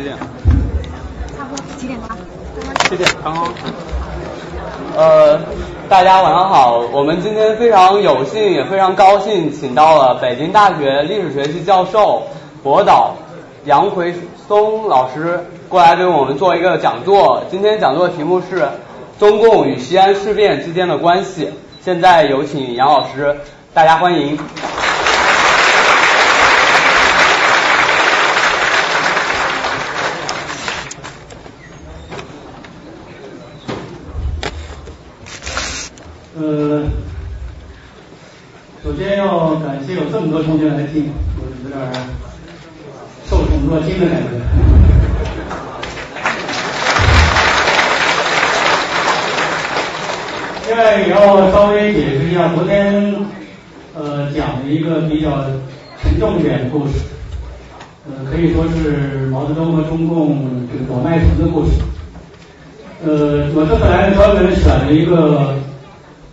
几点？差不多几点吧？几点？刚刚。呃，大家晚上好。我们今天非常有幸，也非常高兴，请到了北京大学历史学系教授博导杨奎松老师过来给我们做一个讲座。今天讲座的题目是中共与西安事变之间的关系。现在有请杨老师，大家欢迎。呃，首先要感谢有这么多同学来听，我有点受宠若惊的感觉。另外也要稍微解释一下，昨天呃讲了一个比较沉重一点的故事，呃可以说是毛泽东和中共这个躲麦城的故事。呃，我这次来专门选了一个。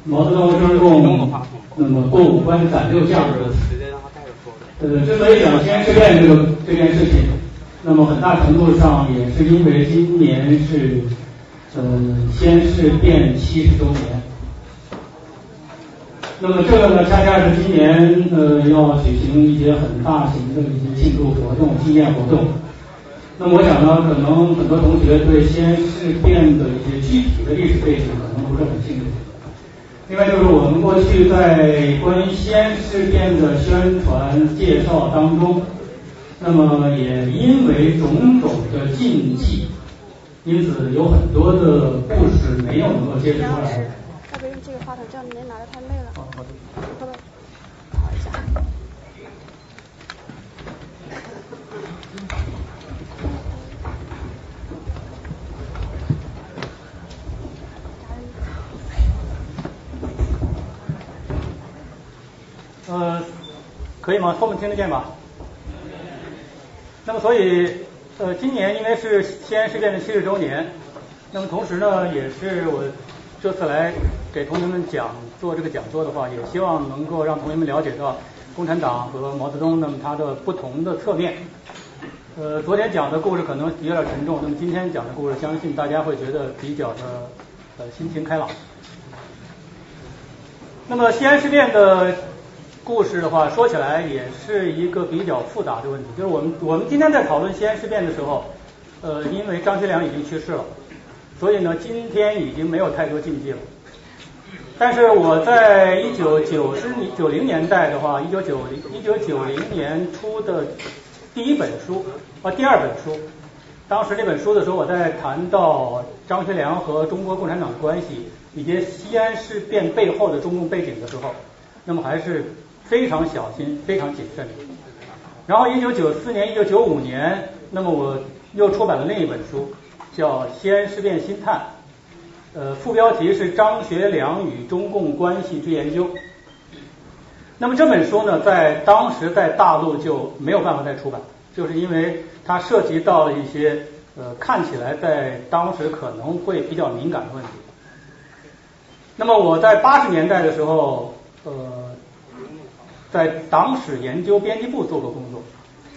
毛泽东中共那么过五关斩六将的，呃，之所以讲西安事变这个这件事情，那么很大程度上也是因为今年是呃西安事变七十周年。那么这个呢，恰恰是今年呃要举行一些很大型的一些庆祝活动、纪念活动。那么我想呢，可能很多同学对西安事变的一些具体的历史背景可能不是很清楚。另外就是我们过去在关于西安事变的宣传介绍当中，那么也因为种种的禁忌，因此有很多的故事没有能够揭示出来。要不用这个话筒，这样您拿的太累了。好好的。好的，好一下。呃，可以吗？后面听得见吧？那么，所以呃，今年因为是西安事变的七十周年，那么同时呢，也是我这次来给同学们讲做这个讲座的话，也希望能够让同学们了解到共产党和毛泽东那么他的不同的侧面。呃，昨天讲的故事可能有点沉重，那么今天讲的故事，相信大家会觉得比较的呃心情开朗。那么西安事变的。故事的话说起来也是一个比较复杂的问题，就是我们我们今天在讨论西安事变的时候，呃，因为张学良已经去世了，所以呢，今天已经没有太多禁忌了。但是我在一九九十年九零年代的话，一九九零一九九零年初的第一本书啊，第二本书，当时这本书的时候，我在谈到张学良和中国共产党的关系以及西安事变背后的中共背景的时候，那么还是。非常小心，非常谨慎。然后，一九九四年、一九九五年，那么我又出版了另一本书，叫《西安事变新探》，呃，副标题是《张学良与中共关系之研究》。那么这本书呢，在当时在大陆就没有办法再出版，就是因为它涉及到了一些呃看起来在当时可能会比较敏感的问题。那么我在八十年代的时候，在党史研究编辑部做过工作，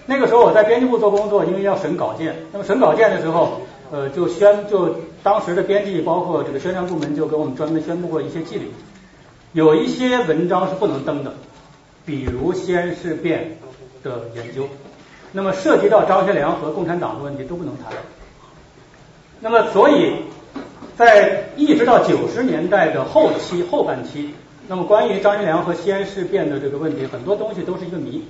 那个时候我在编辑部做工作，因为要审稿件。那么审稿件的时候，呃，就宣就当时的编辑，包括这个宣传部门，就给我们专门宣布过一些纪律，有一些文章是不能登的，比如西安事变的研究，那么涉及到张学良和共产党的问题都不能谈。那么所以，在一直到九十年代的后期后半期。那么关于张学良和西安事变的这个问题，很多东西都是一个谜。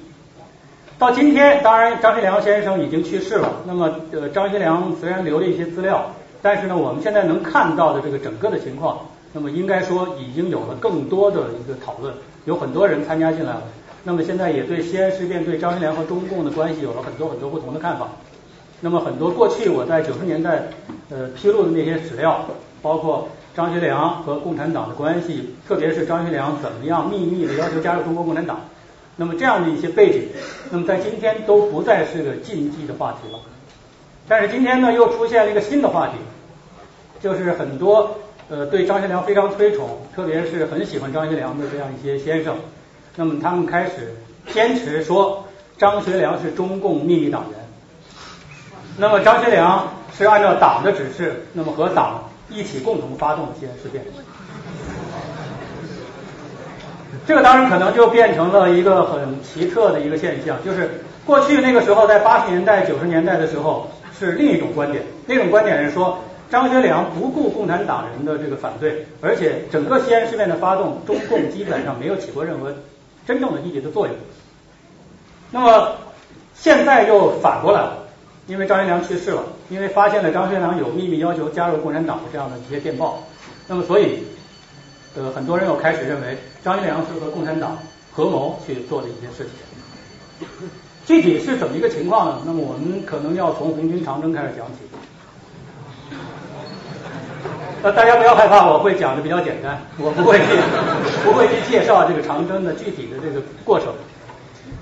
到今天，当然张学良先生已经去世了。那么呃，张学良虽然留了一些资料，但是呢，我们现在能看到的这个整个的情况，那么应该说已经有了更多的一个讨论，有很多人参加进来了。那么现在也对西安事变、对张学良和中共的关系有了很多很多不同的看法。那么很多过去我在九十年代呃披露的那些史料，包括。张学良和共产党的关系，特别是张学良怎么样秘密的要求加入中国共产党，那么这样的一些背景，那么在今天都不再是个禁忌的话题了。但是今天呢，又出现了一个新的话题，就是很多呃对张学良非常推崇，特别是很喜欢张学良的这样一些先生，那么他们开始坚持说张学良是中共秘密党员。那么张学良是按照党的指示，那么和党一起共同发动的西安事变。这个当然可能就变成了一个很奇特的一个现象，就是过去那个时候，在八十年代、九十年代的时候是另一种观点，那种观点是说张学良不顾共产党人的这个反对，而且整个西安事变的发动，中共基本上没有起过任何真正的积极的作用。那么现在又反过来了，因为张学良去世了，因为发现了张学良有秘密要求加入共产党的这样的一些电报，那么所以。呃，很多人又开始认为张学良是和共产党合谋去做的一些事情。具体是怎么一个情况呢？那么我们可能要从红军长征开始讲起。那，大家不要害怕，我会讲的比较简单，我不会去不会去介绍这个长征的具体的这个过程。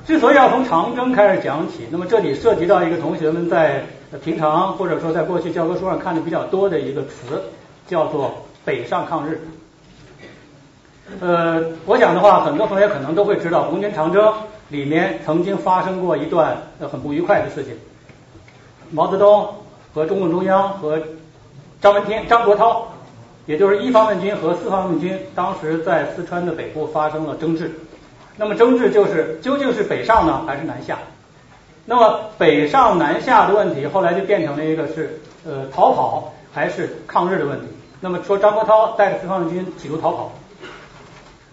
之所以要从长征开始讲起，那么这里涉及到一个同学们在平常或者说在过去教科书上看的比较多的一个词，叫做北上抗日。呃，我想的话，很多同学可能都会知道，红军长征里面曾经发生过一段很不愉快的事情。毛泽东和中共中央和张闻天、张国焘，也就是一方面军和四方面军，当时在四川的北部发生了争执。那么争执就是究竟是北上呢，还是南下？那么北上南下的问题，后来就变成了一个是呃逃跑还是抗日的问题。那么说张国焘带着四方面军企图逃跑。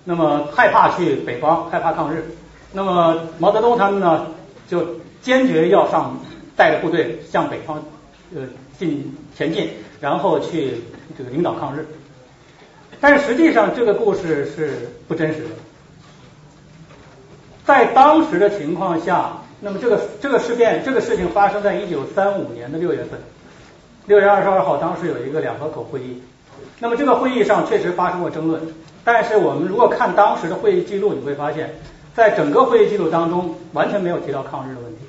那么害怕去北方，害怕抗日。那么毛泽东他们呢，就坚决要上带着部队向北方呃进前进，然后去这个领导抗日。但是实际上这个故事是不真实的。在当时的情况下，那么这个这个事变这个事情发生在一九三五年的六月份，六月二十二号，当时有一个两河口会议。那么这个会议上确实发生过争论。但是我们如果看当时的会议记录，你会发现在整个会议记录当中完全没有提到抗日的问题。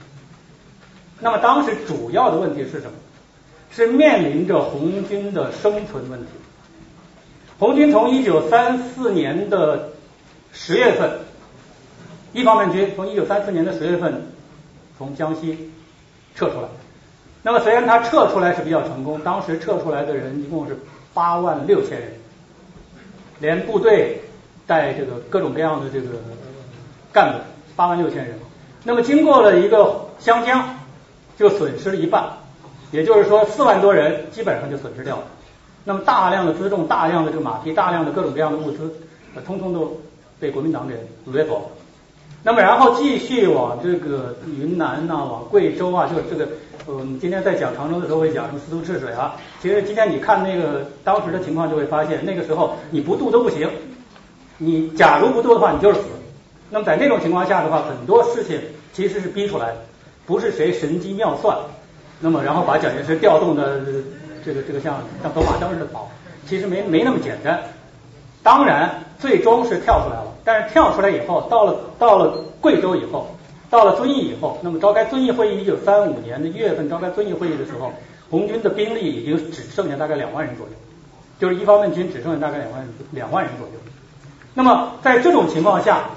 那么当时主要的问题是什么？是面临着红军的生存问题。红军从一九三四年的十月份，一方面军从一九三四年的十月份从江西撤出来。那么虽然他撤出来是比较成功，当时撤出来的人一共是八万六千人。连部队带这个各种各样的这个干部八万六千人，那么经过了一个湘江，就损失了一半，也就是说四万多人基本上就损失掉了。那么大量的辎重、大量的这个马匹、大量的各种各样的物资，通通都被国民党给掠走了。那么然后继续往这个云南呐，往贵州啊，就是这个。嗯，今天在讲长征的时候会讲什么四渡赤水啊？其实今天你看那个当时的情况，就会发现那个时候你不渡都不行。你假如不渡的话，你就是死。那么在那种情况下的话，很多事情其实是逼出来的，不是谁神机妙算。那么然后把蒋介石调动的这个这个像像走马灯似的跑，其实没没那么简单。当然最终是跳出来了，但是跳出来以后，到了到了贵州以后。到了遵义以后，那么召开遵义会议，一九三五年的一月份召开遵义会议的时候，红军的兵力已经只剩下大概两万人左右，就是一方面军只剩下大概两万两万人左右。那么在这种情况下，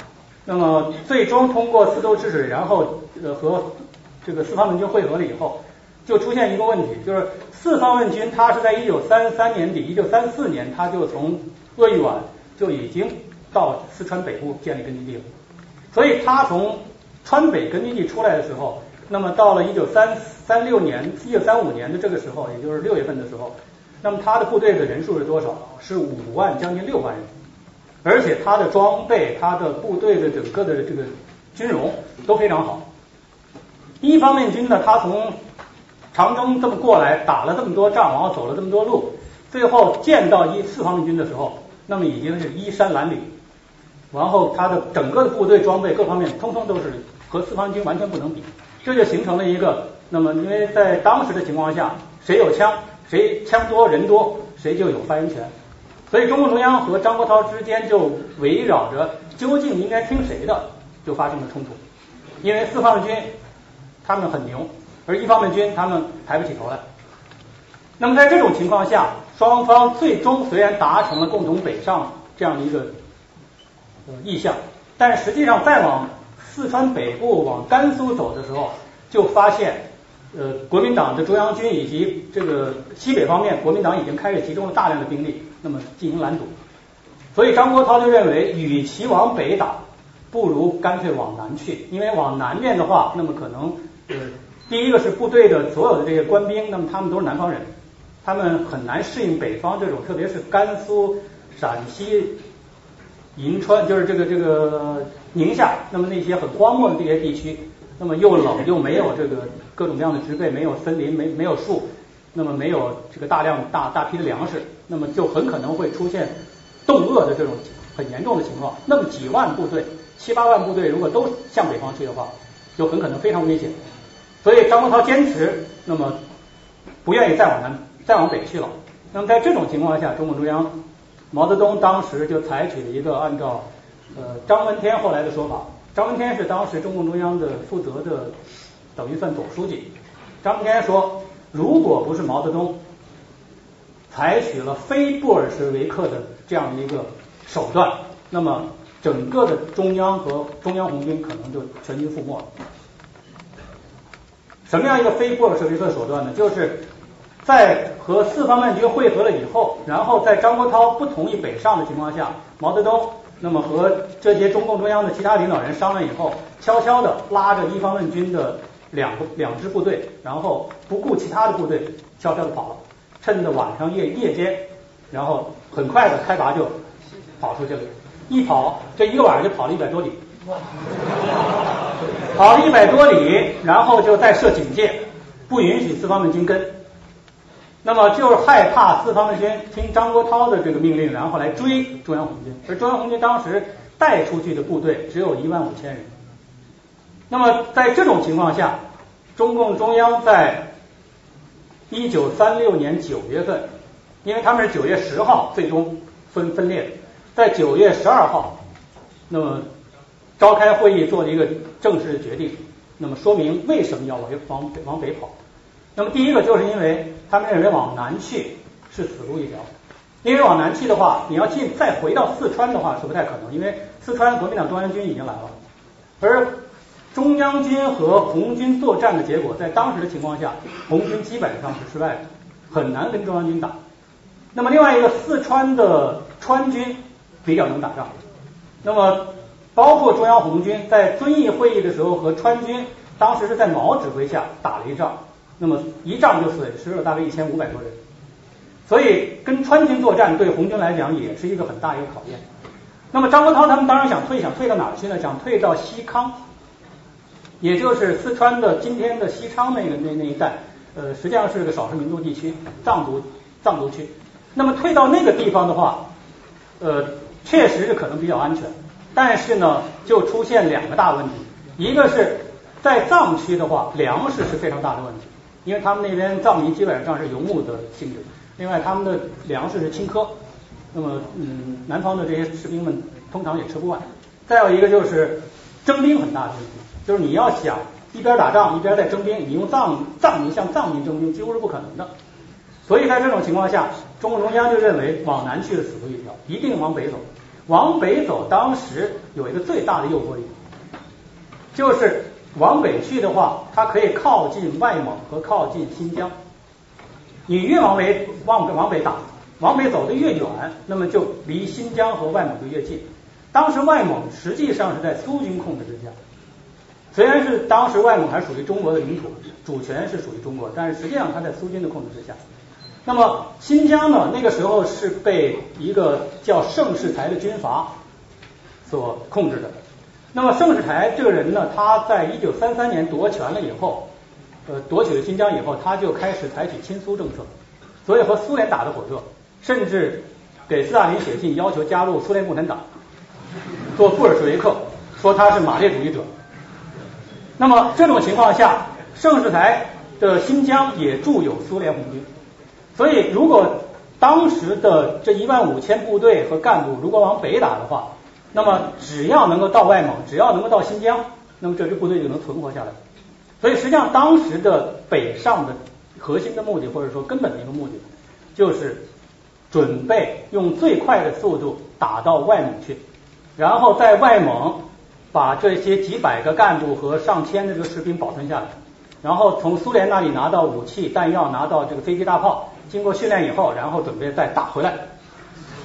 那么最终通过四渡赤水，然后呃和这个四方面军会合了以后，就出现一个问题，就是四方面军它是在一九三三年底，一九三四年他就从鄂豫皖就已经到四川北部建立根据地了，所以他从川北根据地出来的时候，那么到了一九三三六年、一九三五年的这个时候，也就是六月份的时候，那么他的部队的人数是多少？是五万，将近六万人，而且他的装备、他的部队的整个的这个军容都非常好。一方面军呢，他从长征这么过来，打了这么多仗，然后走了这么多路，最后见到一四方面军的时候，那么已经是衣衫褴褛，然后他的整个的部队装备各方面通通都是。和四方军完全不能比，这就形成了一个，那么因为在当时的情况下，谁有枪，谁枪多人多，谁就有发言权，所以中共中央和张国焘之间就围绕着究竟应该听谁的，就发生了冲突。因为四方军他们很牛，而一方面军他们抬不起头来。那么在这种情况下，双方最终虽然达成了共同北上这样的一个意向，但实际上再往四川北部往甘肃走的时候，就发现呃，国民党的中央军以及这个西北方面，国民党已经开始集中了大量的兵力，那么进行拦堵。所以张国焘就认为，与其往北打，不如干脆往南去，因为往南面的话，那么可能呃，第一个是部队的所有的这些官兵，那么他们都是南方人，他们很难适应北方这种，特别是甘肃、陕西、银川，就是这个这个宁夏，那么那些很荒漠的这些地区。那么又冷又没有这个各种各样的植被，没有森林，没没有树，那么没有这个大量大大批的粮食，那么就很可能会出现冻饿的这种很严重的情况。那么几万部队，七八万部队如果都向北方去的话，就很可能非常危险。所以张国焘坚持，那么不愿意再往南再往北去了。那么在这种情况下，中共中央毛泽东当时就采取了一个按照呃张闻天后来的说法。张闻天是当时中共中央的负责的，等于算总书记。张闻天说，如果不是毛泽东采取了非布尔什维克的这样的一个手段，那么整个的中央和中央红军可能就全军覆没了。什么样一个非布尔什维克手段呢？就是在和四方面军会合了以后，然后在张国焘不同意北上的情况下，毛泽东。那么和这些中共中央的其他领导人商量以后，悄悄的拉着一方面军的两个两支部队，然后不顾其他的部队，悄悄的跑了，趁着晚上夜夜间，然后很快的开拔就跑出去了，一跑这一个晚上就跑了一百多里，跑了一百多里，然后就再设警戒，不允许四方面军跟。那么就是害怕四方面军听张国焘的这个命令，然后来追中央红军。而中央红军当时带出去的部队只有一万五千人。那么在这种情况下，中共中央在一九三六年九月份，因为他们是九月十号最终分分裂的，在九月十二号，那么召开会议做了一个正式的决定，那么说明为什么要往往往北跑。那么第一个就是因为他们认为往南去是死路一条，因为往南去的话，你要进再回到四川的话是不太可能，因为四川国民党中央军已经来了，而中央军和红军作战的结果，在当时的情况下，红军基本上是失败的，很难跟中央军打。那么另外一个四川的川军比较能打仗，那么包括中央红军在遵义会议的时候和川军当时是在毛指挥下打了一仗。那么一仗就损失了大概一千五百多人，所以跟川军作战对红军来讲也是一个很大一个考验。那么张国焘他们当然想退，想退到哪儿去呢？想退到西康，也就是四川的今天的西昌那个那那一带，呃，实际上是个少数民族地区，藏族藏族区。那么退到那个地方的话，呃，确实是可能比较安全，但是呢，就出现两个大问题，一个是在藏区的话，粮食是非常大的问题。因为他们那边藏民基本上是游牧的性质，另外他们的粮食是青稞，那么嗯，南方的这些士兵们通常也吃不完。再有一个就是征兵很大的问题，就是你要想一边打仗一边在征兵，你用藏藏民向藏民征兵几乎是不可能的。所以在这种情况下，中共中央就认为往南去是死路一条，一定往北走。往北走，当时有一个最大的诱惑力，就是。往北去的话，它可以靠近外蒙和靠近新疆。你越往北往往北打，往北走的越远，那么就离新疆和外蒙就越近。当时外蒙实际上是在苏军控制之下，虽然是当时外蒙还属于中国的领土，主权是属于中国，但是实际上它在苏军的控制之下。那么新疆呢，那个时候是被一个叫盛世才的军阀所控制的。那么盛世才这个人呢，他在一九三三年夺权了以后，呃，夺取了新疆以后，他就开始采取亲苏政策，所以和苏联打得火热，甚至给斯大林写信要求加入苏联共产党，做布尔什维克，说他是马列主义者。那么这种情况下，盛世才的新疆也驻有苏联红军，所以如果当时的这一万五千部队和干部如果往北打的话，那么只要能够到外蒙，只要能够到新疆，那么这支部队就能存活下来。所以实际上当时的北上的核心的目的，或者说根本的一个目的，就是准备用最快的速度打到外蒙去，然后在外蒙把这些几百个干部和上千的这个士兵保存下来。然后从苏联那里拿到武器弹药，拿到这个飞机大炮，经过训练以后，然后准备再打回来。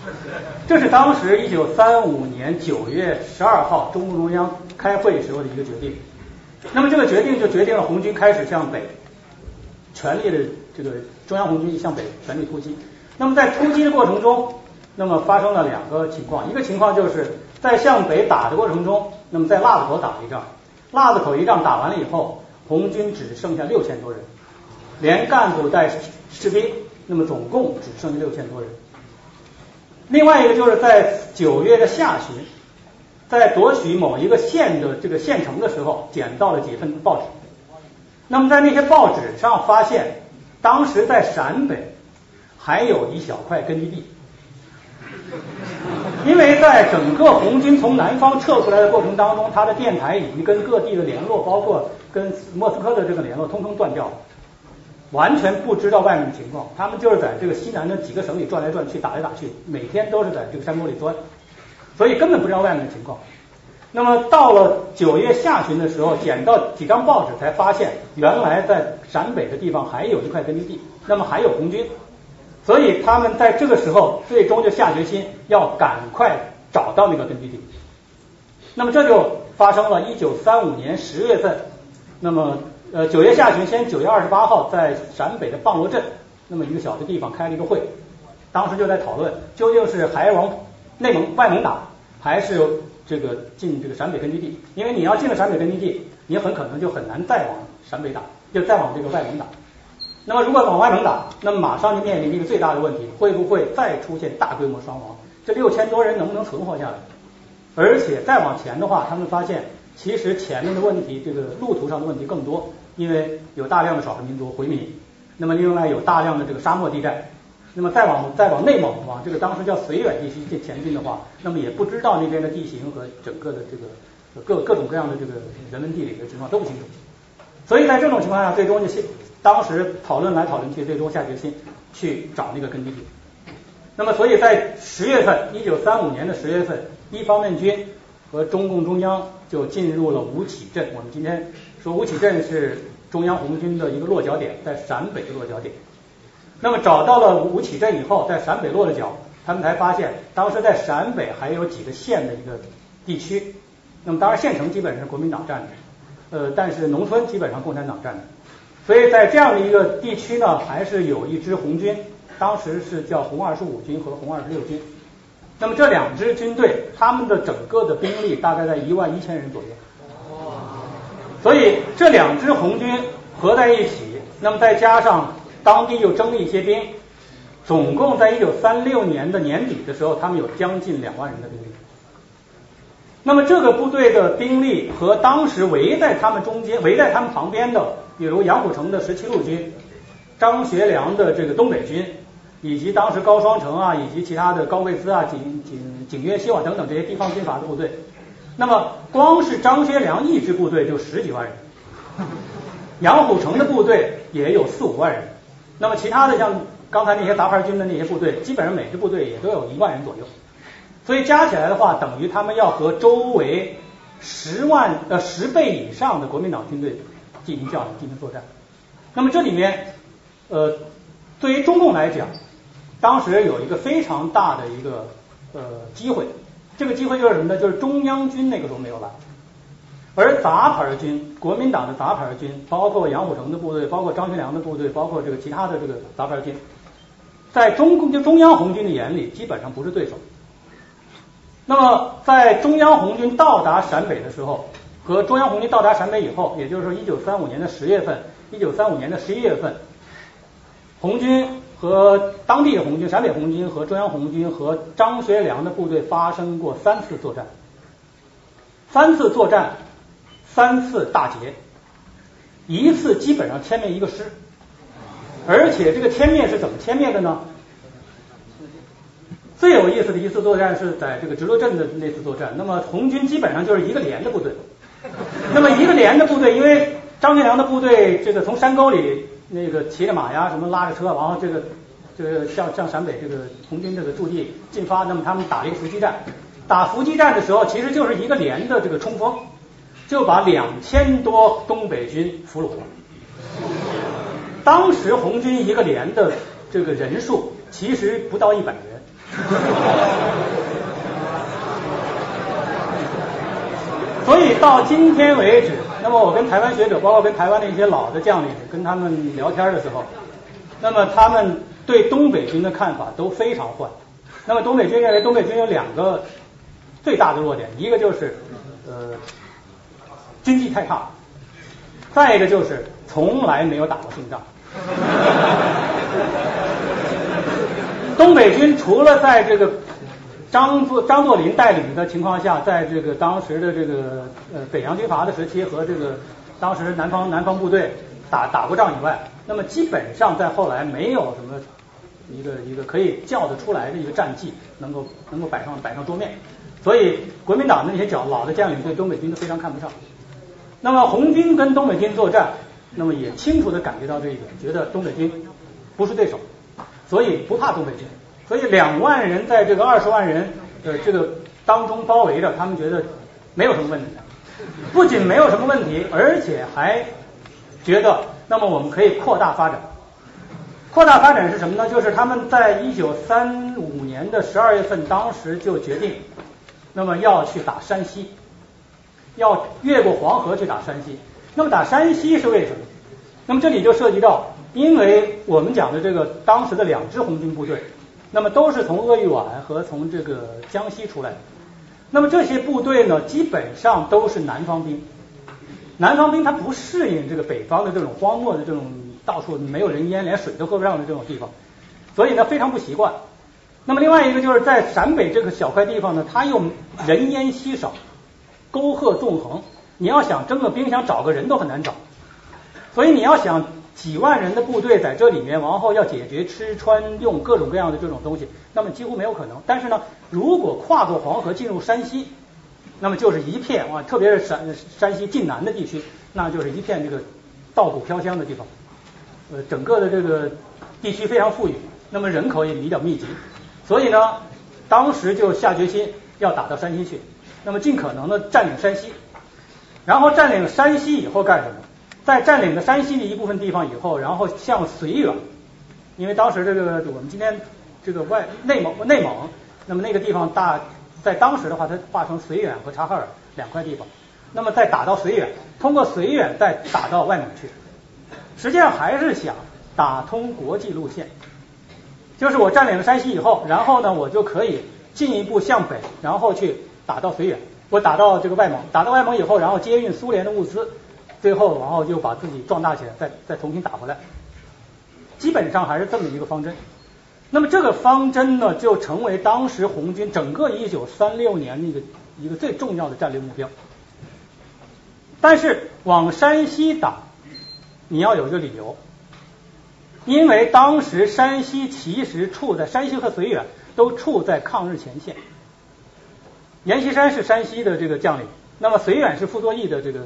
这是当时一九三五年九月十二号中共中央开会时候的一个决定。那么这个决定就决定了红军开始向北全力的这个中央红军向北全力突击。那么在突击的过程中，那么发生了两个情况，一个情况就是在向北打的过程中，那么在腊子口打了一仗，腊子口一仗打完了以后，红军只剩下六千多人，连干部带士兵，那么总共只剩下六千多人。另外一个就是在九月的下旬，在夺取某一个县的这个县城的时候，捡到了几份报纸。那么在那些报纸上发现，当时在陕北还有一小块根据地，因为在整个红军从南方撤出来的过程当中，他的电台以及跟各地的联络，包括跟莫斯科的这个联络，通通断掉了。完全不知道外面的情况，他们就是在这个西南的几个省里转来转去，打来打去，每天都是在这个山沟里钻，所以根本不知道外面的情况。那么到了九月下旬的时候，捡到几张报纸，才发现原来在陕北的地方还有一块根据地，那么还有红军，所以他们在这个时候最终就下决心要赶快找到那个根据地。那么这就发生了一九三五年十月份，那么。呃，九月下旬，先九月二十八号，在陕北的棒罗镇那么一个小的地方开了一个会，当时就在讨论究竟是还往内蒙、外蒙打，还是这个进这个陕北根据地。因为你要进了陕北根据地，你很可能就很难再往陕北打，就再往这个外蒙打。那么如果往外蒙打，那么马上就面临一个最大的问题，会不会再出现大规模伤亡？这六千多人能不能存活下来？而且再往前的话，他们发现其实前面的问题，这个路途上的问题更多。因为有大量的少数民族回民，那么另外有大量的这个沙漠地带，那么再往再往内蒙往这个当时叫绥远地区去前进的话，那么也不知道那边的地形和整个的这个各各种各样的这个人文地理的情况都不清楚，所以在这种情况下，最终就当时讨论来讨论去，最终下决心去找那个根据地。那么所以在十月份，一九三五年的十月份，一方面军和中共中央就进入了吴起镇。我们今天。说吴起镇是中央红军的一个落脚点，在陕北的落脚点。那么找到了吴起镇以后，在陕北落了脚，他们才发现，当时在陕北还有几个县的一个地区。那么当然县城基本上是国民党占的，呃，但是农村基本上共产党占的。所以在这样的一个地区呢，还是有一支红军，当时是叫红二十五军和红二十六军。那么这两支军队，他们的整个的兵力大概在一万一千人左右。所以这两支红军合在一起，那么再加上当地又征了一些兵，总共在一九三六年的年底的时候，他们有将近两万人的兵力。那么这个部队的兵力和当时围在他们中间、围在他们旁边的，比如杨虎城的十七路军、张学良的这个东北军，以及当时高双成啊，以及其他的高贵滋啊、景景景岳秀啊等等这些地方军阀的部队。那么，光是张学良一支部队就十几万人，杨虎城的部队也有四五万人。那么，其他的像刚才那些杂牌军的那些部队，基本上每支部队也都有一万人左右。所以加起来的话，等于他们要和周围十万呃十倍以上的国民党军队进行较量、进行作战。那么这里面，呃，对于中共来讲，当时有一个非常大的一个呃机会。这个机会就是什么呢？就是中央军那个时候没有来，而杂牌军，国民党的杂牌军，包括杨虎城的部队，包括张学良的部队，包括这个其他的这个杂牌军，在中共就中央红军的眼里，基本上不是对手。那么在中央红军到达陕北的时候，和中央红军到达陕北以后，也就是说一九三五年的十月份，一九三五年的十一月份，红军。和当地红军、陕北红军和中央红军和张学良的部队发生过三次作战，三次作战，三次大捷，一次基本上歼灭一个师，而且这个歼灭是怎么歼灭的呢？最有意思的一次作战是在这个直罗镇的那次作战，那么红军基本上就是一个连的部队，那么一个连的部队，因为张学良的部队这个从山沟里。那个骑着马呀，什么拉着车，然后这个这个向向陕北这个红军这个驻地进发。那么他们打了一个伏击战，打伏击战的时候，其实就是一个连的这个冲锋，就把两千多东北军俘虏了。当时红军一个连的这个人数其实不到一百人，所以到今天为止，那么我跟台湾学者，包括跟台湾的一些老的将领跟他们聊天的时候，那么他们对东北军的看法都非常坏。那么东北军认为东北军有两个最大的弱点，一个就是呃经济太差，再一个就是从来没有打过胜仗。东北军除了在这个张作张作霖带领的情况下，在这个当时的这个呃北洋军阀的时期和这个当时南方南方部队打打过仗以外，那么基本上在后来没有什么一个一个可以叫得出来的一个战绩能够能够摆上摆上桌面，所以国民党的那些较老的将领对东北军都非常看不上。那么红军跟东北军作战。那么也清楚的感觉到这一点，觉得东北军不是对手，所以不怕东北军。所以两万人在这个二十万人的这个当中包围着，他们觉得没有什么问题。不仅没有什么问题，而且还觉得，那么我们可以扩大发展。扩大发展是什么呢？就是他们在一九三五年的十二月份，当时就决定，那么要去打山西，要越过黄河去打山西。那么打山西是为什么？那么这里就涉及到，因为我们讲的这个当时的两支红军部队，那么都是从鄂豫皖和从这个江西出来的。那么这些部队呢，基本上都是南方兵。南方兵他不适应这个北方的这种荒漠的这种到处没有人烟，连水都喝不上的这种地方，所以呢非常不习惯。那么另外一个就是在陕北这个小块地方呢，它又人烟稀少，沟壑纵横。你要想征个兵，想找个人都很难找，所以你要想几万人的部队在这里面，然后要解决吃穿用各种各样的这种东西，那么几乎没有可能。但是呢，如果跨过黄河进入山西，那么就是一片啊，特别是山山西晋南的地区，那就是一片这个稻谷飘香的地方，呃，整个的这个地区非常富裕，那么人口也比较密集，所以呢，当时就下决心要打到山西去，那么尽可能的占领山西。然后占领山西以后干什么？在占领了山西的一部分地方以后，然后向绥远，因为当时这个我们今天这个外内蒙内蒙，那么那个地方大，在当时的话，它划成绥远和察哈尔两块地方，那么再打到绥远，通过绥远再打到外蒙去，实际上还是想打通国际路线，就是我占领了山西以后，然后呢，我就可以进一步向北，然后去打到绥远。我打到这个外蒙，打到外蒙以后，然后接运苏联的物资，最后然后就把自己壮大起来，再再重新打回来，基本上还是这么一个方针。那么这个方针呢，就成为当时红军整个一九三六年的一个一个最重要的战略目标。但是往山西打，你要有一个理由，因为当时山西其实处在山西和绥远都处在抗日前线。阎锡山是山西的这个将领，那么绥远是傅作义的这个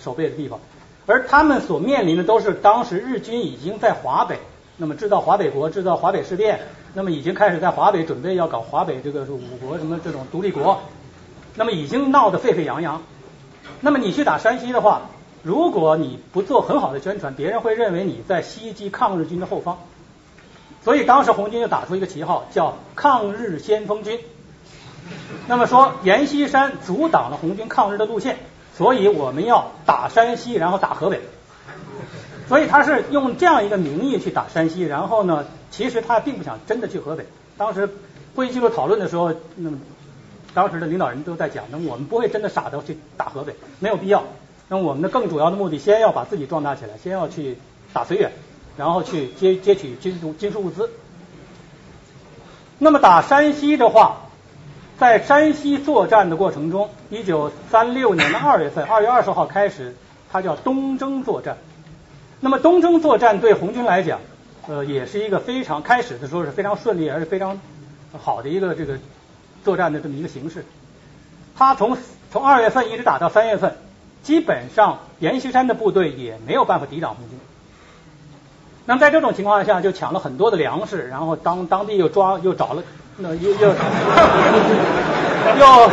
守备的地方，而他们所面临的都是当时日军已经在华北，那么制造华北国，制造华北事变，那么已经开始在华北准备要搞华北这个五国什么这种独立国，那么已经闹得沸沸扬扬。那么你去打山西的话，如果你不做很好的宣传，别人会认为你在袭击抗日军的后方，所以当时红军就打出一个旗号，叫抗日先锋军。那么说，阎锡山阻挡了红军抗日的路线，所以我们要打山西，然后打河北。所以他是用这样一个名义去打山西，然后呢，其实他并不想真的去河北。当时会议记录讨论的时候，那么当时的领导人都在讲，那么我们不会真的傻到去打河北，没有必要。那么我们的更主要的目的，先要把自己壮大起来，先要去打绥远，然后去接接取军军事物资。那么打山西的话。在山西作战的过程中，一九三六年的二月份，二月二十号开始，它叫东征作战。那么东征作战对红军来讲，呃，也是一个非常开始的时候是非常顺利，而且非常好的一个这个作战的这么一个形式。他从从二月份一直打到三月份，基本上阎锡山的部队也没有办法抵挡红军。那么在这种情况下，就抢了很多的粮食，然后当当地又抓又找了。那又又 又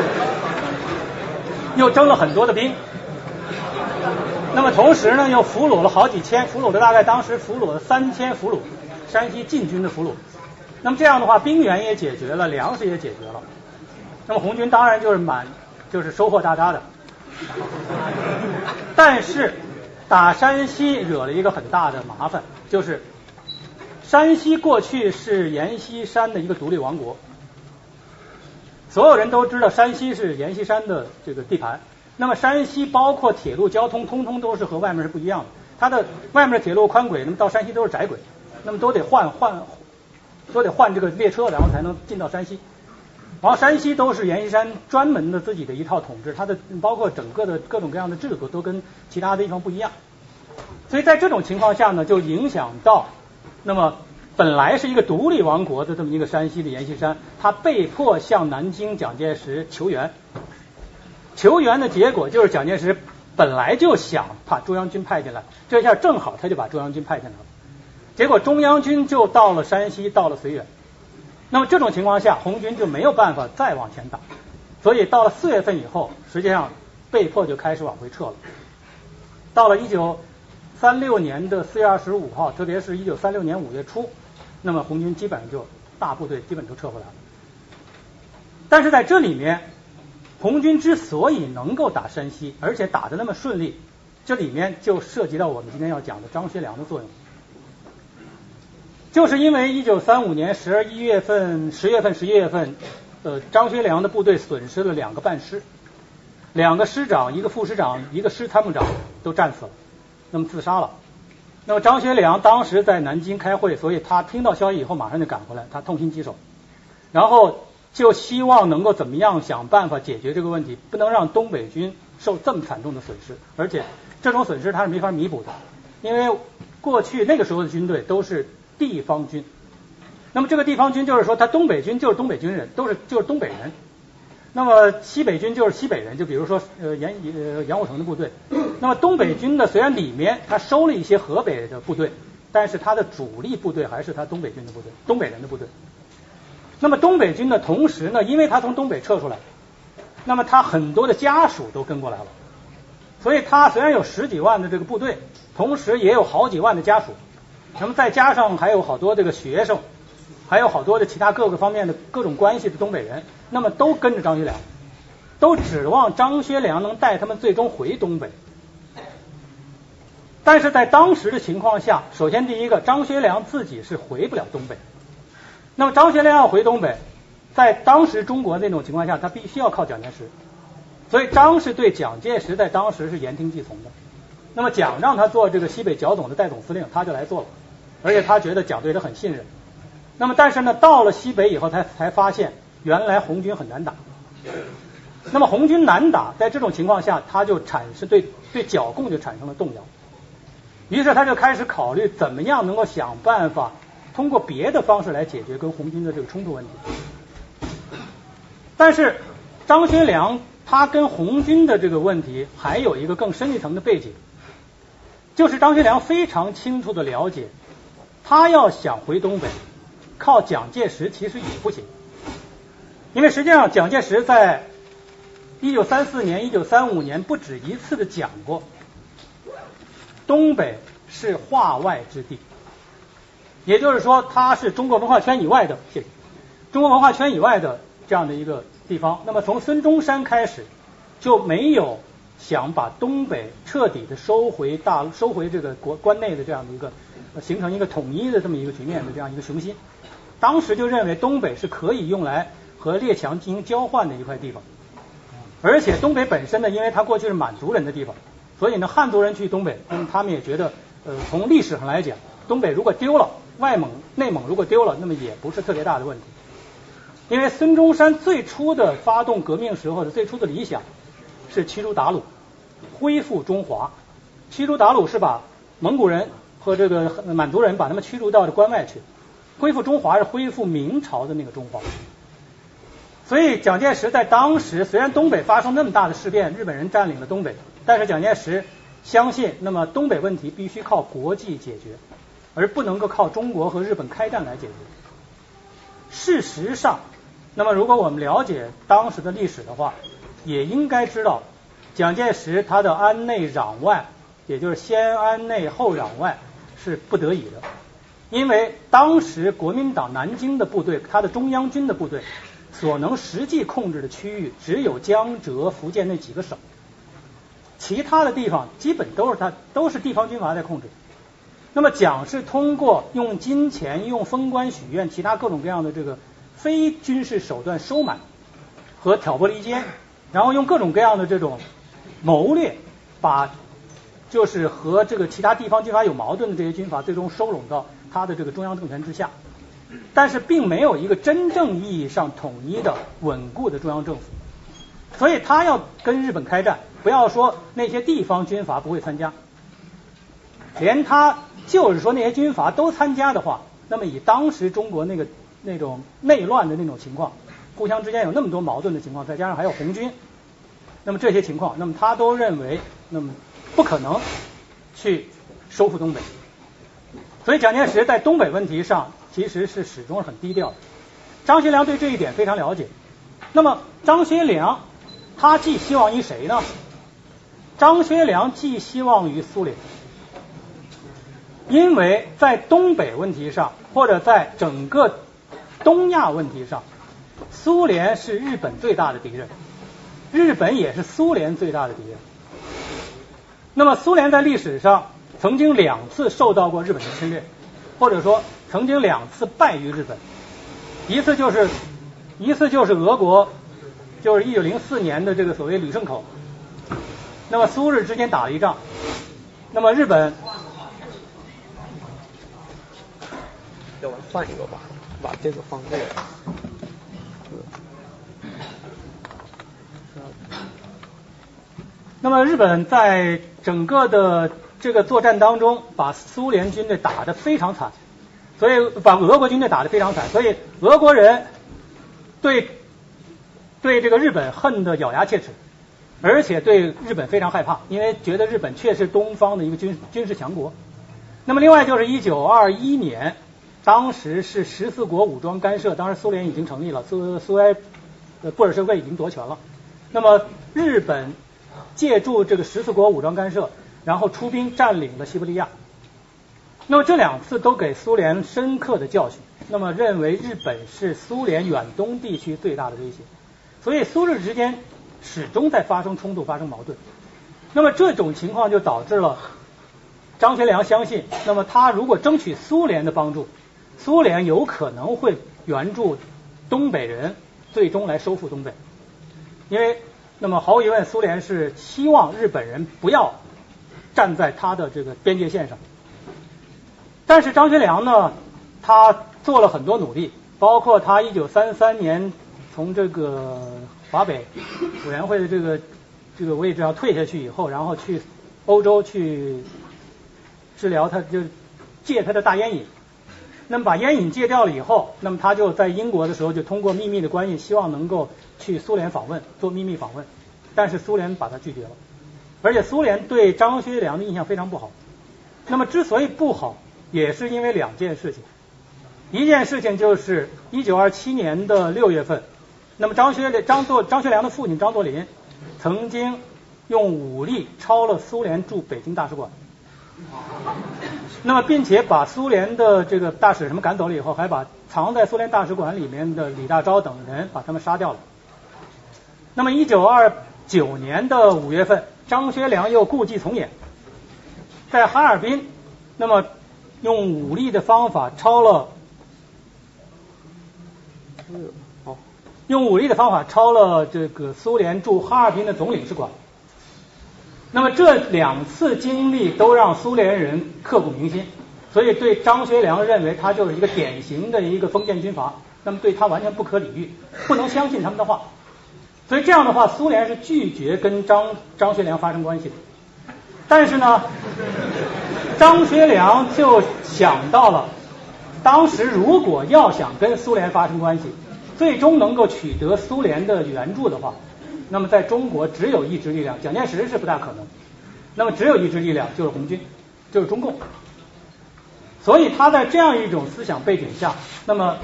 又征了很多的兵，那么同时呢，又俘虏了好几千，俘虏的大概当时俘虏了三千俘虏，山西禁军的俘虏。那么这样的话，兵源也解决了，粮食也解决了。那么红军当然就是满，就是收获大大的。但是打山西惹了一个很大的麻烦，就是山西过去是阎锡山的一个独立王国，所有人都知道山西是阎锡山的这个地盘。那么山西包括铁路交通，通通都是和外面是不一样的。它的外面的铁路宽轨，那么到山西都是窄轨，那么都得换换，都得换这个列车，然后才能进到山西。然后山西都是阎锡山专门的自己的一套统治，它的包括整个的各种各样的制度都跟其他的地方不一样。所以在这种情况下呢，就影响到那么本来是一个独立王国的这么一个山西的阎锡山，他被迫向南京蒋介石求援。求援的结果就是蒋介石本来就想把中央军派进来，这下正好他就把中央军派进来了。结果中央军就到了山西，到了绥远。那么这种情况下，红军就没有办法再往前打，所以到了四月份以后，实际上被迫就开始往回撤了。到了一九三六年的四月二十五号，特别是一九三六年五月初，那么红军基本上就大部队基本都撤回来了。但是在这里面。红军之所以能够打山西，而且打得那么顺利，这里面就涉及到我们今天要讲的张学良的作用。就是因为一九三五年十二一月份、十月份、十一月份，呃，张学良的部队损失了两个半师，两个师长、一个副师长、一个师参谋长都战死了，那么自杀了。那么张学良当时在南京开会，所以他听到消息以后马上就赶回来，他痛心疾首，然后。就希望能够怎么样想办法解决这个问题，不能让东北军受这么惨重的损失，而且这种损失他是没法弥补的，因为过去那个时候的军队都是地方军，那么这个地方军就是说他东北军就是东北军人，都是就是东北人，那么西北军就是西北人，就比如说呃杨呃杨虎城的部队，那么东北军呢虽然里面他收了一些河北的部队，但是他的主力部队还是他东北军的部队，东北人的部队。那么东北军呢？同时呢，因为他从东北撤出来，那么他很多的家属都跟过来了，所以他虽然有十几万的这个部队，同时也有好几万的家属，那么再加上还有好多这个学生，还有好多的其他各个方面的各种关系的东北人，那么都跟着张学良，都指望张学良能带他们最终回东北。但是在当时的情况下，首先第一个，张学良自己是回不了东北。那么张学良要回东北，在当时中国那种情况下，他必须要靠蒋介石，所以张是对蒋介石在当时是言听计从的。那么蒋让他做这个西北剿总的代总司令，他就来做了，而且他觉得蒋对他很信任。那么但是呢，到了西北以后，他才发现原来红军很难打。那么红军难打，在这种情况下，他就产生对对剿共就产生了动摇。于是他就开始考虑怎么样能够想办法。通过别的方式来解决跟红军的这个冲突问题，但是张学良他跟红军的这个问题还有一个更深一层的背景，就是张学良非常清楚的了解，他要想回东北，靠蒋介石其实也不行，因为实际上蒋介石在一九三四年、一九三五年不止一次的讲过，东北是化外之地。也就是说，它是中国文化圈以外的，谢谢，中国文化圈以外的这样的一个地方。那么从孙中山开始就没有想把东北彻底的收回大收回这个国关内的这样的一个形成一个统一的这么一个局面的这样一个雄心。当时就认为东北是可以用来和列强进行交换的一块地方，而且东北本身呢，因为它过去是满族人的地方，所以呢汉族人去东北，他们也觉得，呃，从历史上来讲，东北如果丢了。外蒙、内蒙如果丢了，那么也不是特别大的问题，因为孙中山最初的发动革命时候的最初的理想是驱逐鞑虏，恢复中华。驱逐鞑虏是把蒙古人和这个满族人把他们驱逐到这关外去，恢复中华是恢复明朝的那个中华。所以蒋介石在当时虽然东北发生那么大的事变，日本人占领了东北，但是蒋介石相信，那么东北问题必须靠国际解决。而不能够靠中国和日本开战来解决。事实上，那么如果我们了解当时的历史的话，也应该知道，蒋介石他的安内攘外，也就是先安内后攘外是不得已的，因为当时国民党南京的部队，他的中央军的部队所能实际控制的区域只有江浙福建那几个省，其他的地方基本都是他都是地方军阀在控制。那么蒋是通过用金钱、用封官许愿、其他各种各样的这个非军事手段收买和挑拨离间，然后用各种各样的这种谋略，把就是和这个其他地方军阀有矛盾的这些军阀最终收拢到他的这个中央政权之下。但是并没有一个真正意义上统一的稳固的中央政府，所以他要跟日本开战，不要说那些地方军阀不会参加，连他就是说那些军阀都参加的话，那么以当时中国那个那种内乱的那种情况，互相之间有那么多矛盾的情况，再加上还有红军，那么这些情况，那么他都认为那么不可能去收复东北，所以蒋介石在东北问题上。其实是始终很低调的。张学良对这一点非常了解。那么张学良他寄希望于谁呢？张学良寄希望于苏联，因为在东北问题上或者在整个东亚问题上，苏联是日本最大的敌人，日本也是苏联最大的敌人。那么苏联在历史上曾经两次受到过日本的侵略，或者说。曾经两次败于日本，一次就是一次就是俄国，就是一九零四年的这个所谓旅顺口，那么苏日之间打了一仗，那么日本，要不换一个吧，把这个放这个。那么日本在整个的这个作战当中，把苏联军队打得非常惨。所以把俄国军队打得非常惨，所以俄国人对对这个日本恨得咬牙切齿，而且对日本非常害怕，因为觉得日本确实东方的一个军军事强国。那么另外就是一九二一年，当时是十四国武装干涉，当时苏联已经成立了，苏苏维埃布尔什维已经夺权了。那么日本借助这个十四国武装干涉，然后出兵占领了西伯利亚。那么这两次都给苏联深刻的教训，那么认为日本是苏联远东地区最大的威胁，所以苏日之间始终在发生冲突、发生矛盾。那么这种情况就导致了张学良相信，那么他如果争取苏联的帮助，苏联有可能会援助东北人，最终来收复东北。因为那么毫无疑问，苏联是希望日本人不要站在他的这个边界线上。但是张学良呢，他做了很多努力，包括他一九三三年从这个华北委员会的这个这个位置上退下去以后，然后去欧洲去治疗，他就戒他的大烟瘾。那么把烟瘾戒掉了以后，那么他就在英国的时候就通过秘密的关系，希望能够去苏联访问，做秘密访问。但是苏联把他拒绝了，而且苏联对张学良的印象非常不好。那么之所以不好，也是因为两件事情，一件事情就是一九二七年的六月份，那么张学张作张学良的父亲张作霖曾经用武力抄了苏联驻北京大使馆，那么并且把苏联的这个大使什么赶走了以后，还把藏在苏联大使馆里面的李大钊等人把他们杀掉了。那么一九二九年的五月份，张学良又故伎重演，在哈尔滨，那么。用武力的方法抄了，用武力的方法抄了这个苏联驻哈尔滨的总领事馆。那么这两次经历都让苏联人刻骨铭心，所以对张学良认为他就是一个典型的一个封建军阀，那么对他完全不可理喻，不能相信他们的话。所以这样的话，苏联是拒绝跟张张学良发生关系的。但是呢？张学良就想到了，当时如果要想跟苏联发生关系，最终能够取得苏联的援助的话，那么在中国只有一支力量，蒋介石是不大可能。那么只有一支力量就是红军，就是中共。所以他在这样一种思想背景下，那么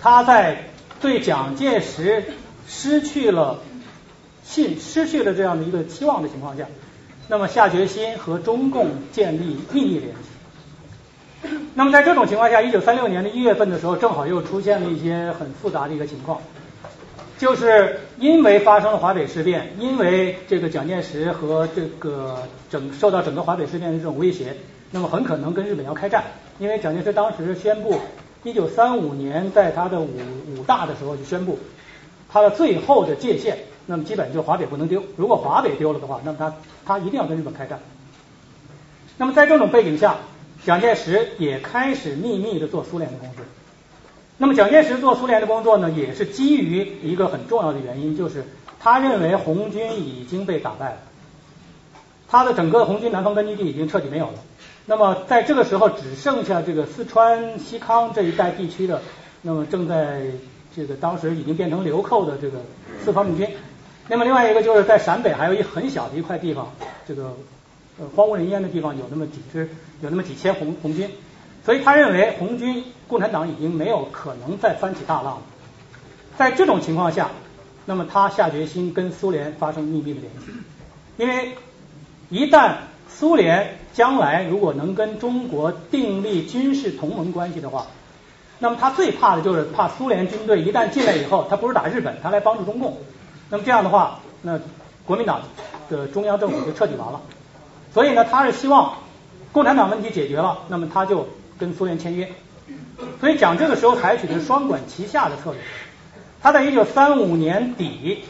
他在对蒋介石失去了信、失去了这样的一个期望的情况下，那么下决心和中共建立秘密联系。那么在这种情况下，一九三六年的一月份的时候，正好又出现了一些很复杂的一个情况，就是因为发生了华北事变，因为这个蒋介石和这个整受到整个华北事变的这种威胁，那么很可能跟日本要开战，因为蒋介石当时宣布，一九三五年在他的五五大的时候就宣布，他的最后的界限，那么基本就华北不能丢，如果华北丢了的话，那么他他一定要跟日本开战。那么在这种背景下，蒋介石也开始秘密的做苏联的工作。那么蒋介石做苏联的工作呢，也是基于一个很重要的原因，就是他认为红军已经被打败了，他的整个红军南方根据地已经彻底没有了。那么在这个时候，只剩下这个四川、西康这一带地区的，那么正在这个当时已经变成流寇的这个四方面军。那么另外一个就是在陕北还有一很小的一块地方，这个荒无人烟的地方有那么几支，有那么几千红红军。所以他认为红军共产党已经没有可能再翻起大浪了。在这种情况下，那么他下决心跟苏联发生秘密的联系，因为一旦苏联将来如果能跟中国订立军事同盟关系的话，那么他最怕的就是怕苏联军队一旦进来以后，他不是打日本，他来帮助中共。那么这样的话，那国民党的中央政府就彻底完了。所以呢，他是希望共产党问题解决了，那么他就跟苏联签约。所以蒋这个时候采取的是双管齐下的策略。他在一九三五年底，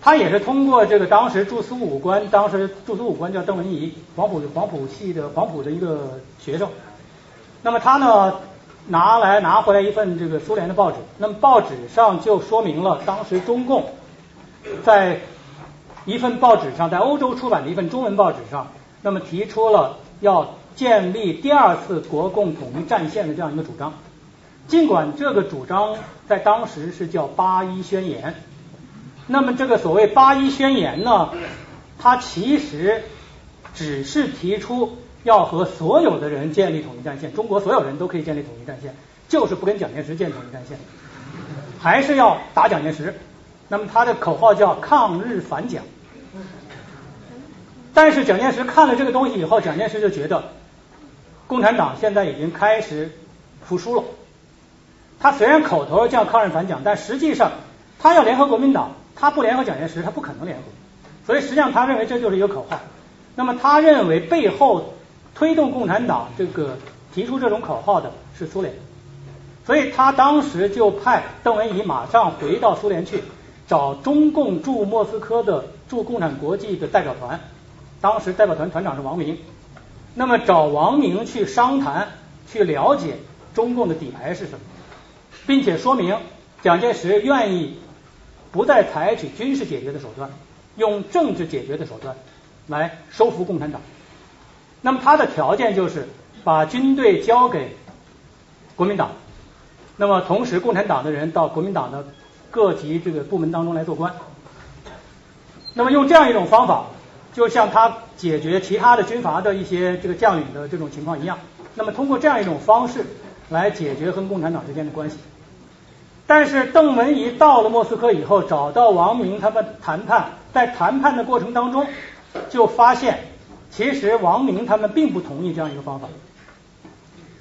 他也是通过这个当时驻苏武官，当时驻苏武官叫邓文仪，黄埔黄埔系的黄埔的一个学生。那么他呢？拿来拿回来一份这个苏联的报纸，那么报纸上就说明了当时中共在一份报纸上，在欧洲出版的一份中文报纸上，那么提出了要建立第二次国共统一战线的这样一个主张。尽管这个主张在当时是叫八一宣言，那么这个所谓八一宣言呢，它其实只是提出。要和所有的人建立统一战线，中国所有人都可以建立统一战线，就是不跟蒋介石建统一战线，还是要打蒋介石。那么他的口号叫抗日反蒋。但是蒋介石看了这个东西以后，蒋介石就觉得共产党现在已经开始服输了。他虽然口头叫抗日反蒋，但实际上他要联合国民党，他不联合蒋介石，他不可能联合。所以实际上他认为这就是一个口号。那么他认为背后。推动共产党这个提出这种口号的是苏联，所以他当时就派邓文仪马上回到苏联去找中共驻莫斯科的驻共产国际的代表团，当时代表团团长是王明，那么找王明去商谈，去了解中共的底牌是什么，并且说明蒋介石愿意不再采取军事解决的手段，用政治解决的手段来收服共产党。那么他的条件就是把军队交给国民党，那么同时共产党的人到国民党的各级这个部门当中来做官。那么用这样一种方法，就像他解决其他的军阀的一些这个将领的这种情况一样。那么通过这样一种方式来解决和共产党之间的关系。但是邓文仪到了莫斯科以后，找到王明他们谈判，在谈判的过程当中就发现。其实王明他们并不同意这样一个方法。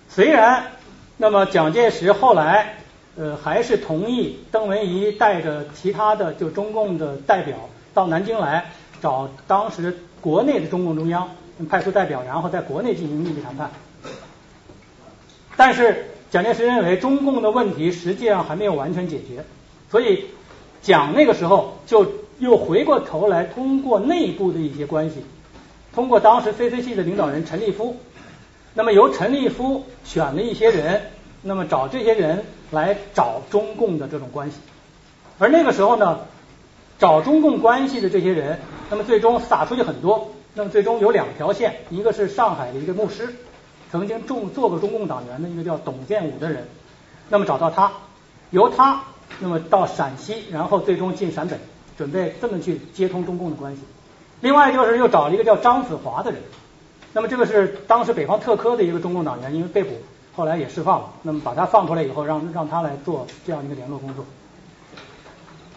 虽然，那么蒋介石后来呃还是同意邓文仪带着其他的就中共的代表到南京来找当时国内的中共中央派出代表，然后在国内进行秘密谈判。但是蒋介石认为中共的问题实际上还没有完全解决，所以蒋那个时候就又回过头来通过内部的一些关系。通过当时 CC 系的领导人陈立夫，那么由陈立夫选了一些人，那么找这些人来找中共的这种关系。而那个时候呢，找中共关系的这些人，那么最终撒出去很多。那么最终有两条线，一个是上海的一个牧师，曾经中做过中共党员的一个叫董建武的人，那么找到他，由他那么到陕西，然后最终进陕北，准备这么去接通中共的关系。另外就是又找了一个叫张子华的人，那么这个是当时北方特科的一个中共党员，因为被捕，后来也释放了。那么把他放出来以后，让让他来做这样一个联络工作。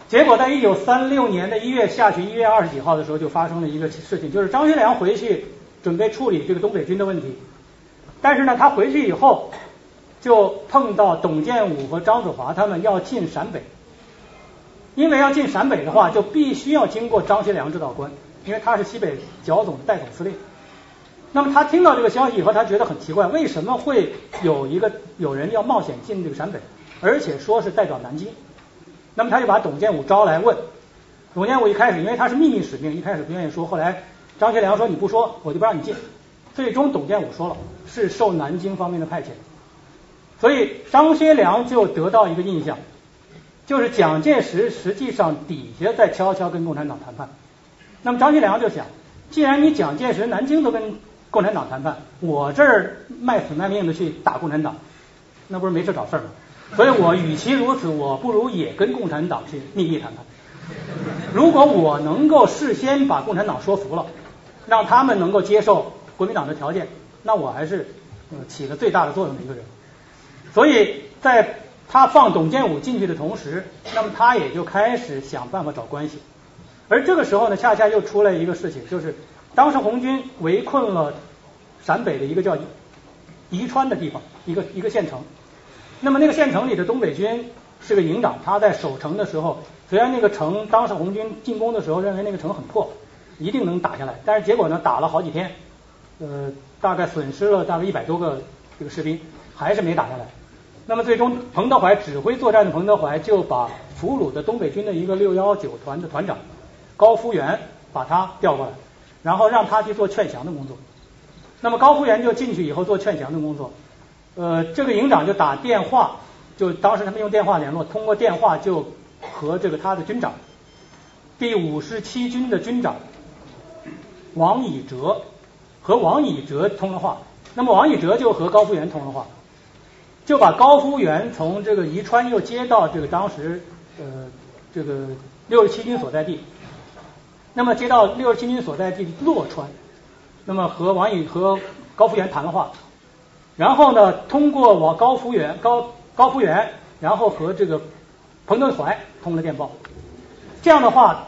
结果在一九三六年的一月下旬，一月二十几号的时候，就发生了一个事情，就是张学良回去准备处理这个东北军的问题，但是呢，他回去以后就碰到董建武和张子华他们要进陕北，因为要进陕北的话，就必须要经过张学良这道关，因为他是西北剿总的代总司令。那么他听到这个消息以后，他觉得很奇怪，为什么会有一个有人要冒险进这个陕北，而且说是代表南京？那么他就把董建武招来问，董建武一开始因为他是秘密使命，一开始不愿意说，后来张学良说你不说，我就不让你进。最终董建武说了，是受南京方面的派遣，所以张学良就得到一个印象，就是蒋介石实际上底下在悄悄跟共产党谈判。那么张学良就想，既然你蒋介石南京都跟共产党谈判，我这儿卖死卖命的去打共产党，那不是没事找事儿吗？所以我与其如此，我不如也跟共产党去秘密谈判。如果我能够事先把共产党说服了，让他们能够接受国民党的条件，那我还是起了最大的作用的一个人。所以在他放董建武进去的同时，那么他也就开始想办法找关系。而这个时候呢，恰恰又出来一个事情，就是当时红军围困了陕北的一个叫宜川的地方，一个一个县城。那么那个县城里的东北军是个营长，他在守城的时候，虽然那个城当时红军进攻的时候认为那个城很破，一定能打下来，但是结果呢，打了好几天，呃，大概损失了大概一百多个这个士兵，还是没打下来。那么最终，彭德怀指挥作战的彭德怀就把俘虏的东北军的一个六幺九团的团长。高福元把他调过来，然后让他去做劝降的工作。那么高福元就进去以后做劝降的工作。呃，这个营长就打电话，就当时他们用电话联络，通过电话就和这个他的军长，第五十七军的军长王以哲和王以哲通了话。那么王以哲就和高福元通了话，就把高福元从这个宜川又接到这个当时呃这个六十七军所在地。那么接到六十七军所在地洛川，那么和王以和高福元谈了话，然后呢，通过我高福元高高福元，然后和这个彭德怀通了电报，这样的话，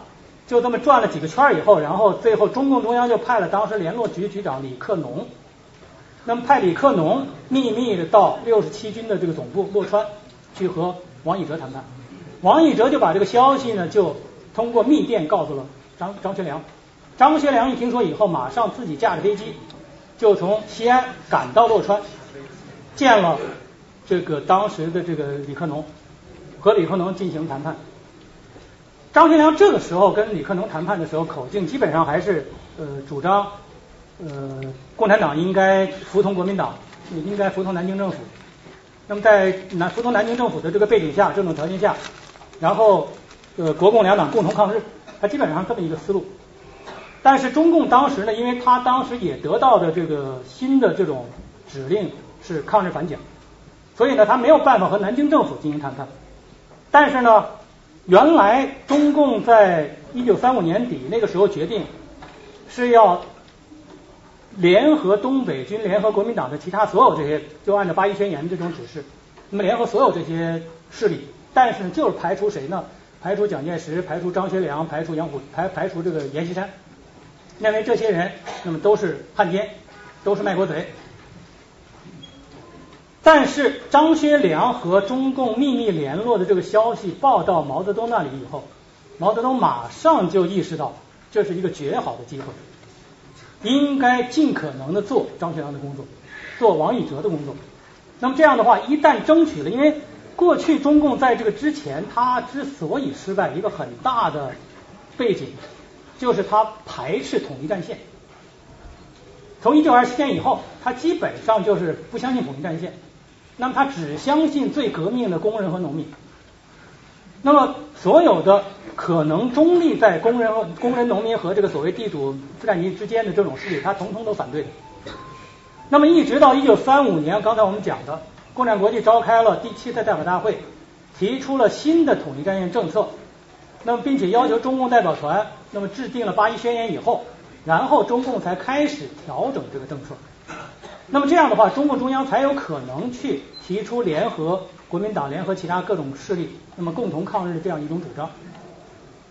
就这么转了几个圈以后，然后最后中共中央就派了当时联络局局长李克农，那么派李克农秘密的到六十七军的这个总部洛川去和王以哲谈判，王以哲就把这个消息呢，就通过密电告诉了。张张学良，张学良一听说以后，马上自己驾着飞机就从西安赶到洛川，见了这个当时的这个李克农，和李克农进行谈判。张学良这个时候跟李克农谈判的时候，口径基本上还是呃主张呃共产党应该服从国民党，应该服从南京政府。那么在南服从南京政府的这个背景下，这种条件下，然后呃国共两党共同抗日。他基本上这么一个思路，但是中共当时呢，因为他当时也得到的这个新的这种指令是抗日反蒋，所以呢，他没有办法和南京政府进行谈判。但是呢，原来中共在一九三五年底那个时候决定是要联合东北军、联合国民党的其他所有这些，就按照八一宣言这种指示，那么联合所有这些势力，但是就是排除谁呢？排除蒋介石，排除张学良，排除杨虎，排排除这个阎锡山，认为这些人那么都是汉奸，都是卖国贼。但是张学良和中共秘密联络的这个消息报到毛泽东那里以后，毛泽东马上就意识到这是一个绝好的机会，应该尽可能的做张学良的工作，做王以哲的工作。那么这样的话，一旦争取了，因为。过去中共在这个之前，他之所以失败，一个很大的背景就是他排斥统一战线。从一九二七年以后，他基本上就是不相信统一战线，那么他只相信最革命的工人和农民。那么所有的可能中立在工人和、工人、农民和这个所谓地主、资产阶级之间的这种势力，他统统都反对。那么一直到一九三五年，刚才我们讲的。共产国际召开了第七次代表大会，提出了新的统一战线政策，那么并且要求中共代表团那么制定了八一宣言以后，然后中共才开始调整这个政策。那么这样的话，中共中央才有可能去提出联合国民党、联合其他各种势力，那么共同抗日的这样一种主张。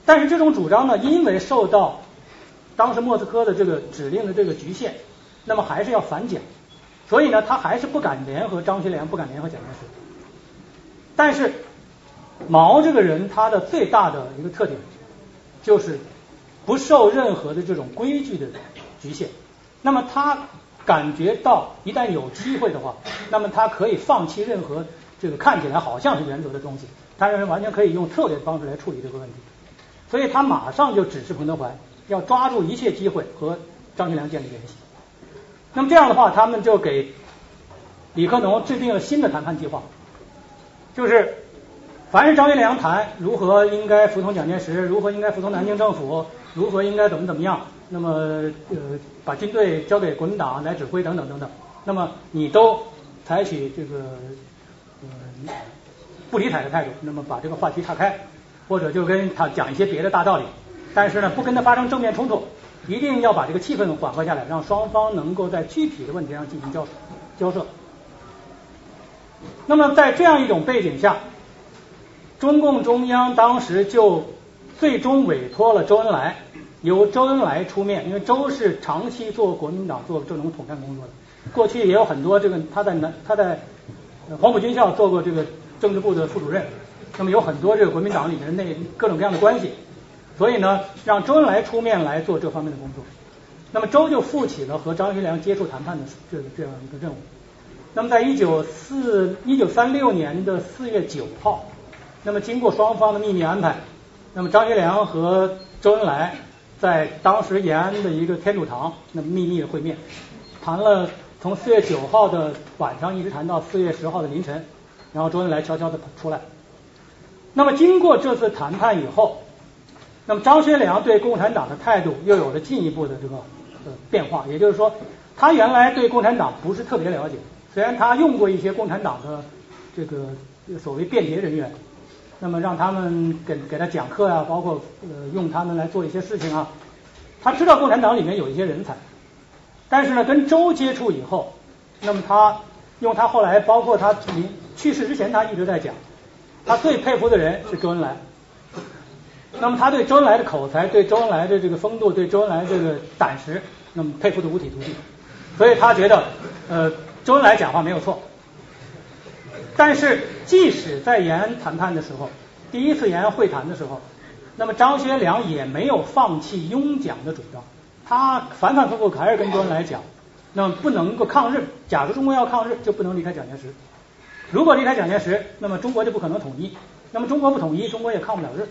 但是这种主张呢，因为受到当时莫斯科的这个指令的这个局限，那么还是要反蒋，所以呢，他还是不敢联合张学良，不敢联合蒋介石。但是毛这个人他的最大的一个特点就是不受任何的这种规矩的局限，那么他感觉到一旦有机会的话，那么他可以放弃任何这个看起来好像是原则的东西，他认为完全可以用策略的方式来处理这个问题，所以他马上就指示彭德怀要抓住一切机会和张学良建立联系。那么这样的话，他们就给李克农制定了新的谈判计划，就是凡是张学良谈如何应该服从蒋介石，如何应该服从南京政府，如何应该怎么怎么样，那么呃把军队交给国民党来指挥等等等等，那么你都采取这个呃不理睬的态度，那么把这个话题岔开，或者就跟他讲一些别的大道理，但是呢不跟他发生正面冲突。一定要把这个气氛缓和下来，让双方能够在具体的问题上进行交交涉。那么在这样一种背景下，中共中央当时就最终委托了周恩来，由周恩来出面，因为周是长期做国民党做这种统战工作的，过去也有很多这个他在南他在黄埔军校做过这个政治部的副主任，那么有很多这个国民党里面的那各种各样的关系。所以呢，让周恩来出面来做这方面的工作。那么周就负起了和张学良接触谈判的这这样一个任务。那么在一九四一九三六年的四月九号，那么经过双方的秘密安排，那么张学良和周恩来在当时延安的一个天主堂，那么秘密的会面，谈了从四月九号的晚上一直谈到四月十号的凌晨，然后周恩来悄悄的出来。那么经过这次谈判以后。那么张学良对共产党的态度又有了进一步的这个呃变化，也就是说，他原来对共产党不是特别了解，虽然他用过一些共产党的这个所谓间谍人员，那么让他们给给他讲课啊，包括呃用他们来做一些事情啊，他知道共产党里面有一些人才，但是呢，跟周接触以后，那么他用他后来包括他临去世之前，他一直在讲，他最佩服的人是周恩来。那么他对周恩来的口才，对周恩来的这个风度，对周恩来这个胆识，那么佩服的五体投地。所以他觉得，呃，周恩来讲话没有错。但是即使在延安谈判的时候，第一次延安会谈的时候，那么张学良也没有放弃拥蒋的主张，他反反复复还是跟周恩来讲，那么不能够抗日。假如中国要抗日，就不能离开蒋介石。如果离开蒋介石，那么中国就不可能统一。那么中国不统一，中国也抗不了日。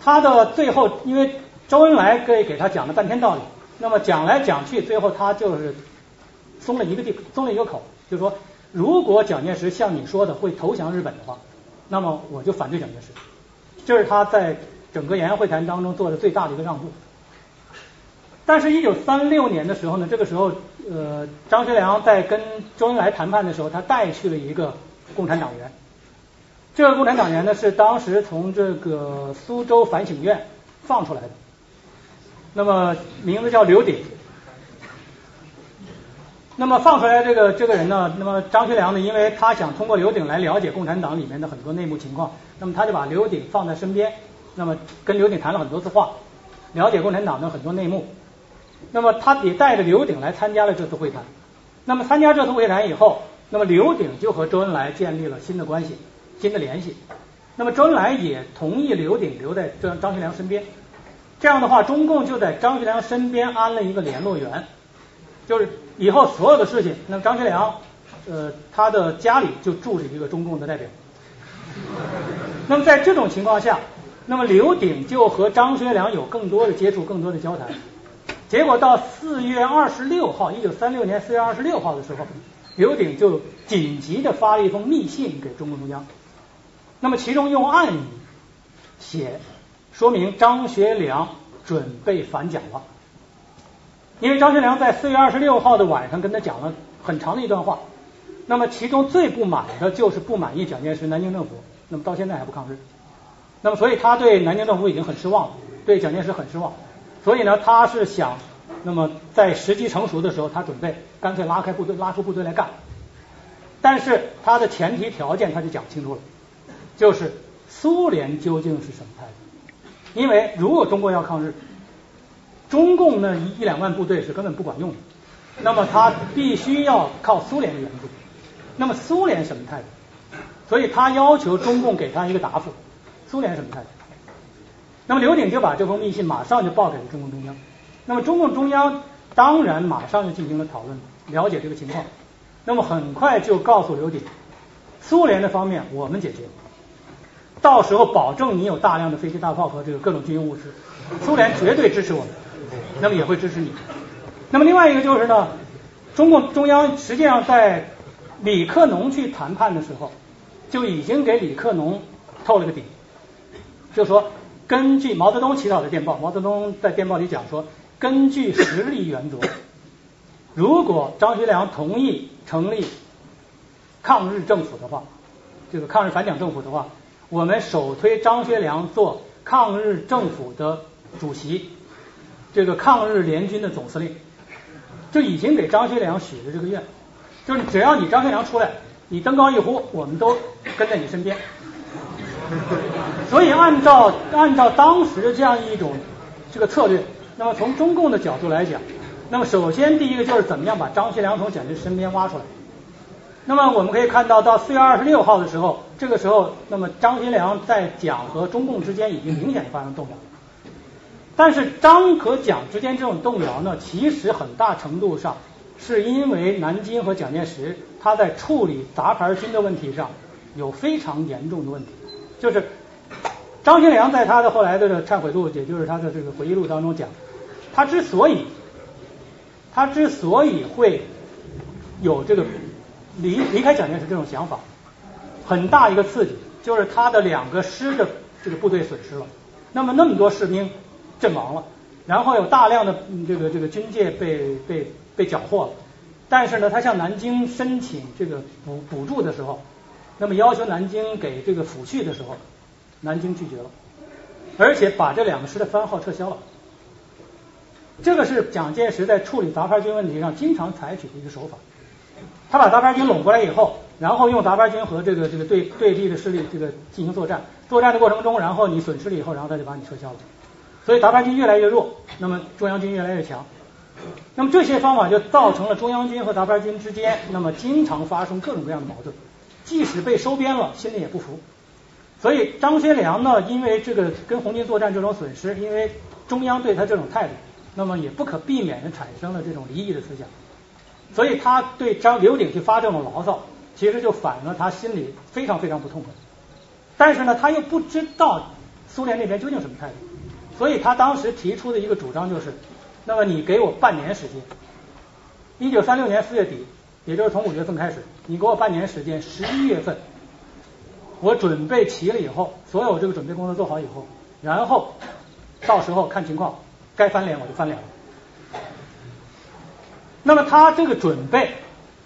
他的最后，因为周恩来给给他讲了半天道理，那么讲来讲去，最后他就是松了一个地，松了一个口，就是说，如果蒋介石像你说的会投降日本的话，那么我就反对蒋介石。这是他在整个延安会谈当中做的最大的一个让步。但是，一九三六年的时候呢，这个时候，呃，张学良在跟周恩来谈判的时候，他带去了一个共产党员。这个共产党员呢，是当时从这个苏州反省院放出来的，那么名字叫刘鼎。那么放出来这个这个人呢，那么张学良呢，因为他想通过刘鼎来了解共产党里面的很多内幕情况，那么他就把刘鼎放在身边，那么跟刘鼎谈了很多次话，了解共产党的很多内幕。那么他也带着刘鼎来参加了这次会谈。那么参加这次会谈以后，那么刘鼎就和周恩来建立了新的关系。新的联系，那么周恩来也同意刘鼎留在张张学良身边，这样的话，中共就在张学良身边安了一个联络员，就是以后所有的事情，那么张学良呃他的家里就住着一个中共的代表，那么在这种情况下，那么刘鼎就和张学良有更多的接触，更多的交谈，结果到四月二十六号，一九三六年四月二十六号的时候，刘鼎就紧急的发了一封密信给中共中央。那么其中用暗语写，说明张学良准备反蒋了。因为张学良在四月二十六号的晚上跟他讲了很长的一段话，那么其中最不满的就是不满意蒋介石南京政府，那么到现在还不抗日。那么所以他对南京政府已经很失望了，对蒋介石很失望。所以呢，他是想，那么在时机成熟的时候，他准备干脆拉开部队，拉出部队来干。但是他的前提条件他就讲清楚了。就是苏联究竟是什么态度？因为如果中国要抗日，中共那一一两万部队是根本不管用的，那么他必须要靠苏联的援助。那么苏联什么态度？所以他要求中共给他一个答复。苏联什么态度？那么刘鼎就把这封密信马上就报给了中共中央。那么中共中央当然马上就进行了讨论，了解这个情况。那么很快就告诉刘鼎，苏联的方面我们解决，到时候保证你有大量的飞机大炮和这个各种军用物资，苏联绝对支持我们，那么也会支持你。那么另外一个就是呢，中共中央实际上在李克农去谈判的时候，就已经给李克农透了个底，就说根据毛泽东起草的电报，毛泽东在电报里讲说，根据实力原则，如果张学良同意成立抗日政府的话，这个抗日反蒋政府的话，我们首推张学良做抗日政府的主席，这个抗日联军的总司令，就已经给张学良许了这个愿，就是只要你张学良出来，你登高一呼，我们都跟在你身边。所以按照按照当时的这样一种这个策略，那么从中共的角度来讲，那么首先第一个就是怎么样把张学良从蒋介石身边挖出来。那么我们可以看到，到四月二十六号的时候，这个时候，那么张学良在蒋和中共之间已经明显的发生动摇。但是张和蒋之间这种动摇呢，其实很大程度上是因为南京和蒋介石他在处理杂牌军的问题上有非常严重的问题，就是张学良在他的后来的忏悔录，也就是他的这个回忆录当中讲，他之所以他之所以会有这个离离开蒋介石这种想法，很大一个刺激就是他的两个师的这个部队损失了，那么那么多士兵阵亡了，然后有大量的这个这个军械被被被缴获了，但是呢，他向南京申请这个补补助的时候，那么要求南京给这个抚恤的时候，南京拒绝了，而且把这两个师的番号撤销了。这个是蒋介石在处理杂牌军问题上经常采取的一个手法。他把杂牌军拢过来以后，然后用杂牌军和这个这个对对立的势力这个进行作战，作战的过程中，然后你损失了以后，然后他就把你撤销了。所以杂牌军越来越弱，那么中央军越来越强。那么这些方法就造成了中央军和杂牌军之间，那么经常发生各种各样的矛盾。即使被收编了，心里也不服。所以张学良呢，因为这个跟红军作战这种损失，因为中央对他这种态度，那么也不可避免的产生了这种离异的思想。所以他对张刘鼎去发这种牢骚，其实就反映了他心里非常非常不痛快。但是呢，他又不知道苏联那边究竟什么态度，所以他当时提出的一个主张就是，那么你给我半年时间，一九三六年四月底，也就是从五月份开始，你给我半年时间，十一月份，我准备齐了以后，所有这个准备工作做好以后，然后到时候看情况，该翻脸我就翻脸。那么他这个准备，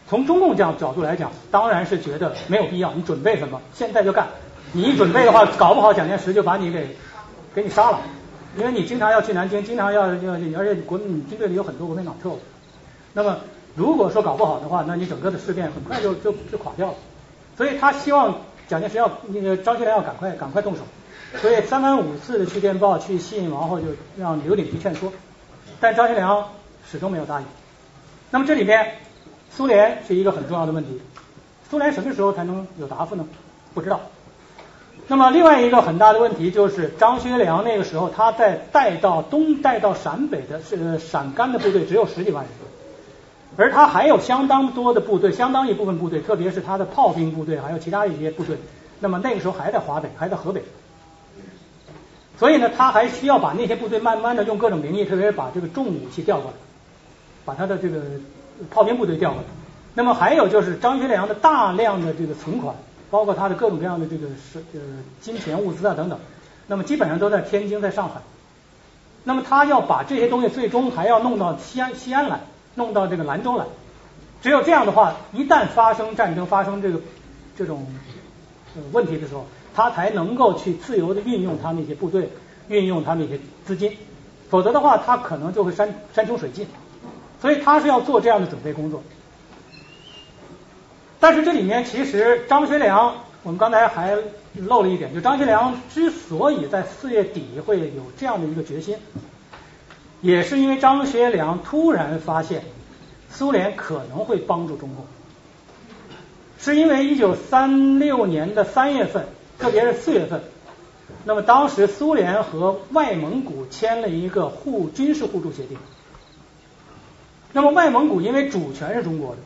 从中共这样角度来讲，当然是觉得没有必要。你准备什么？现在就干。你一准备的话，搞不好蒋介石就把你给给你杀了，因为你经常要去南京，经常要要，而且国民军队里有很多国民党特务。那么如果说搞不好的话，那你整个的事变很快就就就垮掉了。所以他希望蒋介石要那个张学良要赶快赶快动手。所以三番五次的去电报去信，王后就让刘鼎去劝说，但张学良始终没有答应。那么这里边，苏联是一个很重要的问题。苏联什么时候才能有答复呢？不知道。那么另外一个很大的问题就是张学良那个时候他在带到东带到陕北的是陕甘的部队只有十几万人，而他还有相当多的部队，相当一部分部队，特别是他的炮兵部队，还有其他一些部队。那么那个时候还在华北，还在河北。所以呢，他还需要把那些部队慢慢的用各种名义，特别是把这个重武器调过来。把他的这个炮兵部队调过来，那么还有就是张学良的大量的这个存款，包括他的各种各样的这个是呃金钱物资啊等等，那么基本上都在天津，在上海。那么他要把这些东西最终还要弄到西安西安来，弄到这个兰州来。只有这样的话，一旦发生战争、发生这个这种问题的时候，他才能够去自由的运用他那些部队，运用他那些资金。否则的话，他可能就会山山穷水尽。所以他是要做这样的准备工作，但是这里面其实张学良我们刚才还漏了一点，就张学良之所以在四月底会有这样的一个决心，也是因为张学良突然发现苏联可能会帮助中共，是因为一九三六年的三月份，特别是四月份，那么当时苏联和外蒙古签了一个互军事互助协定。那么外蒙古因为主权是中国的，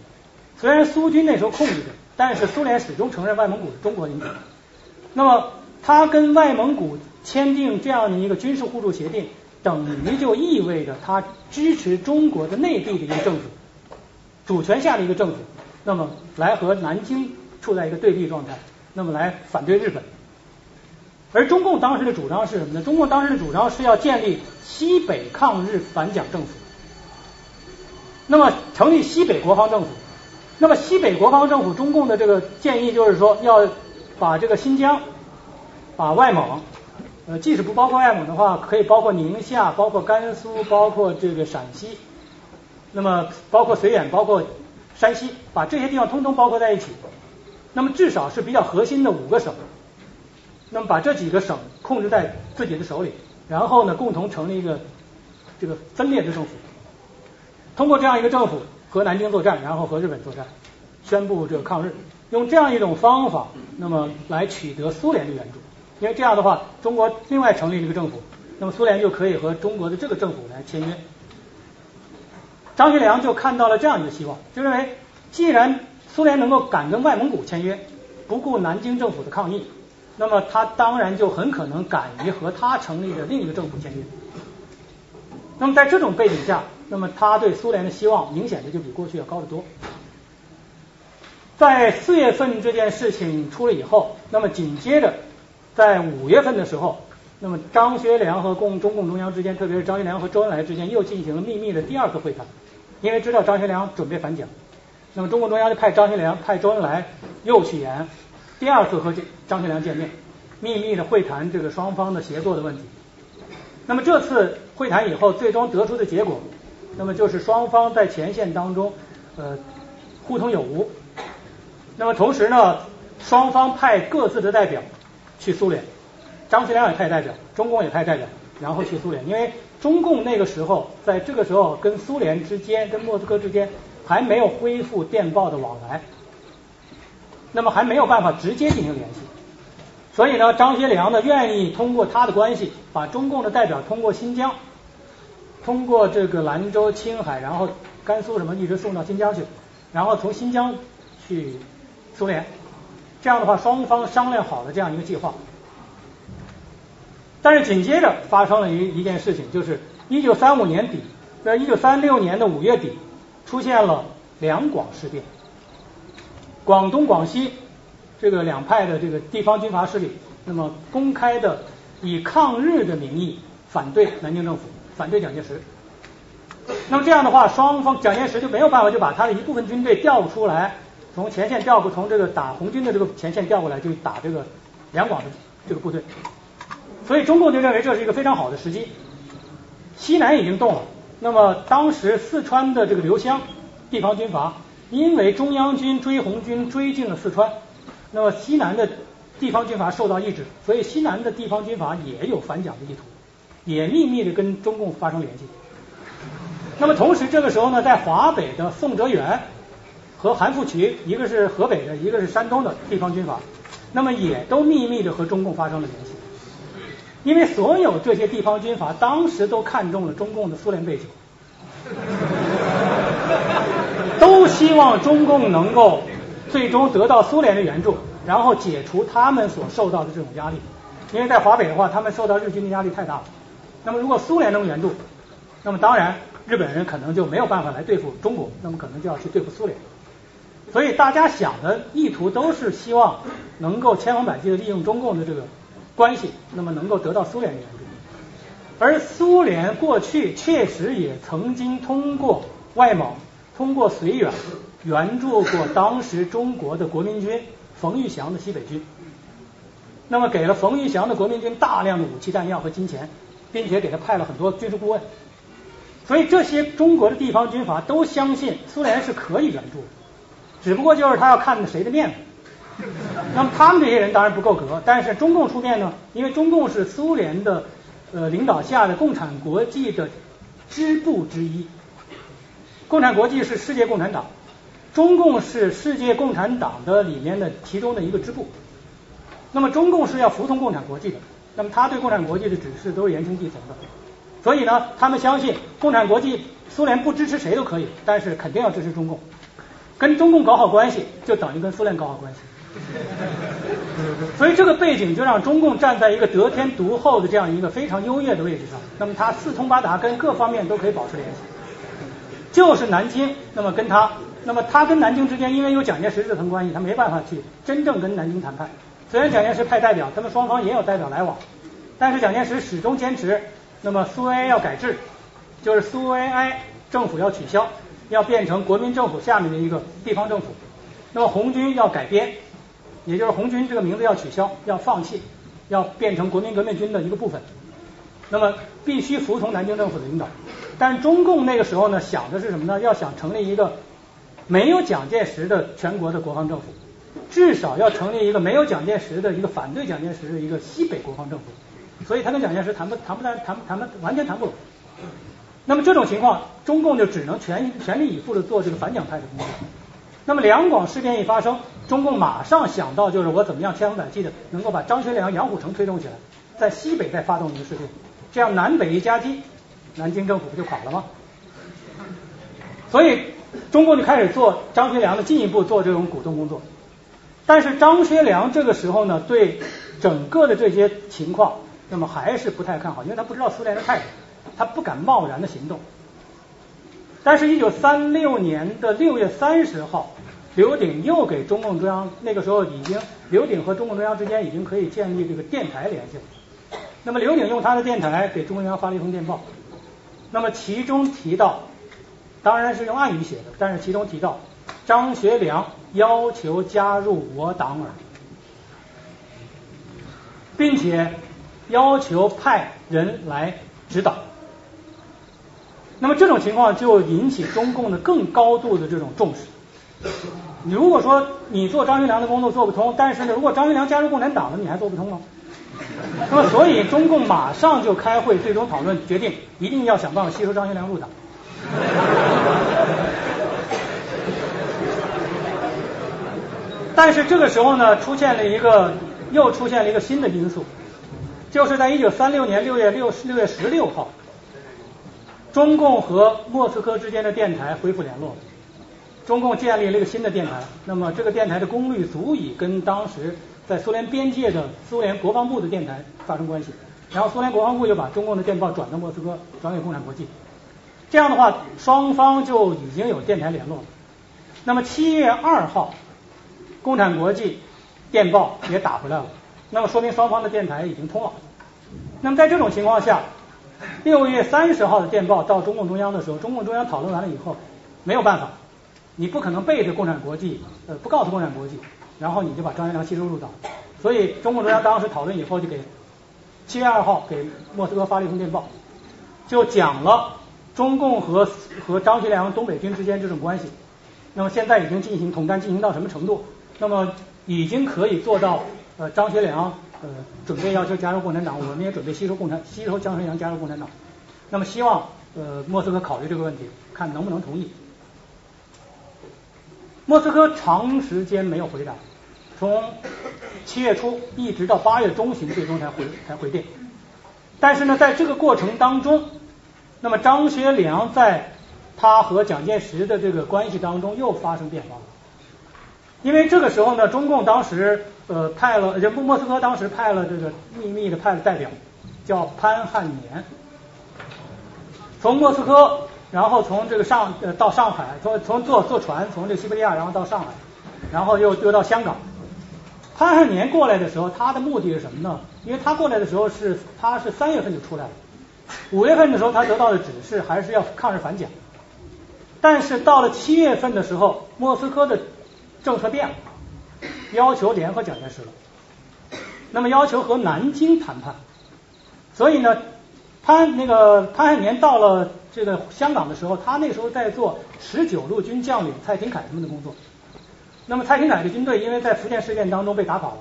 虽然苏军那时候控制着，但是苏联始终承认外蒙古是中国领土。那么他跟外蒙古签订这样的一个军事互助协定，等于就意味着他支持中国的内地的一个政府，主权下的一个政府，那么来和南京处在一个对立状态，那么来反对日本。而中共当时的主张是什么呢？中共当时的主张是要建立西北抗日反蒋政府。那么成立西北国防政府，那么西北国防政府，中共的这个建议就是说要把这个新疆、把外蒙，呃，即使不包括外蒙的话，可以包括宁夏、包括甘肃、包括这个陕西，那么包括绥远、包括山西，把这些地方通通包括在一起。那么至少是比较核心的五个省，那么把这几个省控制在自己的手里，然后呢，共同成立一个这个分裂的政府。通过这样一个政府和南京作战，然后和日本作战，宣布这个抗日，用这样一种方法，那么来取得苏联的援助。因为这样的话，中国另外成立一个政府，那么苏联就可以和中国的这个政府来签约。张学良就看到了这样一个希望，就认为既然苏联能够敢跟外蒙古签约，不顾南京政府的抗议，那么他当然就很可能敢于和他成立的另一个政府签约。那么在这种背景下，那么他对苏联的希望明显的就比过去要高得多。在四月份这件事情出了以后，那么紧接着在五月份的时候，那么张学良和共中共中央之间，特别是张学良和周恩来之间又进行了秘密的第二次会谈，因为知道张学良准备反蒋，那么中共中央就派张学良派周恩来又去延第二次和这张学良见面，秘密的会谈这个双方的协作的问题。那么这次会谈以后，最终得出的结果，那么就是双方在前线当中，呃，互通有无。那么同时呢，双方派各自的代表去苏联，张学良也派代表，中共也派代表，然后去苏联。因为中共那个时候，在这个时候跟苏联之间、跟莫斯科之间还没有恢复电报的往来，那么还没有办法直接进行联系。所以呢，张学良呢愿意通过他的关系，把中共的代表通过新疆，通过这个兰州、青海，然后甘肃什么一直送到新疆去，然后从新疆去苏联。这样的话，双方商量好了这样一个计划。但是紧接着发生了一一件事情，就是一九三五年底，在一九三六年的五月底，出现了两广事变，广东、广西。这个两派的这个地方军阀势力，那么公开的以抗日的名义反对南京政府，反对蒋介石。那么这样的话，双方蒋介石就没有办法，就把他的一部分军队调出来，从前线调过，从这个打红军的这个前线调过来，就打这个两广的这个部队。所以中共就认为这是一个非常好的时机。西南已经动了，那么当时四川的这个刘湘地方军阀，因为中央军追红军追进了四川。那么西南的地方军阀受到抑制，所以西南的地方军阀也有反蒋的意图，也秘密的跟中共发生联系。那么同时这个时候呢，在华北的宋哲元和韩复渠，一个是河北的，一个是山东的地方军阀，那么也都秘密的和中共发生了联系。因为所有这些地方军阀当时都看中了中共的苏联背景，都希望中共能够。最终得到苏联的援助，然后解除他们所受到的这种压力。因为在华北的话，他们受到日军的压力太大了。那么如果苏联能援助，那么当然日本人可能就没有办法来对付中国，那么可能就要去对付苏联。所以大家想的意图都是希望能够千方百计的利用中共的这个关系，那么能够得到苏联的援助。而苏联过去确实也曾经通过外蒙，通过绥远。援助过当时中国的国民军冯玉祥的西北军，那么给了冯玉祥的国民军大量的武器弹药和金钱，并且给他派了很多军事顾问，所以这些中国的地方军阀都相信苏联是可以援助的，只不过就是他要看谁的面子。那么他们这些人当然不够格，但是中共出面呢，因为中共是苏联的呃领导下的共产国际的支部之一，共产国际是世界共产党，中共是世界共产党的里面的其中的一个支部。那么中共是要服从共产国际的，那么他对共产国际的指示都是言听计从的，所以呢，他们相信共产国际苏联不支持谁都可以，但是肯定要支持中共，跟中共搞好关系就等于跟苏联搞好关系。所以这个背景就让中共站在一个得天独厚的这样一个非常优越的位置上，那么他四通八达，跟各方面都可以保持联系。就是南京，那么跟他，那么他跟南京之间因为有蒋介石这层关系，他没办法去真正跟南京谈判。虽然蒋介石派代表，他们双方也有代表来往，但是蒋介石始终坚持，那么苏维埃要改制，就是苏维埃政府要取消，要变成国民政府下面的一个地方政府。那么红军要改编。也就是红军这个名字要取消，要放弃，要变成国民革命军的一个部分。那么必须服从南京政府的领导。但中共那个时候呢，想的是什么呢？要想成立一个没有蒋介石的全国的国防政府，至少要成立一个没有蒋介石的一个反对蒋介石的一个西北国防政府。所以他跟蒋介石谈不谈不谈谈谈不完全谈不拢。那么这种情况，中共就只能全全力以赴的做这个反蒋派的工作。那么两广事变一发生。中共马上想到，就是我怎么样千方百计的能够把张学良、杨虎城推动起来，在西北再发动一个事变，这样南北一夹击，南京政府不就垮了吗？所以中共就开始做张学良的进一步做这种鼓动工作。但是张学良这个时候呢，对整个的这些情况，那么还是不太看好，因为他不知道苏联的态度，他不敢贸然的行动。但是，一九三六年的六月三十号。刘鼎又给中共中央，那个时候已经，刘鼎和中共中央之间已经可以建立这个电台联系了。那么刘鼎用他的电台给中共中央发了一封电报，那么其中提到，当然是用暗语写的，但是其中提到张学良要求加入我党耳，并且要求派人来指导。那么这种情况就引起中共的更高度的这种重视。你如果说你做张学良的工作做不通，但是呢，如果张学良加入共产党了，你还做不通吗？那么，所以中共马上就开会，最终讨论决定，一定要想办法吸收张学良入党。但是这个时候呢，出现了一个，又出现了一个新的因素，就是在一九三六年六月六六月十六号，中共和莫斯科之间的电台恢复联络。中共建立了一个新的电台，那么这个电台的功率足以跟当时在苏联边界的苏联国防部的电台发生关系，然后苏联国防部就把中共的电报转到莫斯科，转给共产国际，这样的话双方就已经有电台联络了。那么七月二号，共产国际电报也打回来了，那么说明双方的电台已经通了。那么在这种情况下，六月三十号的电报到中共中央的时候，中共中央讨论完了以后，没有办法。你不可能背着共产国际，呃，不告诉共产国际，然后你就把张学良吸收入党。所以中共中央当时讨论以后，就给七月二号给莫斯科发了一封电报，就讲了中共和和张学良东北军之间这种关系。那么现在已经进行统战进行到什么程度？那么已经可以做到，呃，张学良呃准备要求加入共产党，我们也准备吸收共产吸收张学良加入共产党。那么希望呃莫斯科考虑这个问题，看能不能同意。莫斯科长时间没有回答，从七月初一直到八月中旬，最终才回才回电。但是呢，在这个过程当中，那么张学良在他和蒋介石的这个关系当中又发生变化了。因为这个时候呢，中共当时呃派了，人莫莫斯科当时派了这个秘密的派了代表，叫潘汉年，从莫斯科。然后从这个上呃到上海，从从坐坐船从这西伯利亚，然后到上海，然后又又到香港。潘汉年过来的时候，他的目的是什么呢？因为他过来的时候是他是三月份就出来了，五月份的时候他得到的指示还是要抗日反蒋，但是到了七月份的时候，莫斯科的政策变了，要求联合蒋介石了，那么要求和南京谈判，所以呢，潘那个潘汉年到了。这个香港的时候，他那时候在做十九路军将领蔡廷锴他们的工作。那么蔡廷锴的军队因为在福建事变当中被打跑了，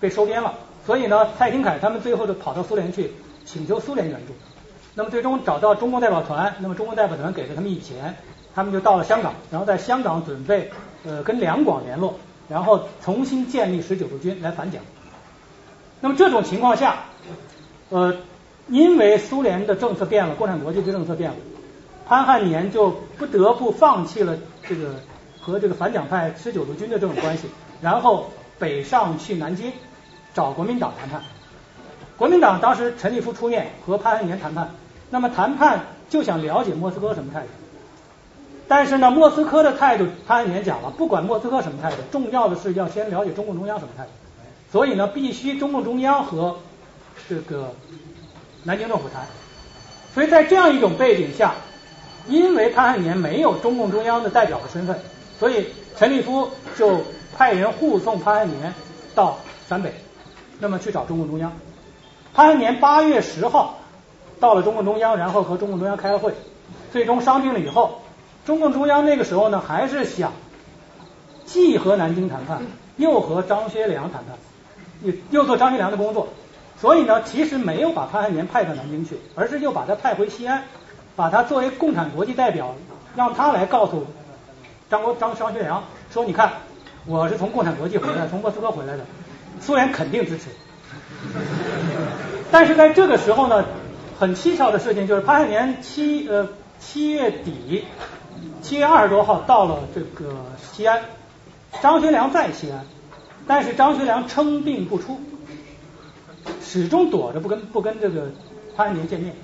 被收编了，所以呢，蔡廷锴他们最后就跑到苏联去请求苏联援助。那么最终找到中共代表团，那么中共代表团给了他们一笔钱，他们就到了香港，然后在香港准备呃跟两广联络，然后重新建立十九路军来反蒋。那么这种情况下，呃，因为苏联的政策变了，共产国际的政策变了，潘汉年就不得不放弃了这个和这个反蒋派十九路军的这种关系，然后北上去南京找国民党谈判。国民党当时陈立夫出面和潘汉年谈判，那么谈判就想了解莫斯科什么态度。但是呢，莫斯科的态度，潘汉年讲了，不管莫斯科什么态度，重要的是要先了解中共中央什么态度。所以呢，必须中共中央和这个南京政府谈。所以在这样一种背景下，因为潘汉年没有中共中央的代表的身份，所以陈立夫就派人护送潘汉年到陕北，那么去找中共中央。潘汉年八月十号到了中共中央，然后和中共中央开了会，最终商定了以后，中共中央那个时候呢，还是想既和南京谈判，又和张学良谈判。又又做张学良的工作，所以呢，其实没有把潘汉年派到南京去，而是又把他派回西安，把他作为共产国际代表，让他来告诉张国张张学良说：“你看，我是从共产国际回来，从莫斯科回来的，苏联肯定支持。”但是在这个时候呢，很蹊跷的事情就是，潘汉年七呃七月底，七月二十多号到了这个西安，张学良在西安。但是张学良称病不出，始终躲着不跟不跟这个潘汉年见面。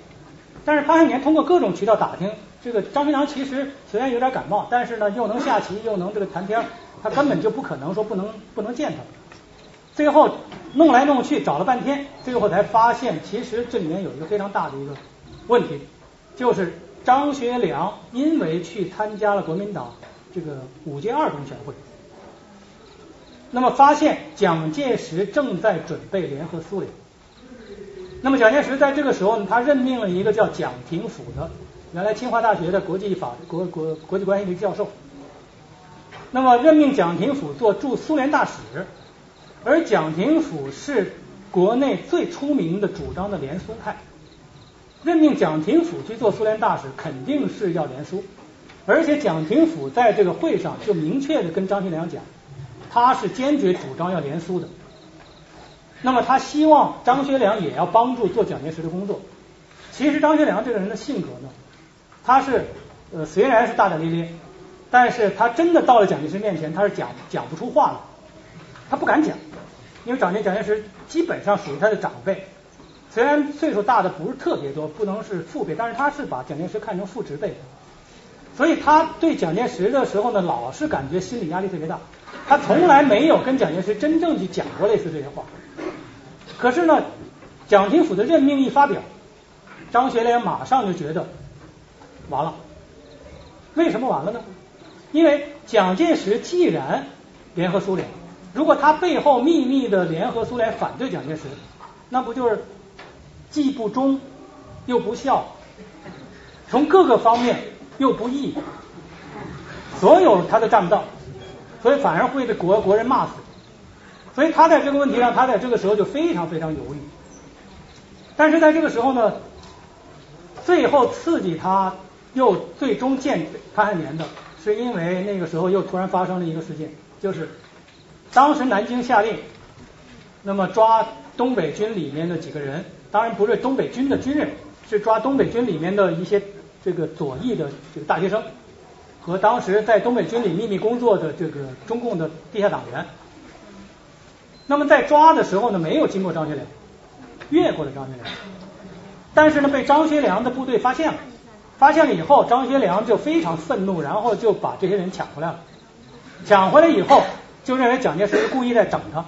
但是潘汉年通过各种渠道打听，这个张学良其实虽然有点感冒，但是呢又能下棋又能这个谈天，他根本就不可能说不能不能见他。最后弄来弄去找了半天，最后才发现其实这里面有一个非常大的一个问题，就是张学良因为去参加了国民党这个五届二中全会。那么发现蒋介石正在准备联合苏联。那么蒋介石在这个时候呢，他任命了一个叫蒋廷甫的，原来清华大学的国际法国国国际关系的教授。那么任命蒋廷甫做驻苏联大使，而蒋廷甫是国内最出名的主张的联苏派。任命蒋廷甫去做苏联大使，肯定是要联苏。而且蒋廷甫在这个会上就明确的跟张学良讲。他是坚决主张要联苏的，那么他希望张学良也要帮助做蒋介石的工作。其实张学良这个人的性格呢，他是呃虽然是大大咧咧，但是他真的到了蒋介石面前，他是讲讲不出话来，他不敢讲，因为蒋介蒋介石基本上属于他的长辈，虽然岁数大的不是特别多，不能是父辈，但是他是把蒋介石看成父执辈，所以他对蒋介石的时候呢，老是感觉心理压力特别大。他从来没有跟蒋介石真正去讲过类似这些话，可是呢，蒋廷甫的任命一发表，张学良马上就觉得完了。为什么完了呢？因为蒋介石既然联合苏联，如果他背后秘密的联合苏联反对蒋介石，那不就是既不忠又不孝，从各个方面又不义，所有他都占不到。所以反而会被国国人骂死，所以他在这个问题上，他在这个时候就非常非常犹豫。但是在这个时候呢，最后刺激他又最终见潘汉年的，是因为那个时候又突然发生了一个事件，就是当时南京下令，那么抓东北军里面的几个人，当然不是东北军的军人，是抓东北军里面的一些这个左翼的这个大学生。和当时在东北军里秘密工作的这个中共的地下党员，那么在抓的时候呢，没有经过张学良，越过了张学良，但是呢，被张学良的部队发现了，发现了以后，张学良就非常愤怒，然后就把这些人抢回来了，抢回来以后，就认为蒋介石是故意在整他，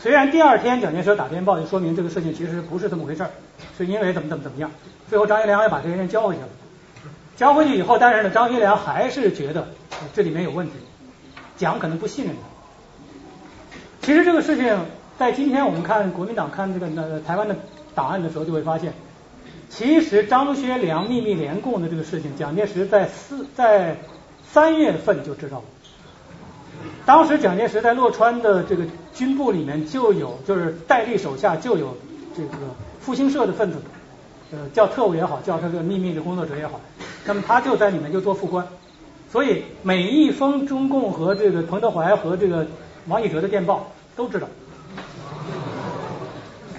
虽然第二天蒋介石打电报就说明这个事情其实不是这么回事儿是因为怎么怎么怎么样，最后张学良也把这些人交回去了。交回去以后，但是呢，张学良还是觉得这里面有问题，蒋可能不信任他。其实这个事情在今天我们看国民党看这个呃台湾的档案的时候，就会发现，其实张学良秘密联共的这个事情，蒋介石在四在三月份就知道了。当时蒋介石在洛川的这个军部里面就有，就是戴笠手下就有这个复兴社的分子，呃，叫特务也好，叫这个秘密的工作者也好，那么他就在里面就做副官，所以每一封中共和这个彭德怀和这个王以哲的电报都知道，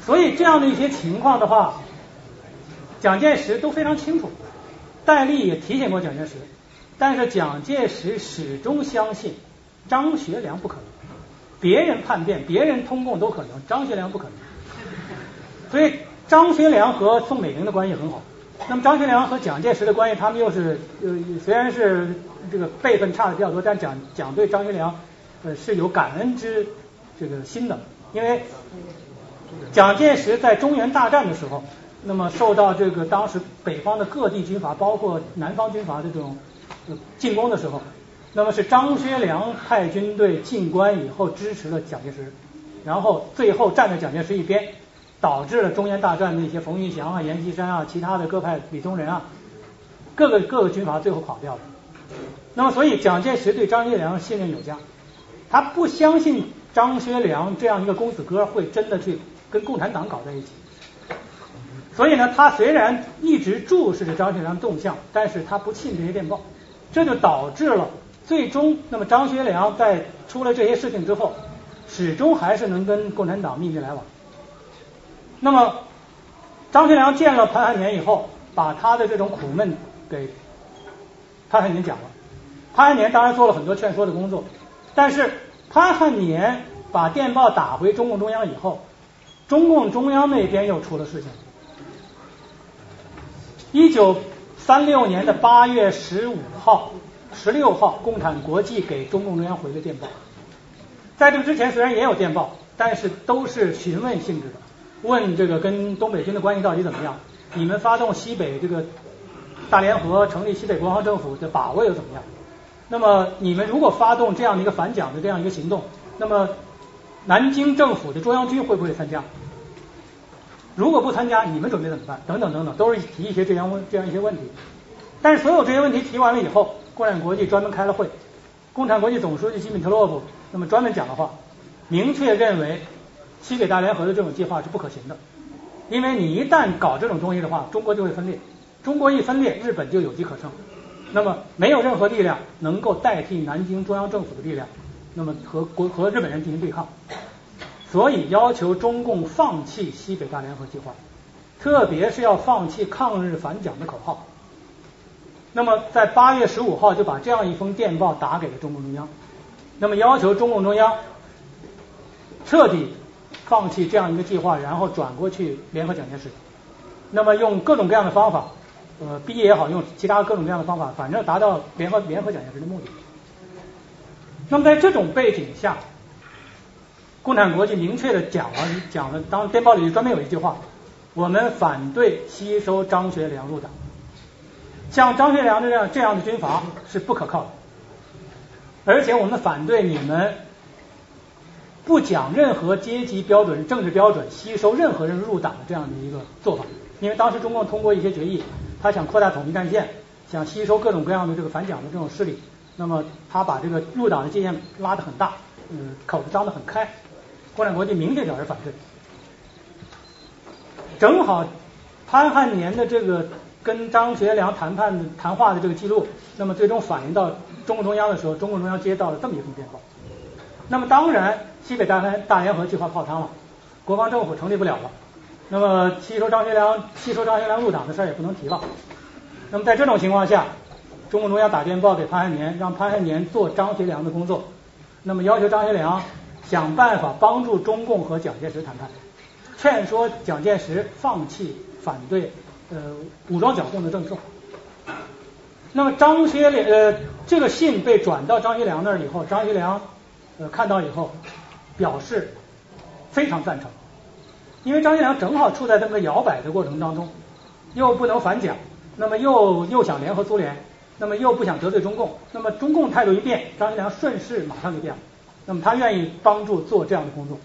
所以这样的一些情况的话，蒋介石都非常清楚，戴笠也提醒过蒋介石，但是蒋介石始终相信张学良不可能，别人叛变、别人通共都可能，张学良不可能。所以张学良和宋美龄的关系很好。那么张学良和蒋介石的关系，他们又是呃虽然是这个辈分差的比较多，但蒋蒋对张学良呃是有感恩之这个心的，因为蒋介石在中原大战的时候，那么受到这个当时北方的各地军阀，包括南方军阀的这种呃进攻的时候，那么是张学良派军队进关以后支持了蒋介石，然后最后站在蒋介石一边，导致了中原大战那些冯玉祥啊、阎锡山啊、其他的各派李宗仁啊，各个各个军阀最后跑掉了。那么所以蒋介石对张学良信任有加，他不相信张学良这样一个公子哥会真的去跟共产党搞在一起。所以呢，他虽然一直注视着张学良动向，但是他不信这些电报，这就导致了最终，那么张学良在出了这些事情之后，始终还是能跟共产党秘密来往。那么张学良见了潘汉年以后，把他的这种苦闷给潘汉年讲了。潘汉年当然做了很多劝说的工作，但是潘汉年把电报打回中共中央以后，中共中央那边又出了事情。一九三六年的八月十五号、十六号，共产国际给中共中央回的电报。在这之前，虽然也有电报，但是都是询问性质的，问这个跟东北军的关系到底怎么样？你们发动西北这个大联合，成立西北国防政府的把握又怎么样？那么你们如果发动这样的一个反蒋的这样一个行动，那么南京政府的中央军会不会参加？如果不参加，你们准备怎么办？等等等等，都是提一些这样问这样一些问题。但是所有这些问题提完了以后，共产国际专门开了会，共产国际总书记基米特洛夫那么专门讲的话，明确认为西北大联合的这种计划是不可行的，因为你一旦搞这种东西的话，中国就会分裂，中国一分裂，日本就有机可乘，那么没有任何力量能够代替南京中央政府的力量，那么和国和日本人进行对抗。所以要求中共放弃西北大联合计划，特别是要放弃抗日反蒋的口号。那么在八月十五号就把这样一封电报打给了中共中央，那么要求中共中央彻底放弃这样一个计划，然后转过去联合蒋介石。那么用各种各样的方法，呃，逼也好，用其他各种各样的方法，反正达到联合联合蒋介石的目的。那么在这种背景下，共产国际明确的讲了，讲了，当电报里专门有一句话，我们反对吸收张学良入党，像张学良这样这样的军阀是不可靠的，而且我们反对你们不讲任何阶级标准、政治标准，吸收任何人入党的这样的一个做法。因为当时中共通过一些决议，他想扩大统一战线，想吸收各种各样的这个反蒋的这种势力，那么他把这个入党的界限拉得很大，嗯，口子张得很开。共产国际明确表示反对。正好潘汉年的这个跟张学良谈判谈话的这个记录，那么最终反映到中共中央的时候，中共中央接到了这么一封电报。那么当然，西北大联大联合计划泡汤了，国防政府成立不了了。那么吸收张学良吸收张学良入党的事儿也不能提了。那么在这种情况下，中共中央打电报给潘汉年，让潘汉年做张学良的工作，那么要求张学良想办法帮助中共和蒋介石谈判，劝说蒋介石放弃反对呃武装剿共的政策。那么张学良呃这个信被转到张学良那儿以后，张学良呃看到以后表示非常赞成。因为张学良正好处在这么个摇摆的过程当中，又不能反蒋，那么又又想联合苏联，那么又不想得罪中共，那么中共态度一变，张学良顺势马上就变了，那么他愿意帮助做这样的工作，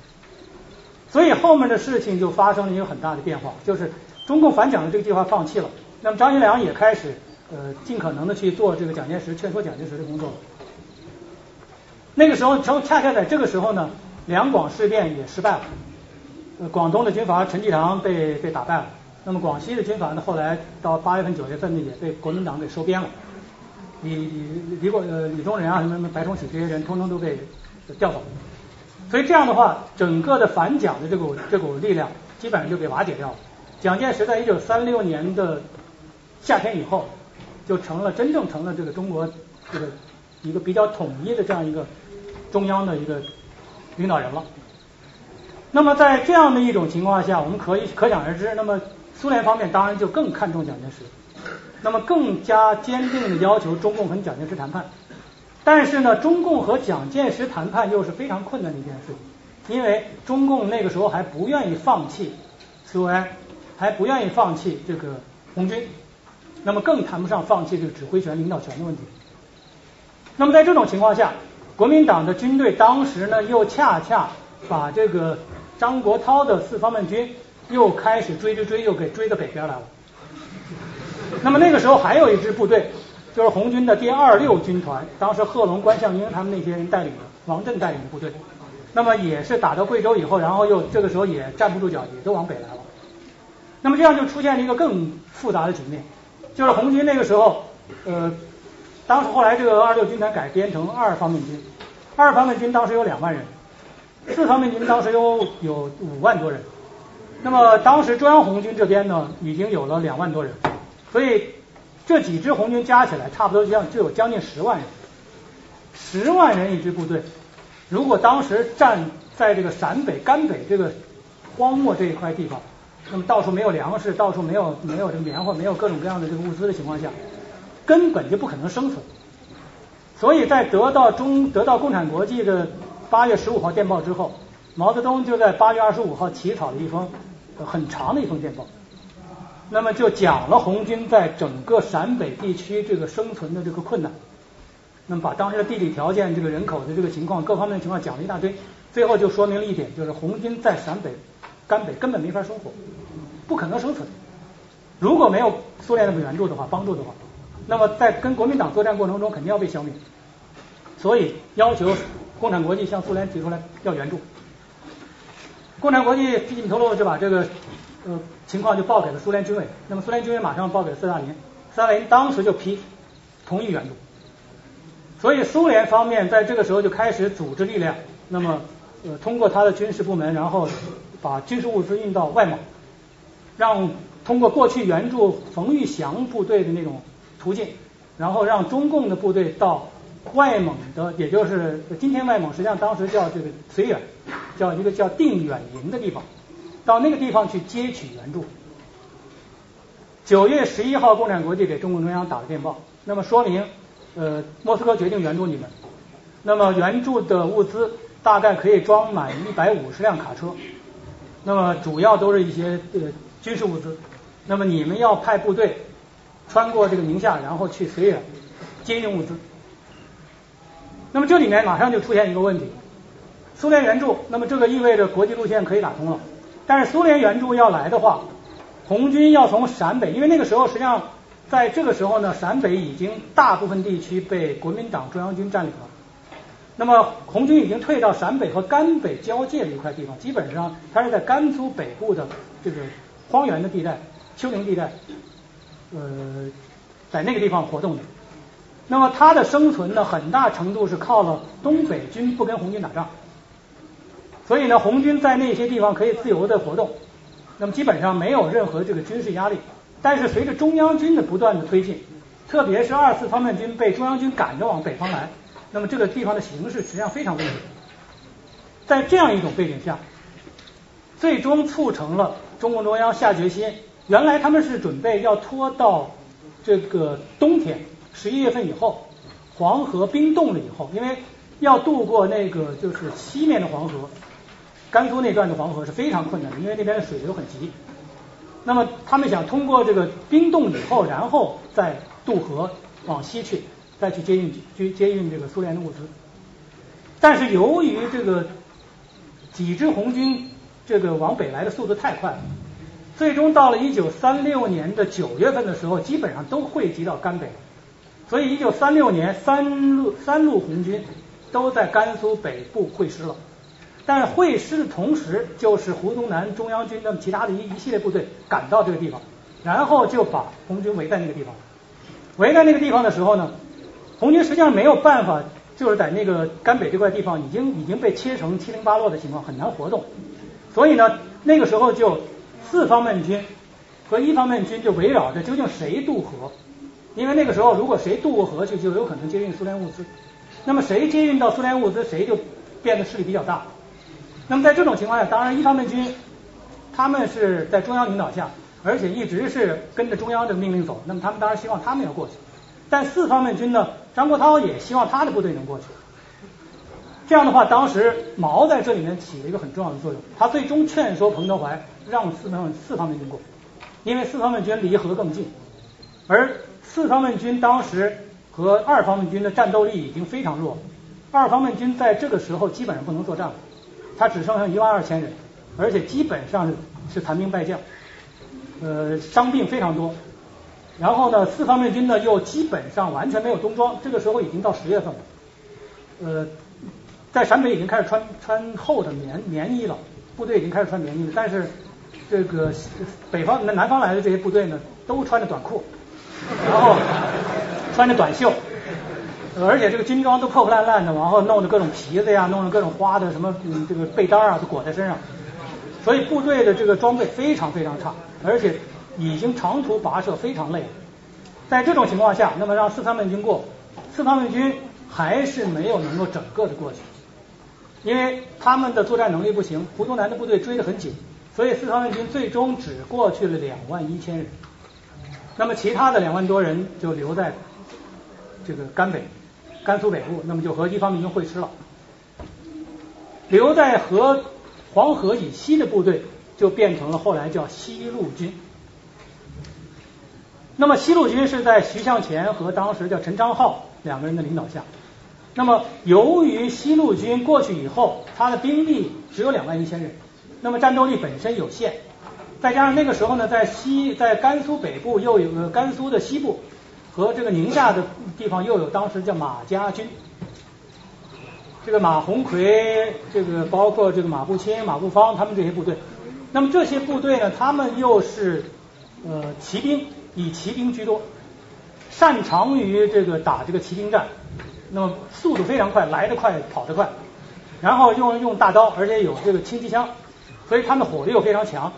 所以后面的事情就发生了一个很大的变化，就是中共反蒋的这个计划放弃了，那么张学良也开始呃尽可能的去做这个蒋介石劝说蒋介石的工作。那个时候，正恰恰在这个时候呢，两广事变也失败了。呃，广东的军阀陈济棠被被打败了，那么广西的军阀呢，后来到八月份、九月份呢，也被国民党给收编了。李李李国呃李宗仁啊，什么什么白崇禧这些人，通通都被调走。所以这样的话，整个的反蒋的这股这股力量，基本上就被瓦解掉了。蒋介石在一九三六年的夏天以后，就成了真正成了这个中国这个一个比较统一的这样一个中央的一个领导人了。那么在这样的一种情况下，我们可以可想而知，那么苏联方面当然就更看重蒋介石，那么更加坚定的要求中共和蒋介石谈判。但是呢，中共和蒋介石谈判又是非常困难的一件事，因为中共那个时候还不愿意放弃苏维埃，还不愿意放弃这个红军，那么更谈不上放弃这个指挥权、领导权的问题。那么在这种情况下，国民党的军队当时呢，又恰恰把这个。张国焘的四方面军又开始追追追，又给追到北边来了。那么那个时候还有一支部队，就是红军的第二六军团，当时贺龙、关向英他们那些人带领的，王震带领的部队。那么也是打到贵州以后，然后又这个时候也站不住脚，也都往北来了。那么这样就出现了一个更复杂的局面，就是红军那个时候，呃，当时后来这个二六军团改编成二方面军，二方面军当时有两万人。四方面军当时有有五万多人，那么当时中央红军这边呢，已经有了两万多人，所以这几支红军加起来，差不多将就有将近十万人。十万人一支部队，如果当时站在这个陕北、甘北这个荒漠这一块地方，那么到处没有粮食，到处没有没有这个棉花，没有各种各样的这个物资的情况下，根本就不可能生存。所以在得到中得到共产国际的。八月十五号电报之后，毛泽东就在八月二十五号起草了一封很长的一封电报，那么就讲了红军在整个陕北地区这个生存的这个困难，那么把当时的地理条件、这个人口的这个情况、各方面的情况讲了一大堆，最后就说明了一点，就是红军在陕北、甘北根本没法生活，不可能生存。如果没有苏联的援助的话、帮助的话，那么在跟国民党作战过程中肯定要被消灭，所以要求。共产国际向苏联提出来要援助，共产国际披紧头路就把这个呃情况就报给了苏联军委，那么苏联军委马上报给斯大林，斯大林当时就批同意援助，所以苏联方面在这个时候就开始组织力量，那么呃通过他的军事部门，然后把军事物资运到外蒙，让通过过去援助冯玉祥部队的那种途径，然后让中共的部队到。外蒙的，也就是今天外蒙，实际上当时叫这个绥远，叫一个叫定远营的地方，到那个地方去接取援助。九月十一号，共产国际给中共中央打了电报，那么说明，呃，莫斯科决定援助你们，那么援助的物资大概可以装满一百五十辆卡车，那么主要都是一些呃军事物资，那么你们要派部队穿过这个宁夏，然后去绥远接应物资。那么这里面马上就出现一个问题，苏联援助，那么这个意味着国际路线可以打通了。但是苏联援助要来的话，红军要从陕北，因为那个时候实际上在这个时候呢，陕北已经大部分地区被国民党中央军占领了。那么红军已经退到陕北和甘北交界的一块地方，基本上它是在甘肃北部的这个荒原的地带、丘陵地带，呃，在那个地方活动的。那么它的生存呢，很大程度是靠了东北军不跟红军打仗，所以呢，红军在那些地方可以自由的活动，那么基本上没有任何这个军事压力。但是随着中央军的不断的推进，特别是二次方面军被中央军赶着往北方来，那么这个地方的形势实际上非常危险。在这样一种背景下，最终促成了中共中央下决心，原来他们是准备要拖到这个冬天。十一月份以后，黄河冰冻了以后，因为要渡过那个就是西面的黄河，甘肃那段的黄河是非常困难的，因为那边的水流很急。那么他们想通过这个冰冻以后，然后再渡河往西去，再去接运去接运这个苏联的物资。但是由于这个几支红军这个往北来的速度太快了，最终到了一九三六年的九月份的时候，基本上都汇集到甘北。所以，一九三六年，三路三路红军都在甘肃北部会师了。但会师的同时，就是胡宗南中央军的其他的一一系列部队赶到这个地方，然后就把红军围在那个地方。围在那个地方的时候呢，红军实际上没有办法，就是在那个甘北这块地方已经已经被切成七零八落的情况，很难活动。所以呢，那个时候就四方面军和一方面军就围绕着究竟谁渡河，因为那个时候如果谁渡过河去，就有可能接运苏联物资。那么谁接运到苏联物资，谁就变得势力比较大。那么在这种情况下，当然一方面军他们是在中央领导下，而且一直是跟着中央的命令走。那么他们当然希望他们要过去，但四方面军呢，张国焘也希望他的部队能过去。这样的话，当时毛在这里面起了一个很重要的作用，他最终劝说彭德怀让四方四方面军过，因为四方面军离河更近，而四方面军当时和二方面军的战斗力已经非常弱，二方面军在这个时候基本上不能作战了。他只剩下一万二千人，而且基本上是是残兵败将，呃，伤病非常多。然后呢，四方面军呢又基本上完全没有冬装，这个时候已经到十月份了。呃，在陕北已经开始穿穿厚的棉棉衣了，部队已经开始穿棉衣了。但是这个北方南南方来的这些部队呢，都穿着短裤，然后穿着短袖。而且这个军装都破破烂烂的，然后弄的各种皮子呀，弄的各种花的什么嗯这个被单啊都裹在身上，所以部队的这个装备非常非常差，而且已经长途跋涉非常累。在这种情况下，那么让四方面军过，四方面军还是没有能够整个的过去，因为他们的作战能力不行，胡宗南的部队追得很紧，所以四方面军最终只过去了两万一千人，那么其他的两万多人就留在这个甘北。甘肃北部，那么就和一方面军会师了。留在河黄河以西的部队就变成了后来叫西路军。那么西路军是在徐向前和当时叫陈昌浩两个人的领导下。那么由于西路军过去以后，他的兵力只有两万一千人，那么战斗力本身有限，再加上那个时候呢，在西在甘肃北部又有甘肃的西部。和这个宁夏的地方又有当时叫马家军，这个马鸿逵，这个包括这个马步青、马步芳他们这些部队，那么这些部队呢，他们又是呃骑兵，以骑兵居多，擅长于这个打这个骑兵战，那么速度非常快，来得快，跑得快，然后用用大刀，而且有这个轻机枪，所以他们火力又非常强，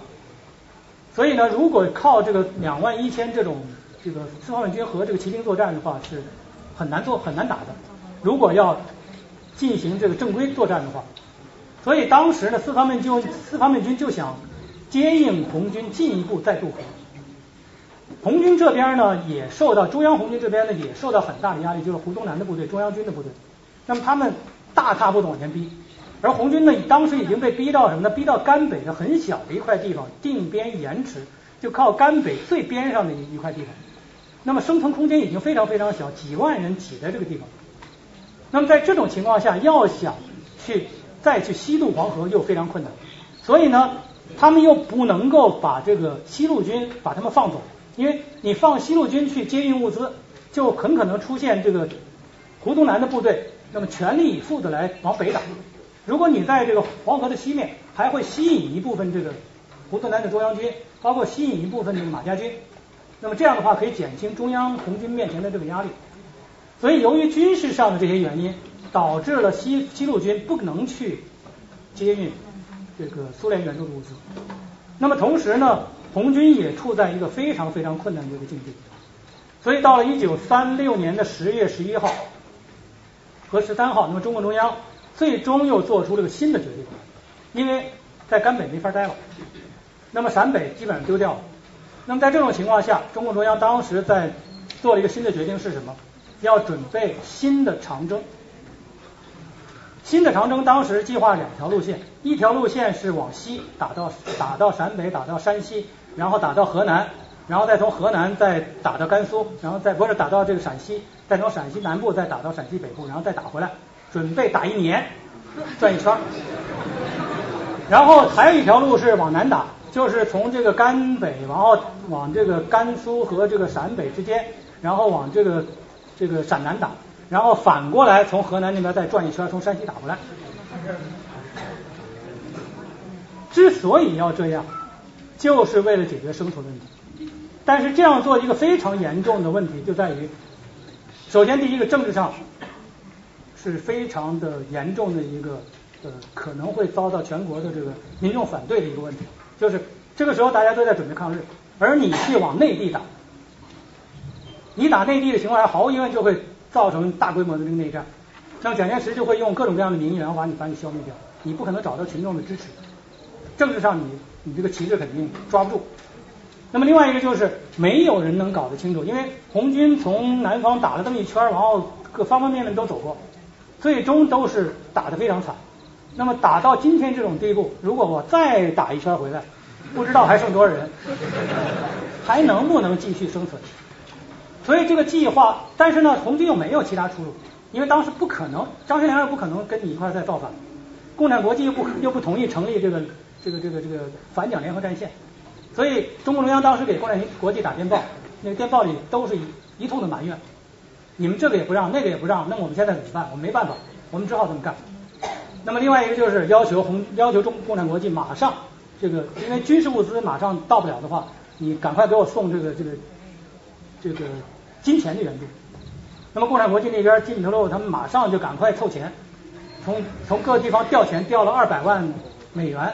所以呢，如果靠这个两万一千这种。这个四方面军和这个骑兵作战的话是很难做很难打的。如果要进行这个正规作战的话，所以当时呢，四方面军四方面军就想接应红军进一步再渡河。红军这边呢也受到中央红军这边呢也受到很大的压力，就是胡宗南的部队中央军的部队。那么他们大踏步的往前逼，而红军呢当时已经被逼到什么呢？逼到甘北的很小的一块地方，定边延迟，就靠甘北最边上的一一块地方。那么生存空间已经非常非常小，几万人挤在这个地方。那么在这种情况下，要想去再去西渡黄河又非常困难，所以呢，他们又不能够把这个西路军把他们放走，因为你放西路军去接运物资，就很可能出现这个胡宗南的部队，那么全力以赴的来往北打。如果你在这个黄河的西面，还会吸引一部分这个胡宗南的中央军，包括吸引一部分这个马家军。那么这样的话可以减轻中央红军面前的这个压力，所以由于军事上的这些原因，导致了西西路军不能去接运这个苏联援助的物资。那么同时呢，红军也处在一个非常非常困难的一个境地。所以到了一九三六年的十月十一号和十三号，那么中共中央最终又做出了个新的决定，因为在甘北没法待了，那么陕北基本上丢掉了。那么在这种情况下，中共中央当时在做了一个新的决定是什么？要准备新的长征。新的长征当时计划两条路线，一条路线是往西打到打到陕北，打到山西，然后打到河南，然后再从河南再打到甘肃，然后再不是打到这个陕西，再从陕西南部再打到陕西北部，然后再打回来，准备打一年，转一圈。然后还有一条路是往南打。就是从这个甘北，然后往这个甘肃和这个陕北之间，然后往这个这个陕南打，然后反过来从河南那边再转一圈，从山西打回来。之所以要这样，就是为了解决生存问题。但是这样做一个非常严重的问题就在于，首先第一个政治上是非常的严重的一个呃可能会遭到全国的这个民众反对的一个问题，就是这个时候大家都在准备抗日，而你去往内地打，你打内地的情况下，毫无疑问就会造成大规模的这个内战。那么蒋介石就会用各种各样的名义，然后把你把你消灭掉，你不可能找到群众的支持，政治上你你这个旗帜肯定抓不住。那么另外一个就是没有人能搞得清楚，因为红军从南方打了这么一圈，然后各方方面面都走过，最终都是打得非常惨。那么打到今天这种地步，如果我再打一圈回来，不知道还剩多少人，还能不能继续生存？所以这个计划，但是呢，红军又没有其他出路，因为当时不可能，张学良又不可能跟你一块再造反，共产国际又不又不同意成立这个这个这个这个反蒋联合战线。所以中共中央当时给共产国际打电报，那个电报里都是一一通的埋怨，你们这个也不让，那个也不让，那我们现在怎么办？我们没办法，我们只好这么干。那么另外一个就是要求红要求中共产国际马上这个，因为军事物资马上到不了的话，你赶快给我送这个这个这个金钱的援助。那么共产国际那边金头路他们马上就赶快凑钱，从从各个地方调钱调了二百万美元，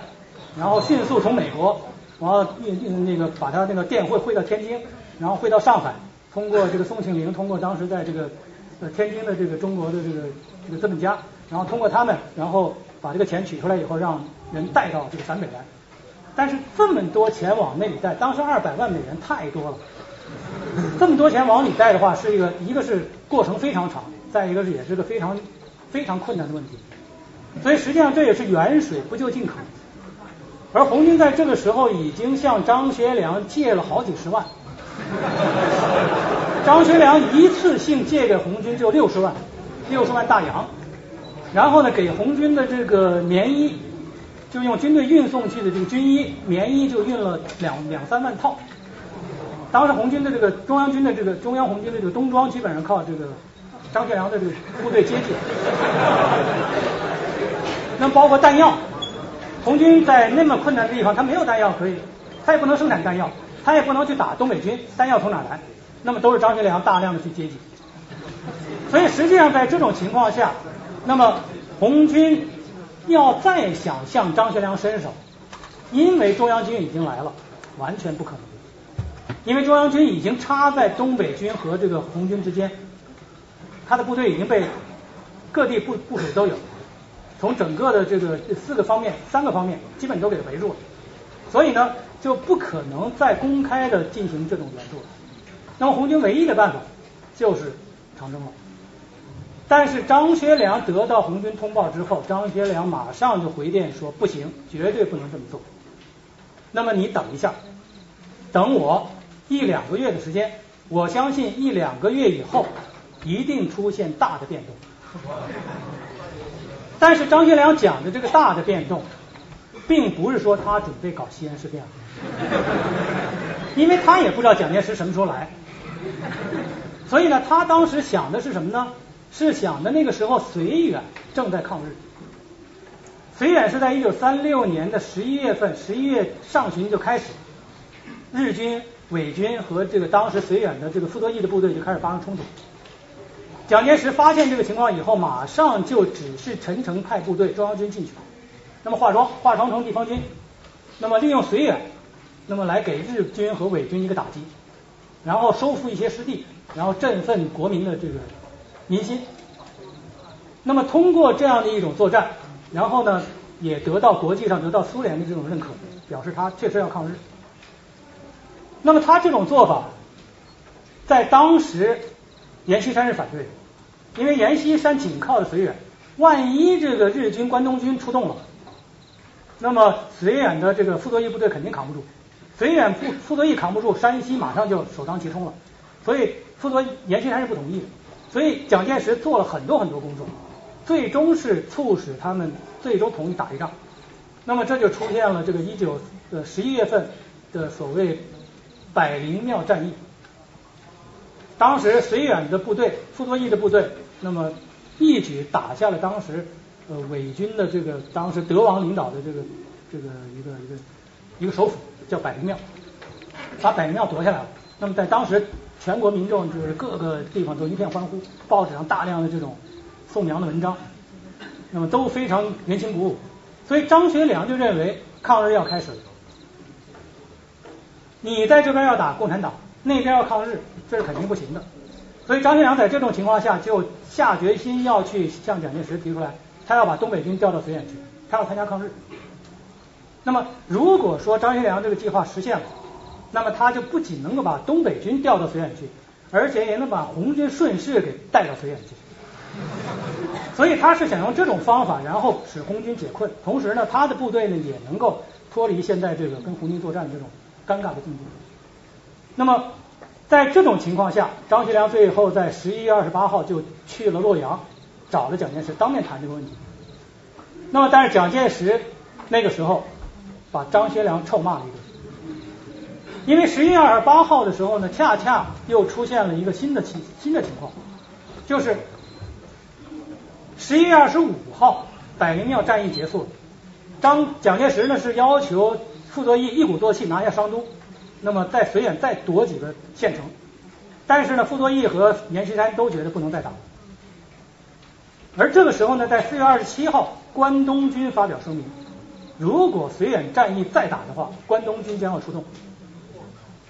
然后迅速从美国。然后运运那个把他那个电汇汇到天津，然后汇到上海，通过这个宋庆龄，通过当时在这个呃天津的这个中国的这个这个资本家，然后通过他们，然后把这个钱取出来以后，让人带到这个陕北来。但是这么多钱往那里带，当时二百万美元太多了，这么多钱往里带的话，是一个一个是过程非常长，再一个是也是个非常非常困难的问题。所以实际上这也是远水不救近渴。而红军在这个时候已经向张学良借了好几十万，张学良一次性借给红军就六十万，六十万大洋，然后呢给红军的这个棉衣，就用军队运送去的这个军衣棉衣就运了两两三万套，当时红军的这个中央军的这个中央红军的这个冬装基本上靠这个张学良的这个部队接济，那包括弹药。红军在那么困难的地方，他没有弹药可以，他也不能生产弹药，他也不能去打东北军，弹药从哪来？那么都是张学良大量的去接济。所以实际上在这种情况下，那么红军要再想向张学良伸手，因为中央军已经来了，完全不可能。因为中央军已经插在东北军和这个红军之间，他的部队已经被各地部部署都有。从整个的这个四个方面、三个方面，基本都给他围住了，所以呢，就不可能再公开的进行这种援助了。那么红军唯一的办法就是长征了。但是张学良得到红军通报之后，张学良马上就回电说不行，绝对不能这么做。那么你等一下，等我一两个月的时间，我相信一两个月以后一定出现大的变动。但是张学良讲的这个大的变动，并不是说他准备搞西安事变，因为他也不知道蒋介石什么时候来，所以呢，他当时想的是什么呢？是想的那个时候绥远正在抗日，绥远是在一九三六年的十一月份，十一月上旬就开始，日军伪军和这个当时绥远的这个傅作义的部队就开始发生冲突。蒋介石发现这个情况以后，马上就指示陈诚派部队中央军进去，那么化妆化妆成地方军，那么利用绥远，那么来给日军和伪军一个打击，然后收复一些失地，然后振奋国民的这个民心。那么通过这样的一种作战，然后呢，也得到国际上得到苏联的这种认可，表示他确实要抗日。那么他这种做法，在当时。阎锡山是反对的，因为阎锡山紧靠着绥远，万一这个日军关东军出动了，那么绥远的这个傅作义部队肯定扛不住，绥远傅傅作义扛不住，山西马上就首当其冲了，所以傅作阎锡山是不同意的，所以蒋介石做了很多很多工作，最终是促使他们最终同意打一仗，那么这就出现了这个一九呃十一月份的所谓百灵庙战役。当时绥远的部队，傅作义的部队，那么一举打下了当时呃伪军的这个当时德王领导的这个这个一个一个一个首府叫百灵庙，把百灵庙夺下来了。那么在当时全国民众就是各个地方都一片欢呼，报纸上大量的这种颂扬的文章，那么都非常人心鼓舞。所以张学良就认为抗日要开始了，你在这边要打共产党，那边要抗日，这是肯定不行的。所以张学良在这种情况下就下决心要去向蒋介石提出来，他要把东北军调到绥远去，他要参加抗日。那么如果说张学良这个计划实现了，那么他就不仅能够把东北军调到绥远去，而且也能把红军顺势给带到绥远去。所以他是想用这种方法，然后使红军解困，同时呢，他的部队呢也能够脱离现在这个跟红军作战这种尴尬的境地。那么在这种情况下，张学良最后在十一月二十八号就去了洛阳，找了蒋介石，当面谈这个问题。那么但是蒋介石那个时候把张学良臭骂了一顿，因为十一月二十八号的时候呢，恰恰又出现了一个新的情新的情况，就是十一月二十五号百灵庙战役结束了，张蒋介石呢是要求傅作义一鼓作气拿下商都，那么在绥远再夺几个县城，但是呢，傅作义和阎锡山都觉得不能再打了。而这个时候呢，在四月二十七号，关东军发表声明，如果绥远战役再打的话，关东军将要出动。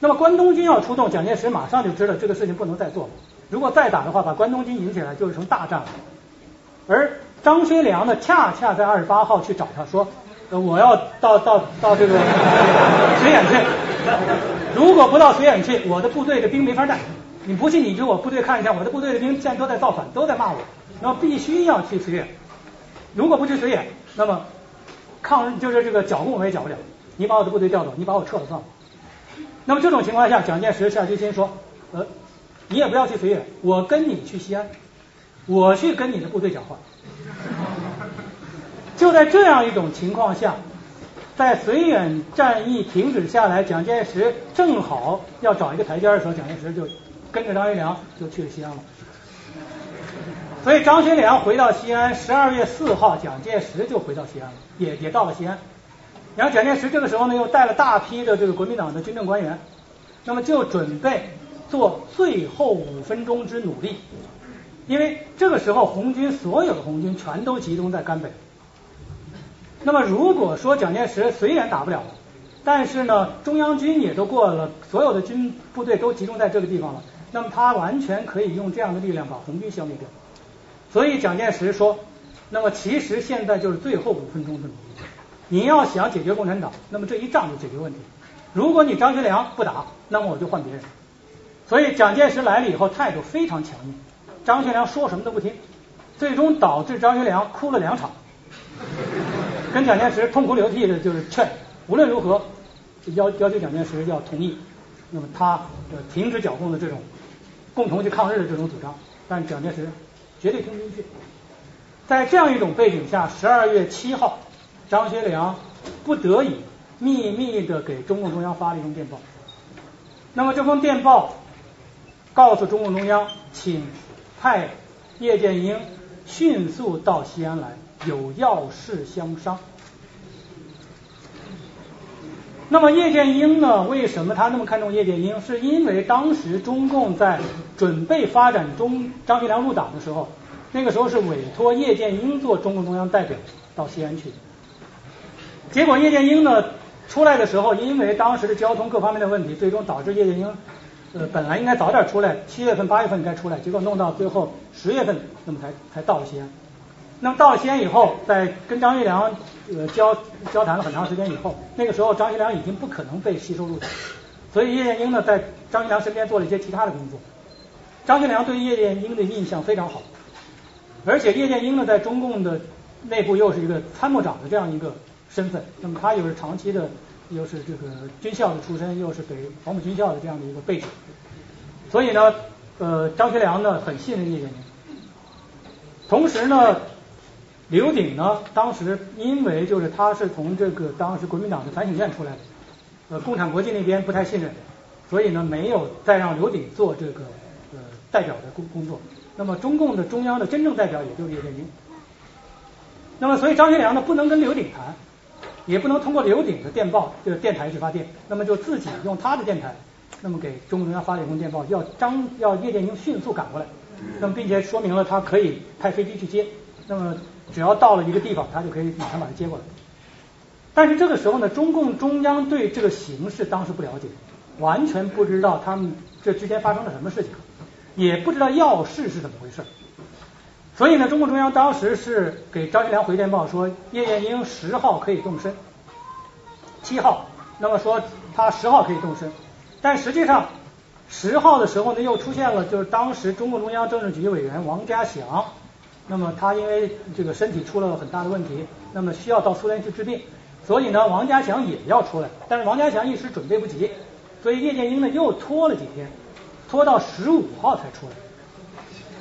那么关东军要出动，蒋介石马上就知道这个事情不能再做了。如果再打的话，把关东军引起来就是成大战了。而张学良呢，恰恰在二十八号去找他说，呃，我要到到到这个 绥远去，如果不到绥远去，我的部队的兵没法带。你不信，你去我部队看一下，我的部队的兵现在都在造反，都在骂我。那么必须要去绥远，如果不去绥远，那么抗日就是这个剿共我也剿不了。你把我的部队调走，你把我撤了算了。那么这种情况下，蒋介石下决心说，呃，你也不要去绥远，我跟你去西安，我去跟你的部队讲话。就在这样一种情况下，在绥远战役停止下来，蒋介石正好要找一个台阶的时候，蒋介石就跟着张学良就去了西安了。所以张学良回到西安，十二月四号，蒋介石就回到西安了，也也到了西安。然后蒋介石这个时候呢，又带了大批的这个国民党的军政官员，那么就准备做最后五分钟之努力，因为这个时候红军所有的红军全都集中在甘北。那么如果说蒋介石虽然打不了，但是呢，中央军也都过了，所有的军部队都集中在这个地方了，那么他完全可以用这样的力量把红军消灭掉。所以蒋介石说，那么其实现在就是最后五分钟的努力。你要想解决共产党，那么这一仗就解决问题。如果你张学良不打，那么我就换别人。所以蒋介石来了以后态度非常强硬，张学良说什么都不听，最终导致张学良哭了两场，跟蒋介石痛哭流涕的就是劝，无论如何要要求蒋介石要同意，那么他呃停止剿共的这种共同去抗日的这种主张，但蒋介石。绝对听不进去。在这样一种背景下，十二月七号，张学良不得已秘密的给中共中央发了一封电报。那么这封电报告诉中共中央，请派叶剑英迅速到西安来，有要事相商。那么叶剑英呢？为什么他那么看重叶剑英？是因为当时中共在准备发展中张学良入党的时候，那个时候是委托叶剑英做中共中央代表到西安去。结果叶剑英呢出来的时候，因为当时的交通各方面的问题，最终导致叶剑英呃本来应该早点出来，七月份八月份该出来，结果弄到最后十月份，那么才才到西安。那么到了西安以后，在跟张学良呃交交谈了很长时间以后，那个时候张学良已经不可能被吸收入党，所以叶剑英呢在张学良身边做了一些其他的工作。张学良对叶剑英的印象非常好，而且叶剑英呢在中共的内部又是一个参谋长的这样一个身份，那么他又是长期的又是这个军校的出身，又是给黄埔军校的这样的一个背景，所以呢呃张学良呢很信任叶剑英，同时呢。刘鼎呢？当时因为就是他是从这个当时国民党的反省院出来的，呃，共产国际那边不太信任，所以呢没有再让刘鼎做这个呃代表的工工作。那么中共的中央的真正代表也就是叶剑英。那么所以张学良呢不能跟刘鼎谈，也不能通过刘鼎的电报这个电台去发电，那么就自己用他的电台，那么给中共中央发了一封电报，要张要叶剑英迅速赶过来。那么并且说明了他可以派飞机去接，那么只要到了一个地方，他就可以马上把他接过来。但是这个时候呢，中共中央对这个形势当时不了解，完全不知道他们这之间发生了什么事情，也不知道要事是怎么回事。所以呢，中共中央当时是给张学良回电报说，叶剑英十号可以动身，七号，那么说他十号可以动身，但实际上十号的时候呢，又出现了就是当时中共中央政治局委员王家祥，那么他因为这个身体出了很大的问题，那么需要到苏联去治病，所以呢，王家祥也要出来，但是王家祥一时准备不及，所以叶剑英呢又拖了几天，拖到十五号才出来。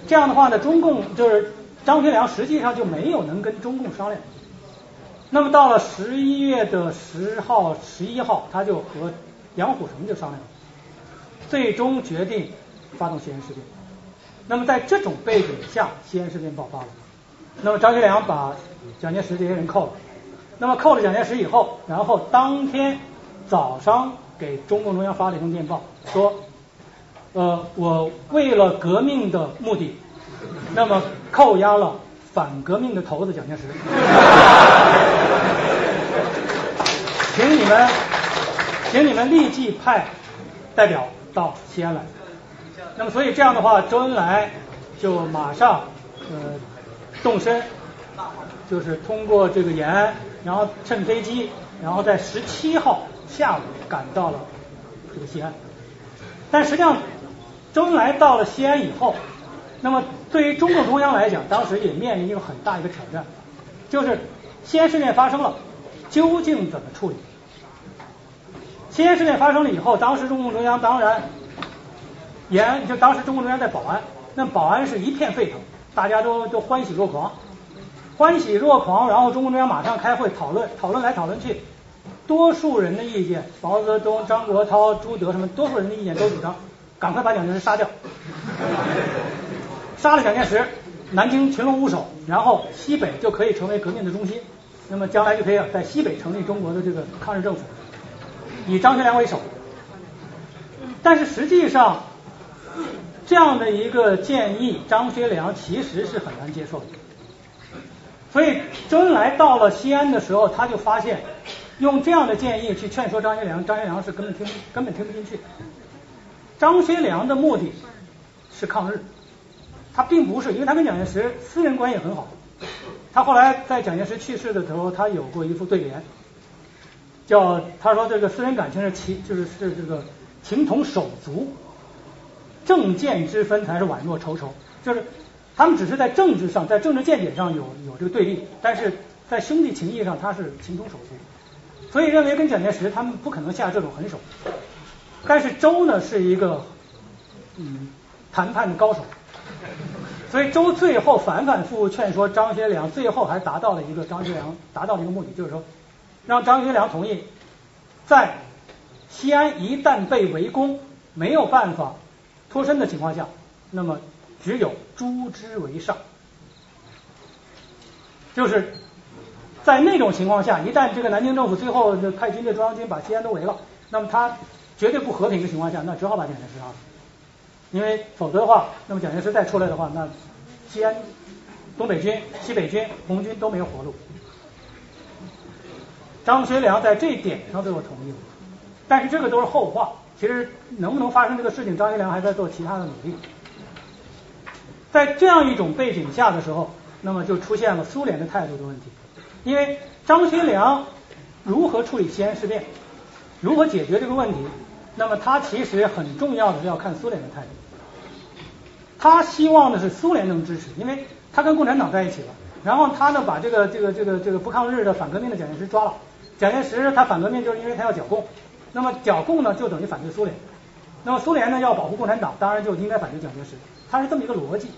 这样的话呢，中共就是张学良实际上就没有能跟中共商量。那么到了十一月的十号、十一号，他就和杨虎城就商量，最终决定发动西安事变。那么在这种背景下，西安事变爆发了。那么张学良把蒋介石这些人扣了。那么扣了蒋介石以后，然后当天早上给中共中央发了一封电报，说。呃，我为了革命的目的，那么扣押了反革命的头子蒋介石，请你们，请你们立即派代表到西安来。那么，所以这样的话，周恩来就马上呃动身，就是通过这个延安，然后乘飞机，然后在十七号下午赶到了这个西安。但实际上。周恩来到了西安以后，那么对于中共中央来讲，当时也面临一个很大一个挑战，就是西安事变发生了，究竟怎么处理？西安事变发生了以后，当时中共中央当然，延安就当时中共中央在保安，那保安是一片沸腾，大家都都欢喜若狂，欢喜若狂，然后中共中央马上开会讨论，讨论来讨论去，多数人的意见，毛泽东、张国焘、朱德什么，多数人的意见都主张。赶快把蒋介石杀掉，杀了蒋介石，南京群龙无首，然后西北就可以成为革命的中心，那么将来就可以在西北成立中国的这个抗日政府，以张学良为首。但是实际上，这样的一个建议，张学良其实是很难接受的。所以周恩来到了西安的时候，他就发现，用这样的建议去劝说张学良，张学良是根本听根本听不进去。张学良的目的是抗日，他并不是，因为他跟蒋介石私人关系很好。他后来在蒋介石去世的时候，他有过一副对联，叫他说这个私人感情是情，就是是这个情同手足，政见之分才是宛若仇仇。就是他们只是在政治上，在政治见解上有有这个对立，但是在兄弟情谊上他是情同手足，所以认为跟蒋介石他们不可能下这种狠手。但是周呢是一个嗯谈判的高手，所以周最后反反复复劝说张学良，最后还达到了一个张学良达到了一个目的，就是说让张学良同意在西安一旦被围攻，没有办法脱身的情况下，那么只有诛之为上，就是在那种情况下，一旦这个南京政府最后派军队中央军把西安都围了，那么他。绝对不和平的情况下，那只好把蒋介石杀了，因为否则的话，那么蒋介石再出来的话，那西安东北军、西北军、红军都没有活路。张学良在这一点上最后同意了，但是这个都是后话。其实能不能发生这个事情，张学良还在做其他的努力。在这样一种背景下的时候，那么就出现了苏联的态度的问题，因为张学良如何处理西安事变，如何解决这个问题？那么他其实很重要的是要看苏联的态度，他希望的是苏联能支持，因为他跟共产党在一起了，然后他呢把这个这个这个这个不抗日的反革命的蒋介石抓了，蒋介石他反革命就是因为他要剿共，那么剿共呢就等于反对苏联，那么苏联呢要保护共产党，当然就应该反对蒋介石，他是这么一个逻辑。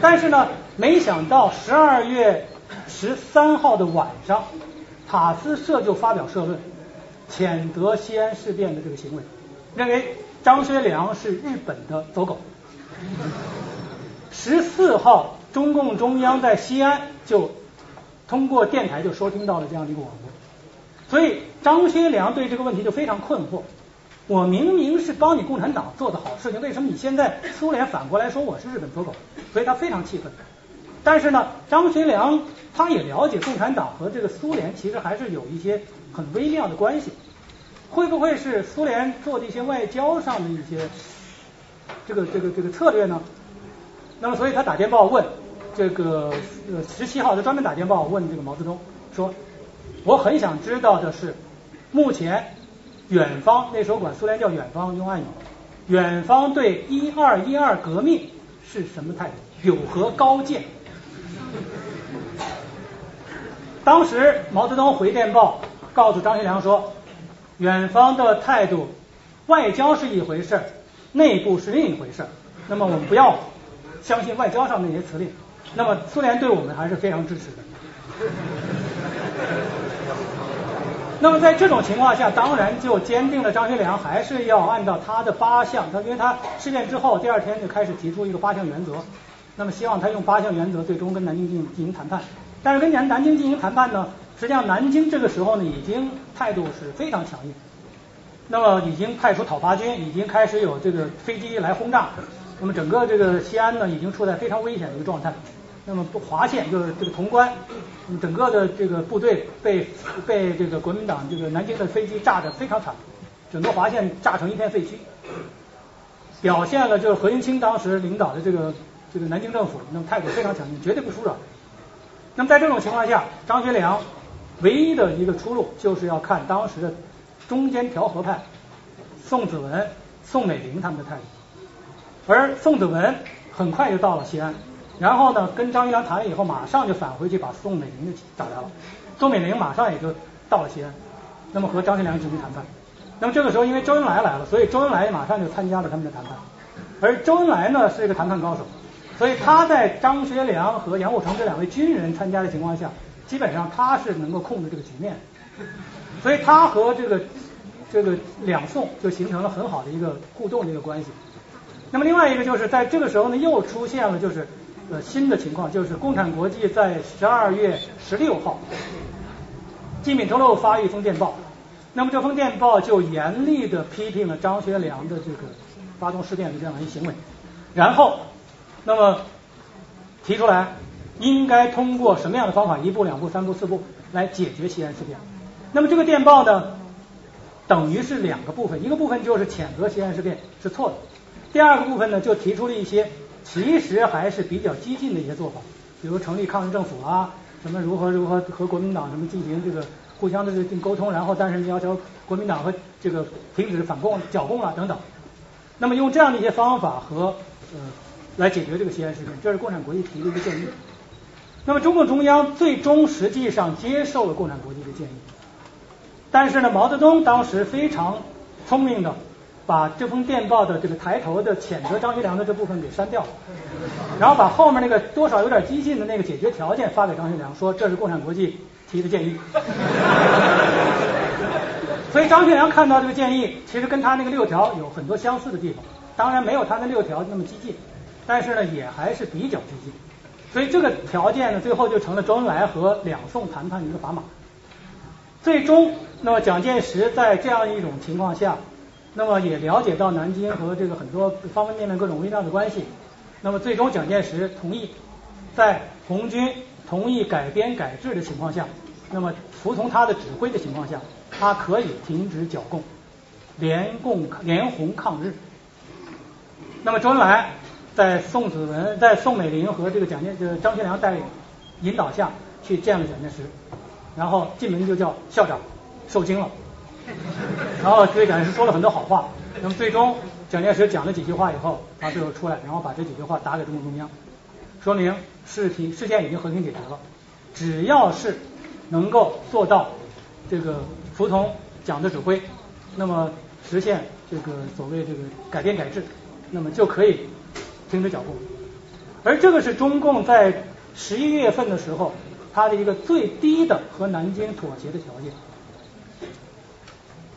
但是呢，没想到十二月十三号的晚上，塔斯社就发表社论。谴责西安事变的这个行为，认为张学良是日本的走狗。十四号，中共中央在西安就通过电台就收听到了这样的一个广播，所以张学良对这个问题就非常困惑。我明明是帮你共产党做的好事情，为什么你现在苏联反过来说我是日本走狗？所以他非常气愤。但是呢，张学良他也了解共产党和这个苏联其实还是有一些很微妙的关系。会不会是苏联做的一些外交上的一些这个这个这个策略呢？那么，所以他打电报问这个呃十七号，他专门打电报问这个毛泽东说：“我很想知道的是，目前远方那时候管苏联叫远方用暗语，远方对一二一二革命是什么态度？有何高见？”当时毛泽东回电报告诉张学良说。远方的态度，外交是一回事，内部是另一回事。那么我们不要相信外交上那些辞令。那么苏联对我们还是非常支持的。那么在这种情况下，当然就坚定了张学良还是要按照他的八项。他因为他事变之后，第二天就开始提出一个八项原则。那么希望他用八项原则最终跟南京进进行谈判。但是跟南南京进行谈判呢？实际上，南京这个时候呢，已经态度是非常强硬。那么，已经派出讨伐军，已经开始有这个飞机来轰炸。那么，整个这个西安呢，已经处在非常危险的一个状态。那么，华县就是这个潼关，整个的这个部队被被这个国民党这个南京的飞机炸得非常惨，整个华县炸成一片废墟，表现了就是何应钦当时领导的这个这个南京政府，那么态度非常强硬，绝对不输软。那么，在这种情况下，张学良。唯一的一个出路就是要看当时的中间调和派宋子文、宋美龄他们的态度。而宋子文很快就到了西安，然后呢跟张学良谈了以后，马上就返回去把宋美龄就找来了。宋美龄马上也就到了西安，那么和张学良进行谈判。那么这个时候因为周恩来来了，所以周恩来马上就参加了他们的谈判。而周恩来呢是一个谈判高手，所以他在张学良和杨虎城这两位军人参加的情况下。基本上他是能够控制这个局面，所以他和这个这个两宋就形成了很好的一个互动的一个关系。那么另外一个就是在这个时候呢，又出现了就是呃新的情况，就是共产国际在十二月十六号，金敏成又发一封电报，那么这封电报就严厉的批评了张学良的这个发动事变的这样一行为，然后那么提出来。应该通过什么样的方法？一步、两步、三步、四步来解决西安事变。那么这个电报呢，等于是两个部分，一个部分就是谴责西安事变是错的，第二个部分呢就提出了一些其实还是比较激进的一些做法，比如成立抗日政府啊，什么如何如何和国民党什么进行这个互相的这个沟通，然后但是要求国民党和这个停止反共、剿共啊等等。那么用这样的一些方法和呃来解决这个西安事变，这是共产国际提的一个建议。那么中共中央最终实际上接受了共产国际的建议，但是呢，毛泽东当时非常聪明的把这封电报的这个抬头的谴责张学良的这部分给删掉，然后把后面那个多少有点激进的那个解决条件发给张学良，说这是共产国际提的建议。所以张学良看到这个建议，其实跟他那个六条有很多相似的地方，当然没有他那六条那么激进，但是呢，也还是比较激进。所以这个条件呢，最后就成了周恩来和两宋谈判的一个砝码。最终，那么蒋介石在这样一种情况下，那么也了解到南京和这个很多方方面面各种微妙的关系，那么最终蒋介石同意在红军同意改编改制的情况下，那么服从他的指挥的情况下，他可以停止剿共，联共联红抗日。那么周恩来。在宋子文、在宋美龄和这个蒋介、张学良带领引导下去见了蒋介石，然后进门就叫校长，受惊了，然后对蒋介石说了很多好话。那么最终蒋介石讲了几句话以后，他最后出来，然后把这几句话打给中共中央，说明事情事件已经和平解决了，只要是能够做到这个服从蒋的指挥，那么实现这个所谓这个改变改制，那么就可以。停止剿共，而这个是中共在十一月份的时候，它的一个最低的和南京妥协的条件。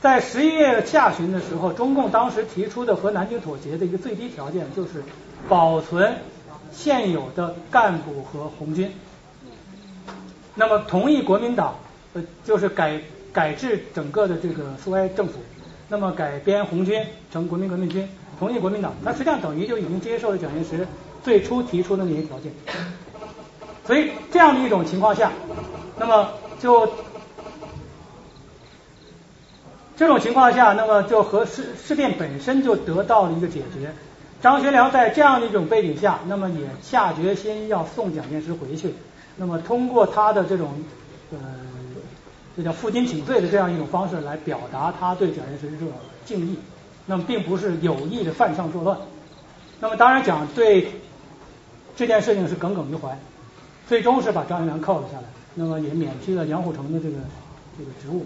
在十一月下旬的时候，中共当时提出的和南京妥协的一个最低条件就是保存现有的干部和红军，那么同意国民党呃就是改改制整个的这个苏维埃政府，那么改编红军成国民革命军，同意国民党，那实际上等于就已经接受了蒋介石最初提出的那些条件。所以这样的一种情况下，那么就这种情况下，那么就和事事变本身就得到了一个解决。张学良在这样的一种背景下，那么也下决心要送蒋介石回去。那么通过他的这种呃，这叫负荆请罪的这样一种方式来表达他对蒋介石这种敬意。那么并不是有意的犯上作乱。那么当然讲对这件事情是耿耿于怀，最终是把张学良扣了下来，那么也免去了杨虎城的这个这个职务。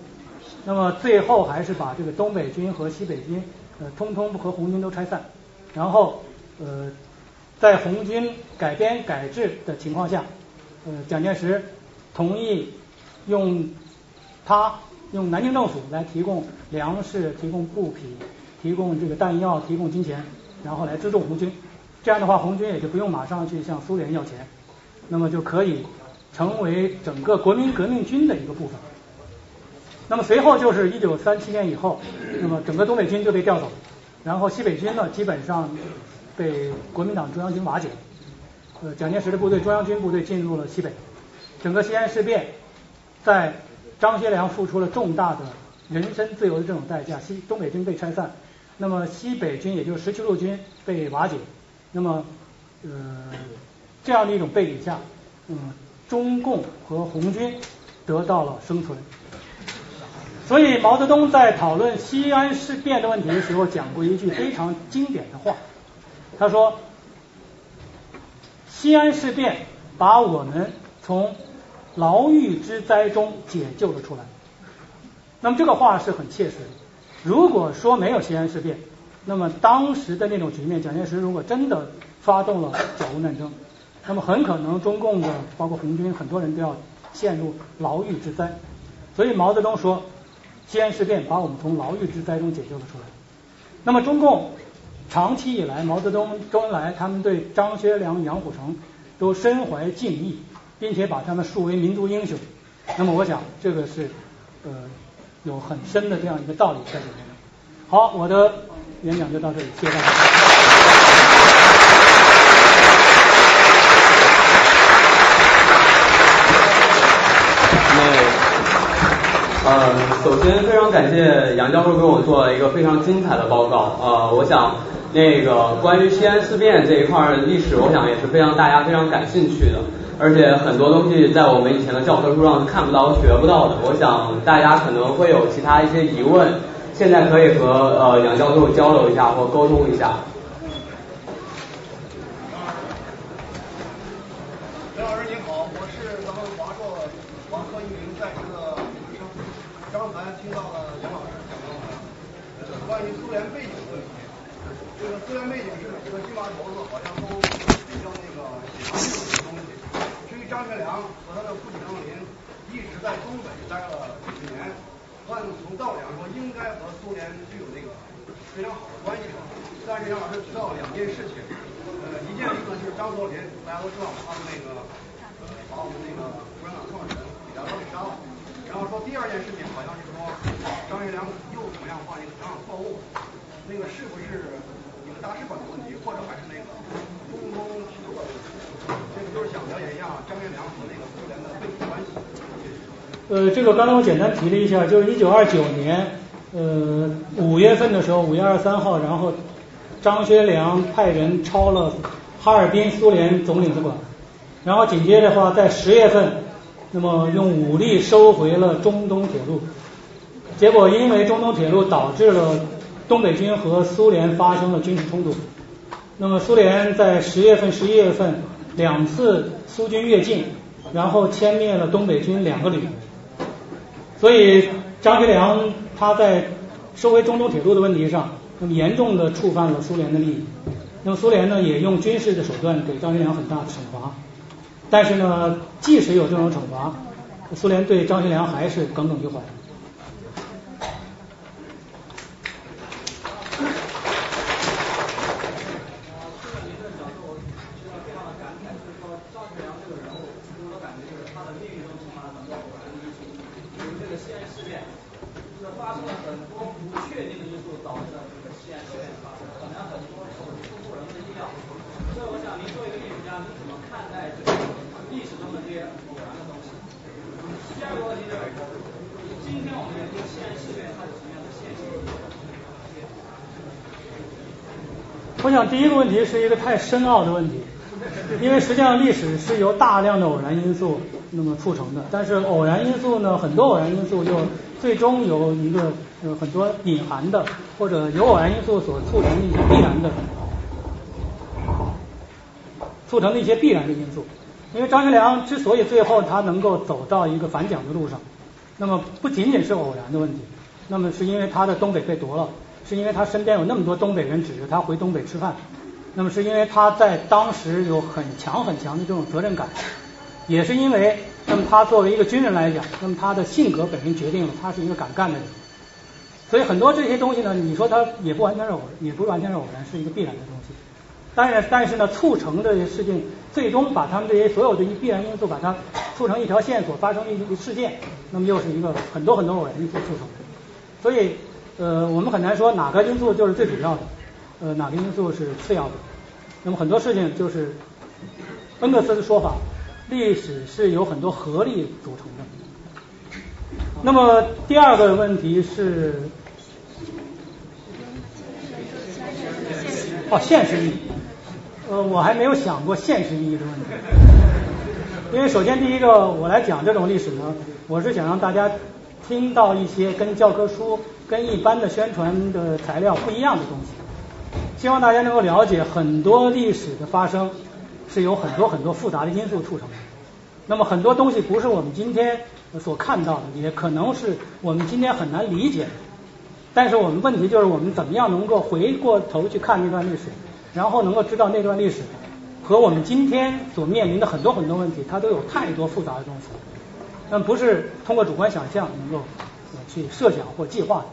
那么最后还是把这个东北军和西北军呃通通和红军都拆散，然后呃在红军改编改制的情况下，呃蒋介石同意用他用南京政府来提供粮食、提供布匹、提供这个弹药、提供金钱，然后来资助红军。这样的话，红军也就不用马上去向苏联要钱，那么就可以成为整个国民革命军的一个部分。那么随后就是一九三七年以后，那么整个东北军就被调走，然后西北军呢基本上被国民党中央军瓦解，呃蒋介石的部队中央军部队进入了西北，整个西安事变在张学良付出了重大的人身自由的这种代价，西东北军被拆散，那么西北军也就是十七路军被瓦解，那么呃这样的一种背景下，嗯中共和红军得到了生存。所以毛泽东在讨论西安事变的问题的时候，讲过一句非常经典的话。他说：“西安事变把我们从牢狱之灾中解救了出来。”那么这个话是很切实的。如果说没有西安事变，那么当时的那种局面，蒋介石如果真的发动了甲午战争，那么很可能中共的包括红军很多人都要陷入牢狱之灾。所以毛泽东说。西安事变把我们从牢狱之灾中解救了出来。那么中共长期以来，毛泽东、周恩来他们对张学良、杨虎城都深怀敬意，并且把他们树为民族英雄。那么我想这个是呃有很深的这样一个道理在里面。好，我的演讲就到这里，谢谢大家。呃，首先非常感谢杨教授给我做了一个非常精彩的报告。呃，我想那个关于西安事变这一块的历史，我想也是非常大家非常感兴趣的，而且很多东西在我们以前的教科书上是看不到、学不到的。我想大家可能会有其他一些疑问，现在可以和呃杨教授交流一下或沟通一下。梁老师您好，我是咱们华硕王科一名在职的研究生。刚才听到了杨老师讲到了呃关于苏联背景的问题。这个苏联背景是每个金毛头子好像都比较那个喜欢这种东西。至于张学良和他的父亲张作霖一直在东北待了几十年，按从道理上说应该和苏联具有那个非常好的关系。但是杨老师提到两件事情，呃，一件事呢就是张作霖，大家都知道他们那个呃把我们那个共产党创始人李大钊给杀了。然后说第二件事情好像是说张学良又怎么样犯一个什么样的错误，那个是不是你们大使馆的问题，或者还是那个中东提出的问题？这个就是想了解一下张学良和那个苏联的背景关系。呃，这个刚才我简单提了一下，就是一九二九年，呃，五月份的时候，五月二十三号，然后张学良派人抄了哈尔滨苏联总领事馆，然后紧接着的话，在十月份，那么用武力收回了中东铁路，结果因为中东铁路导致了东北军和苏联发生了军事冲突，那么苏联在十月份、十一月份两次苏军越境，然后歼灭了东北军两个旅。所以张学良他在收回中东铁路的问题上，那么严重的触犯了苏联的利益。那么苏联呢也用军事的手段给张学良很大的惩罚。但是呢，即使有这种惩罚，苏联对张学良还是耿耿于怀。家你怎么看待这个历史中的这些偶然的东西？第二个问题就是，今天我们研究现事变，它有什么样的现实意义？我想是一个太深奥的问题，因为实际上历史是由大量的偶然因素那么促成的，但是偶然因素呢，很多偶然因素又最终有一个呃很多隐含的或者由偶然因素所促成的一些必然的，促成的一些必然的因素。因为张学良之所以最后他能够走到一个反蒋的路上，那么不仅仅是偶然的问题，那么是因为他的东北被夺了。是因为他身边有那么多东北人指着他回东北吃饭，那么是因为他在当时有很强很强的这种责任感，也是因为那么他作为一个军人来讲，那么他的性格本身决定了他是一个敢干的人，所以很多这些东西呢，你说他也不完全是偶，也不是完全是偶然，是一个必然的东西。当然，但是呢，促成的事情最终把他们这些所有的一必然因素把它促成一条线索，发生一个事件，那么又是一个很多很多偶然因素促成的，所以。呃，我们很难说哪个因素就是最主要的，呃，哪个因素是次要的。那么很多事情就是恩格斯的说法，历史是由很多合力组成的。那么第二个问题是，哦，现实意义。呃，我还没有想过现实意义的问题。因为首先第一个，我来讲这种历史呢，我是想让大家听到一些跟教科书。跟一般的宣传的材料不一样的东西，希望大家能够了解很多历史的发生是有很多很多复杂的因素促成的。那么很多东西不是我们今天所看到的，也可能是我们今天很难理解的。但是我们问题就是我们怎么样能够回过头去看那段历史，然后能够知道那段历史和我们今天所面临的很多很多问题，它都有太多复杂的东西，那不是通过主观想象能够。去设想或计划的。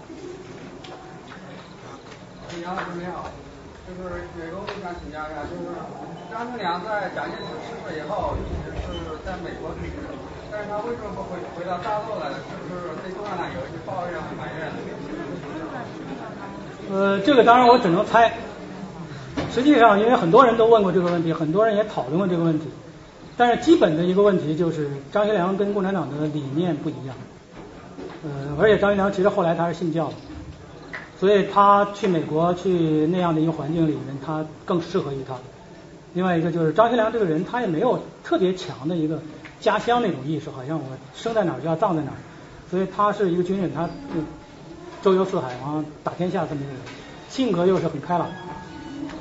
杨老师你好，就是有一个问题想请教一下，就是张学良在蒋介石逝世以后一直是在美国居住，但是他为什么不回回到大陆来呢？是不是对共产党有一些抱怨和埋怨？呃，这个当然我只能猜。实际上，因为很多人都问过这个问题，很多人也讨论过这个问题，但是基本的一个问题就是张学良跟共产党的理念不一样。呃，而且张学良其实后来他是信教的，所以他去美国去那样的一个环境里面，他更适合于他。另外一个就是张学良这个人，他也没有特别强的一个家乡那种意识，好像我生在哪儿就要葬在哪儿。所以他是一个军人，他就周游四海然后，打天下这么一个人，性格又是很开朗、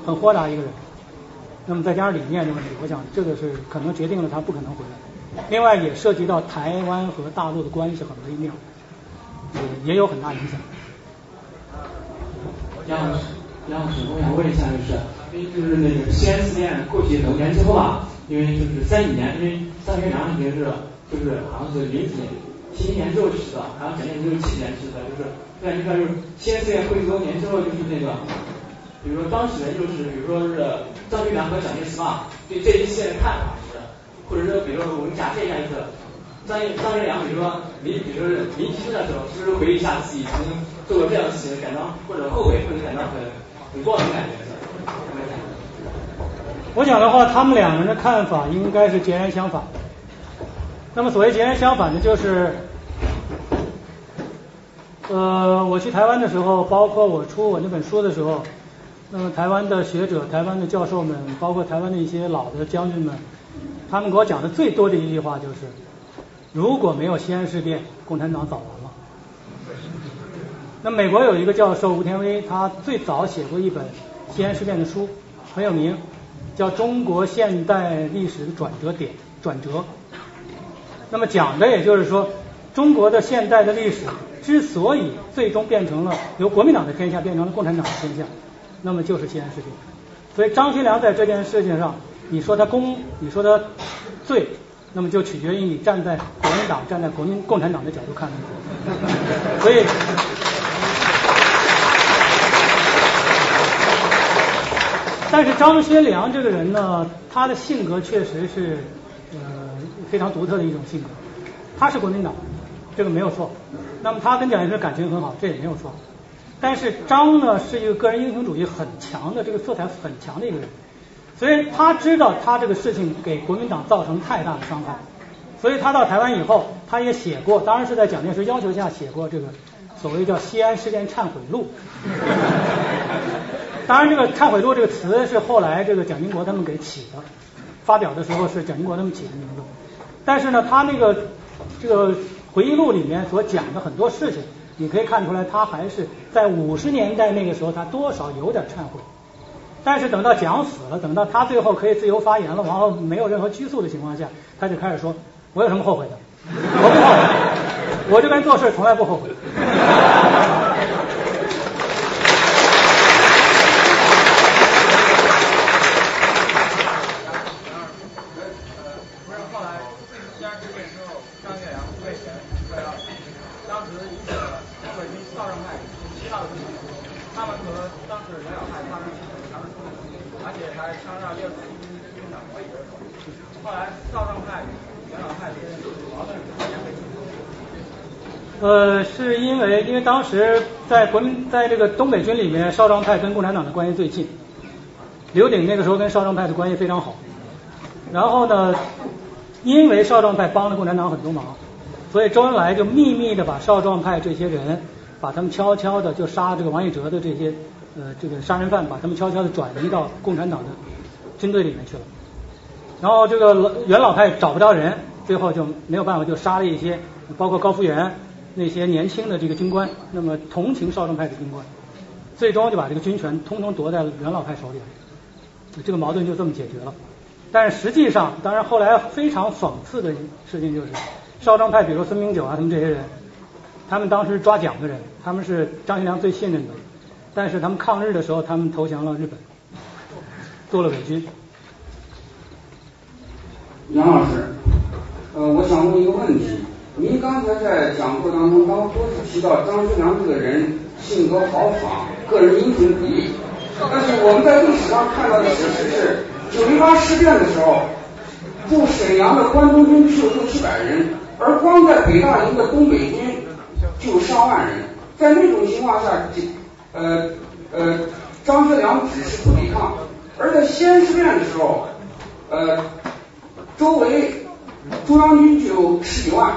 很豁达一个人。那么再加上理念的问题，我想这个是可能决定了他不可能回来。另外也涉及到台湾和大陆的关系很微妙。也有很大影响。杨老师，杨老师，我想问一下，就是因为就是那个西安事变过去很多年之后啊，因为就是三几年，因为张学良已经是就是好像是零几年、七年之后去的，好像蒋介石就是七年去的，就是现在就说就是西安事变过去多年之后，就是那个，比如说当时就是，比如说是张学良和蒋介石嘛，对这一切的看法是，或者说比如说我们假设一下就是。张张学良，比如说临，比如说临去的时候，是不是回忆一下自己曾经做过这样的，感到或者后悔，或者感到很很过的感觉？我想的话，他们两个人的看法应该是截然相反。那么所谓截然相反的，就是，呃，我去台湾的时候，包括我出我那本书的时候，那么台湾的学者、台湾的教授们，包括台湾的一些老的将军们，他们给我讲的最多的一句话就是。如果没有西安事变，共产党早亡。那美国有一个教授吴天威，他最早写过一本西安事变的书，很有名，叫《中国现代历史的转折点》转折。那么讲的也就是说，中国的现代的历史之所以最终变成了由国民党的天下变成了共产党的天下，那么就是西安事变。所以张学良在这件事情上，你说他功，你说他罪。那么就取决于你站在国民党、站在国民共产党的角度看问题。所以，但是张学良这个人呢，他的性格确实是呃非常独特的一种性格。他是国民党，这个没有错。那么他跟蒋介石感情很好，这也没有错。但是张呢是一个个人英雄主义很强的，这个色彩很强的一个人。所以他知道他这个事情给国民党造成太大的伤害，所以他到台湾以后，他也写过，当然是在蒋介石要求下写过这个所谓叫西安事变忏悔录。当然，这个忏悔录这个词是后来这个蒋经国他们给起的，发表的时候是蒋经国他们起的名字。但是呢，他那个这个回忆录里面所讲的很多事情，你可以看出来，他还是在五十年代那个时候，他多少有点忏悔。但是等到蒋死了，等到他最后可以自由发言了，然后没有任何拘束的情况下，他就开始说：“我有什么后悔的？我不后悔，我这边做事从来不后悔。”不是后来西安事变之后，张学良被选为了当时引起了东北军少壮派七大的问题，他们和当时袁老派发生强烈冲突，而且还枪杀六十一名军长。后来少壮派、袁老派之间矛盾逐渐被清除。呃，是因为因为当时在国民在这个东北军里面，少壮派跟共产党的关系最近，刘鼎那个时候跟少壮派的关系非常好。然后呢，因为少壮派帮了共产党很多忙，所以周恩来就秘密的把少壮派这些人，把他们悄悄的就杀这个王以哲的这些呃这个杀人犯，把他们悄悄的转移到共产党的军队里面去了。然后这个老元老派找不着人，最后就没有办法，就杀了一些，包括高福源那些年轻的这个军官，那么同情少壮派的军官，最终就把这个军权通通夺在了元老派手里了，这个矛盾就这么解决了。但是实际上，当然后来非常讽刺的事情就是，少壮派，比如孙明九啊，他们这些人，他们当时抓蒋的人，他们是张学良最信任的，但是他们抗日的时候，他们投降了日本，做了伪军。杨老师，呃，我想问一个问题，您刚才在讲课当中，刚多次提到张学良这个人性格豪爽，个人英雄主义，但是我们在历史上看到的史实是。九一八事变的时候，驻沈阳的关东军只有六七百人，而光在北大营的东北军就有上万人。在那种情况下，这呃呃张学良只是不抵抗。而在西安事变的时候，呃周围中央军就有十几万。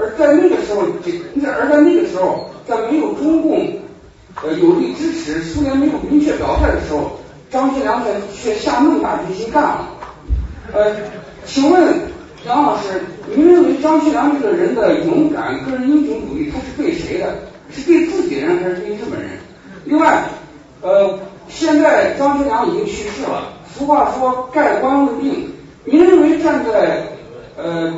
而在那个时候，这而在那个时候，在没有中共呃有力支持，苏联没有明确表态的时候。张学良却却下那么大决心干了。呃，请问杨老师，您认为张学良这个人的勇敢、个人英雄主义，他是对谁的？是对自己人还是对日本人？另外，呃，现在张学良已经去世了。俗话说盖棺论定，您认为站在呃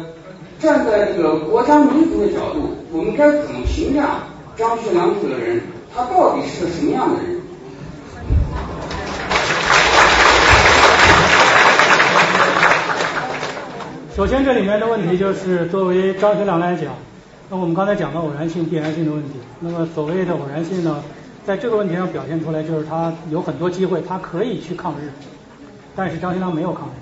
站在这个国家民族的角度，我们该怎么评价张学良这个人？他到底是个什么样的人？首先，这里面的问题就是作为张学良来讲，那我们刚才讲到偶然性、必然性的问题。那么所谓的偶然性呢，在这个问题上表现出来，就是他有很多机会，他可以去抗日，但是张学良没有抗日。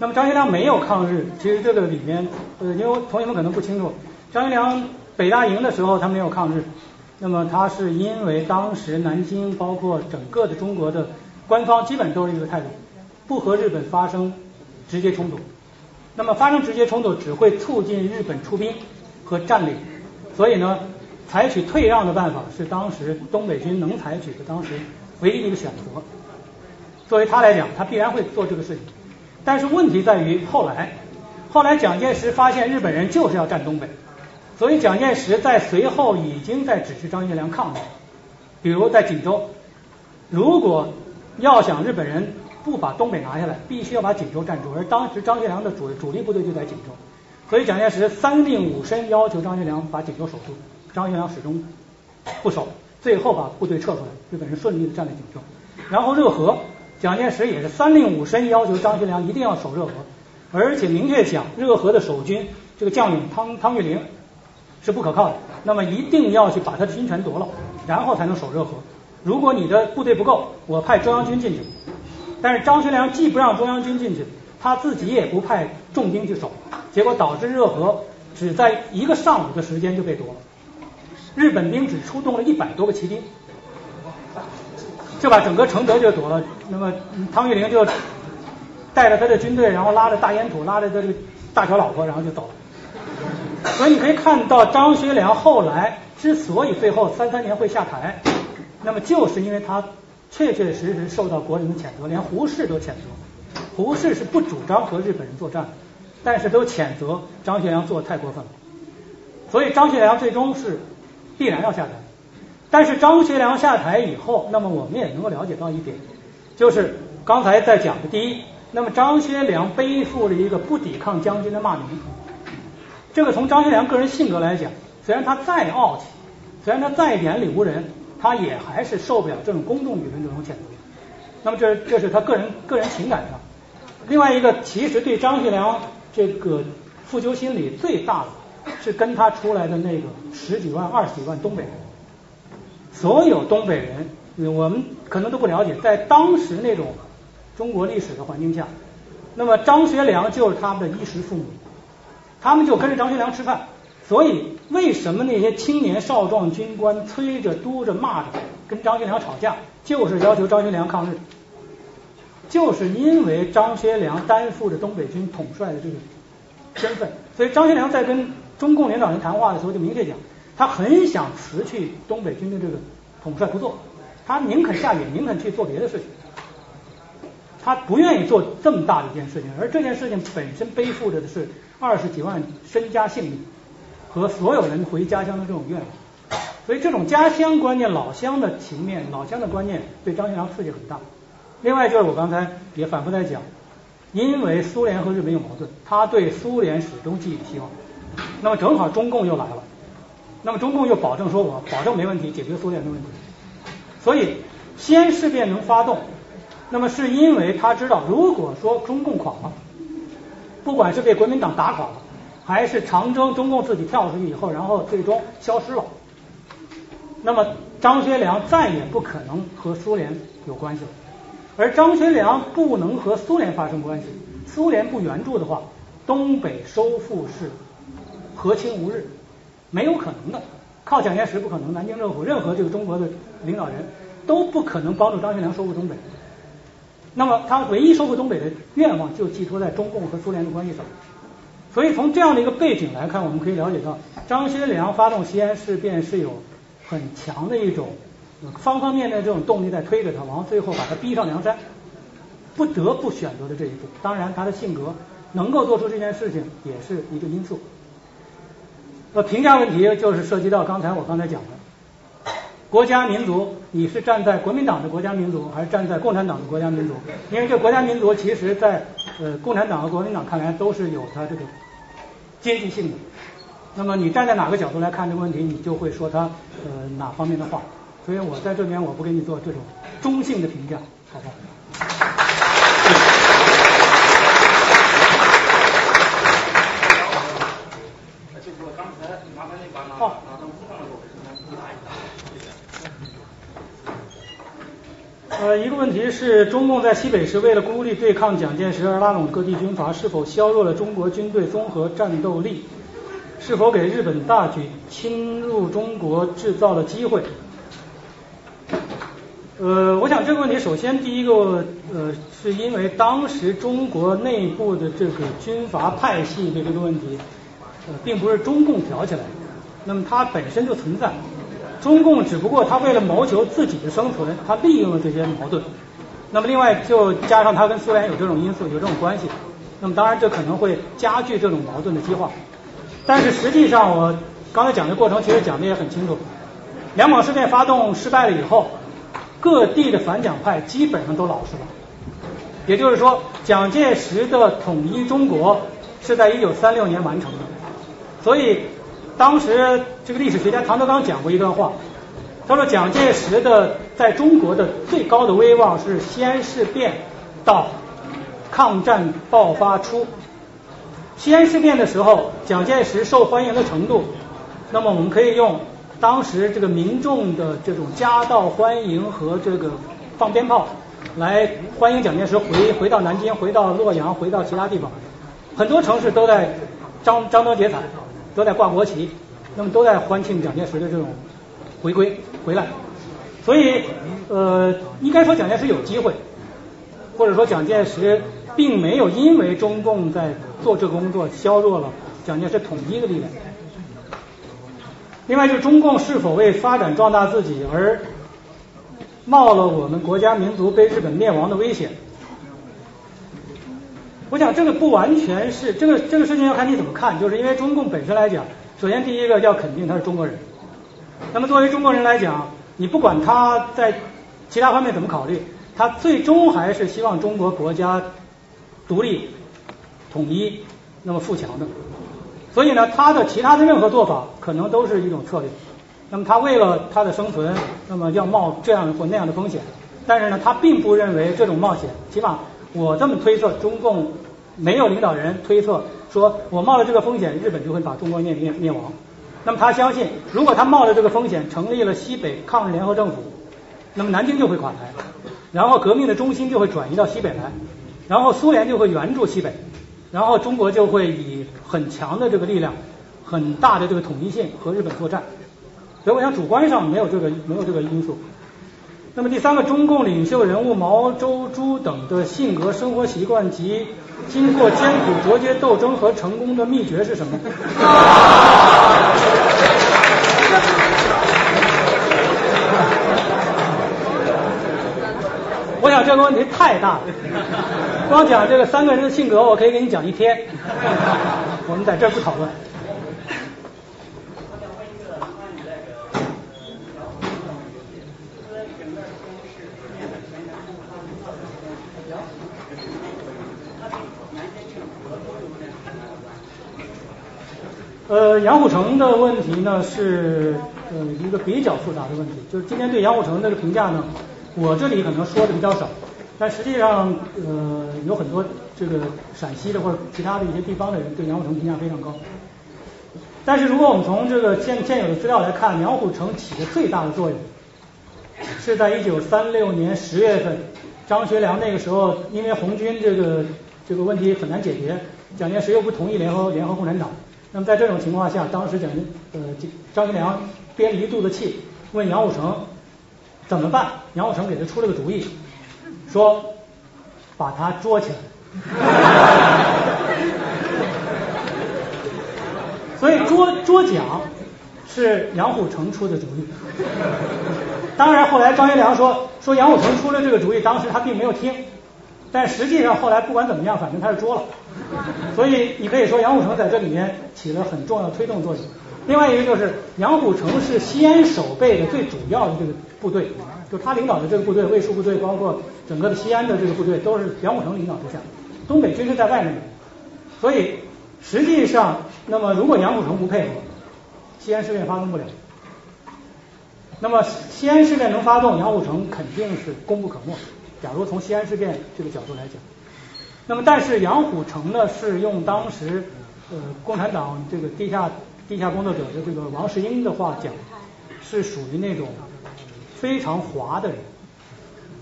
那么张学良没有抗日，其实这个里面，呃，因为同学们可能不清楚，张学良北大营的时候他没有抗日，那么他是因为当时南京包括整个的中国的官方基本都是一个态度，不和日本发生直接冲突。那么发生直接冲突只会促进日本出兵和占领，所以呢，采取退让的办法是当时东北军能采取的当时唯一的一个选择。作为他来讲，他必然会做这个事情。但是问题在于后来，后来蒋介石发现日本人就是要占东北，所以蒋介石在随后已经在指示张学良抗日，比如在锦州，如果要想日本人。不把东北拿下来，必须要把锦州占住。而当时张学良的主主力部队就在锦州，所以蒋介石三令五申要求张学良把锦州守住。张学良始终不守，最后把部队撤出来，日本人顺利的占了锦州。然后热河，蒋介石也是三令五申要求张学良一定要守热河，而且明确讲热河的守军这个将领汤汤玉麟是不可靠的，那么一定要去把他的军权夺了，然后才能守热河。如果你的部队不够，我派中央军进去。但是张学良既不让中央军进去，他自己也不派重兵去守，结果导致热河只在一个上午的时间就被夺了。日本兵只出动了一百多个骑兵，就把整个承德就夺了。那么汤玉麟就带着他的军队，然后拉着大烟土，拉着他这个大小老婆，然后就走了。所以你可以看到张学良后来之所以最后三三年会下台，那么就是因为他确确实实受到国人的谴责，连胡适都谴责。胡适是不主张和日本人作战，但是都谴责张学良做的太过分了。所以张学良最终是必然要下台。但是张学良下台以后，那么我们也能够了解到一点，就是刚才在讲的第一，那么张学良背负了一个不抵抗将军的骂名。这个从张学良个人性格来讲，虽然他再傲气，虽然他再眼里无人，他也还是受不了这种公众舆论这种谴责。那么这这是他个人个人情感上。另外一个，其实对张学良这个负疚心理最大的，是跟他出来的那个十几万、二十几万东北人。所有东北人，我们可能都不了解，在当时那种中国历史的环境下，那么张学良就是他们的衣食父母，他们就跟着张学良吃饭。所以，为什么那些青年少壮军官催着、督着、骂着跟张学良吵架，就是要求张学良抗日？就是因为张学良担负着东北军统帅的这个身份，所以张学良在跟中共领导人谈话的时候就明确讲。他很想辞去东北军的这个统帅不做，他宁肯下野，宁肯去做别的事情，他不愿意做这么大的一件事情，而这件事情本身背负着的是二十几万身家性命和所有人回家乡的这种愿望，所以这种家乡观念、老乡的情面、老乡的观念对张学良刺激很大。另外就是我刚才也反复在讲，因为苏联和日本有矛盾，他对苏联始终寄予希望，那么正好中共又来了。那么中共又保证说，我保证没问题，解决苏联的问题。所以西安事变能发动，那么是因为他知道，如果说中共垮了，不管是被国民党打垮了，还是长征中共自己跳出去以后，然后最终消失了，那么张学良再也不可能和苏联有关系了。而张学良不能和苏联发生关系，苏联不援助的话，东北收复是和亲无日。没有可能的，靠蒋介石不可能，南京政府任何这个中国的领导人都不可能帮助张学良收复东北。那么他唯一收复东北的愿望就寄托在中共和苏联的关系上。所以从这样的一个背景来看，我们可以了解到，张学良发动西安事变是有很强的一种方方面面这种动力在推着他，往最后把他逼上梁山，不得不选择的这一步。当然，他的性格能够做出这件事情也是一个因素。那评价问题就是涉及到刚才我刚才讲的国家民族，你是站在国民党的国家民族，还是站在共产党的国家民族？因为这国家民族其实，在呃共产党和国民党看来都是有它这个阶级性的。那么你站在哪个角度来看这个问题，你就会说他呃哪方面的话。所以我在这边我不给你做这种中性的评价，好吧？一个问题是，中共在西北时为了孤立对抗蒋介石而拉拢各地军阀，是否削弱了中国军队综合战斗力？是否给日本大举侵入中国制造了机会？呃，我想这个问题，首先第一个，呃，是因为当时中国内部的这个军阀派系的这个问题，呃，并不是中共挑起来的，那么它本身就存在。中共只不过他为了谋求自己的生存，他利用了这些矛盾。那么另外就加上他跟苏联有这种因素，有这种关系。那么当然这可能会加剧这种矛盾的激化。但是实际上我刚才讲的过程其实讲的也很清楚。两广事变发动失败了以后，各地的反蒋派基本上都老实了。也就是说，蒋介石的统一中国是在一九三六年完成的。所以。当时这个历史学家唐德刚讲过一段话，他说蒋介石的在中国的最高的威望是西安事变到抗战爆发初。西安事变的时候，蒋介石受欢迎的程度，那么我们可以用当时这个民众的这种夹道欢迎和这个放鞭炮来欢迎蒋介石回回到南京、回到洛阳、回到其他地方，很多城市都在张张灯结彩。都在挂国旗，那么都在欢庆蒋介石的这种回归回来，所以呃，应该说蒋介石有机会，或者说蒋介石并没有因为中共在做这工作削弱了蒋介石统一的力量。另外，就是中共是否为发展壮大自己而冒了我们国家民族被日本灭亡的危险？我想这个不完全是这个这个事情要看你怎么看，就是因为中共本身来讲，首先第一个要肯定他是中国人。那么作为中国人来讲，你不管他在其他方面怎么考虑，他最终还是希望中国国家独立、统一，那么富强的。所以呢，他的其他的任何做法可能都是一种策略。那么他为了他的生存，那么要冒这样或那样的风险。但是呢，他并不认为这种冒险，起码我这么推测，中共没有领导人推测说我冒了这个风险，日本就会把中国灭灭灭亡。那么他相信，如果他冒了这个风险，成立了西北抗日联合政府，那么南京就会垮台，然后革命的中心就会转移到西北来，然后苏联就会援助西北。然后中国就会以很强的这个力量、很大的这个统一性和日本作战，所以我想主观上没有这个没有这个因素。那么第三个，中共领袖人物毛周朱等的性格、生活习惯及经过艰苦卓绝斗争和成功的秘诀是什么？我想这个问题太大了，光讲这个三个人的性格，我可以给你讲一天。我们在这不讨论。呃，杨虎城的问题呢是呃一个比较复杂的问题，就是今天对杨虎城这个评价呢。我这里可能说的比较少，但实际上，呃，有很多这个陕西的或者其他的一些地方的人对杨虎城评价非常高。但是如果我们从这个现现有的资料来看，杨虎城起的最大的作用，是在一九三六年十月份，张学良那个时候因为红军这个这个问题很难解决，蒋介石又不同意联合联合共产党，那么在这种情况下，当时蒋呃张学良憋了一肚子气，问杨虎城。怎么办？杨虎城给他出了个主意，说把他捉起来。所以捉捉蒋是杨虎城出的主意。当然后来张学良说说杨虎城出了这个主意，当时他并没有听，但实际上后来不管怎么样，反正他是捉了。所以你可以说杨虎城在这里面起了很重要的推动作用。另外一个就是杨虎城是西安守备的最主要的这个部队，就他领导的这个部队，卫戍部队，包括整个的西安的这个部队，都是杨虎城领导之下。东北军是在外面的，所以实际上，那么如果杨虎城不配合，西安事变发动不了。那么西安事变能发动，杨虎城肯定是功不可没。假如从西安事变这个角度来讲，那么但是杨虎城呢，是用当时呃共产党这个地下。地下工作者的这个王世英的话讲，是属于那种非常滑的人，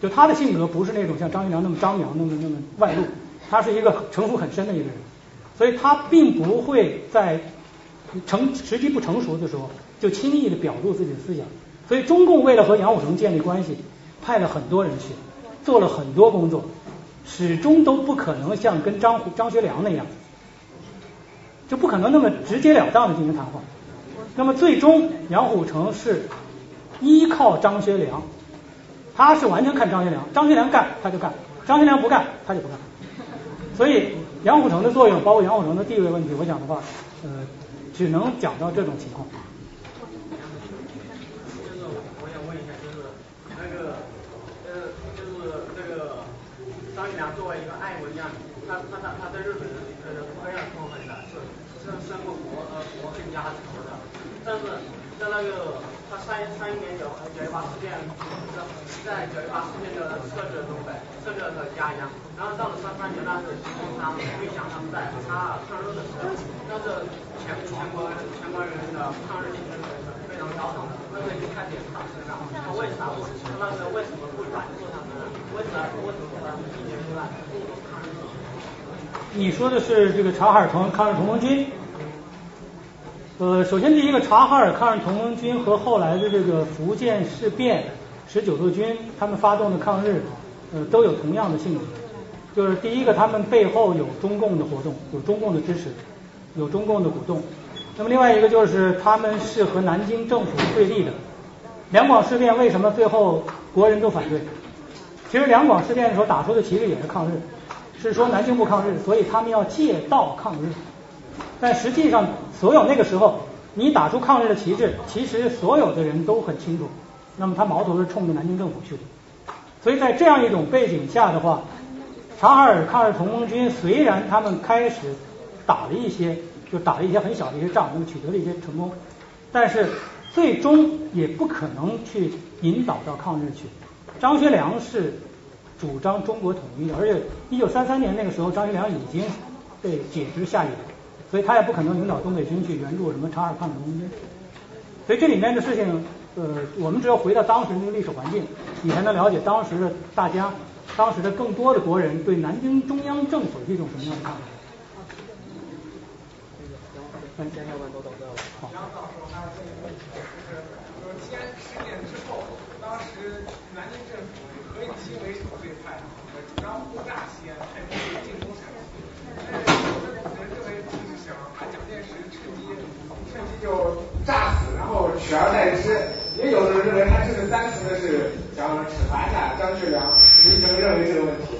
就他的性格不是那种像张学良那么张扬、那么那么外露，他是一个城府很深的一个人，所以他并不会在成时机不成熟的时候就轻易的表露自己的思想。所以中共为了和杨虎城建立关系，派了很多人去，做了很多工作，始终都不可能像跟张张学良那样。就不可能那么直截了当的进行谈话。那么最终杨虎城是依靠张学良，他是完全看张学良，张学良干他就干，张学良不干他就不干。所以杨虎城的作用，包括杨虎城的地位问题，我讲的话，呃，只能讲到这种情况。我想问一下，就是那个呃，就是这个张学良作为一个爱国将领，他他他他对日本人呃非常痛恨的。是生过国呃国恨家仇的，但是在那个他三三一年九九一八事变，在九一八事变的设置东北，设置了家乡，然后到了三三年那是秦东昌、魏翔他们在查尔抗日的时候，那是全全国全国人民的抗日精神是非常高涨的，那个就开始他身上，他为啥？他那个为什么不援助他们？为啥为什么不让他们一年出来？你说的是这个察哈尔同抗日同盟军，呃，首先第一个察哈尔抗日同盟军和后来的这个福建事变十九路军，他们发动的抗日，呃，都有同样的性质，就是第一个，他们背后有中共的活动，有中共的支持，有中共的鼓动。那么另外一个就是他们是和南京政府对立的。两广事变为什么最后国人都反对？其实两广事变的时候打出的旗帜也是抗日，是说南京不抗日，所以他们要借道抗日。但实际上，所有那个时候你打出抗日的旗帜，其实所有的人都很清楚，那么他矛头是冲着南京政府去的。所以在这样一种背景下的话，察哈尔抗日同盟军虽然他们开始打了一些，就打了一些很小的一些仗，那么取得了一些成功，但是最终也不可能去引导到抗日去。张学良是主张中国统一的，而且一九三三年那个时候，张学良已经被解职下野，所以他也不可能领导东北军去援助什么察哈尔抗日同盟军。所以这里面的事情，呃，我们只有回到当时那个历史环境，你才能了解当时的大家，当时的更多的国人对南京中央政府是一种什么样的看法。然后到时候还有这个问题，就是说先十年之后，当时南京政府以何应钦为首这一派，主张轰炸西安，派兵进攻陕西。但是有的人认为这是想把蒋介石趁机趁机就炸死，然后取而代之。也有的人认为他这是单纯的是想惩罚一下张学良。您怎么认为这个问题？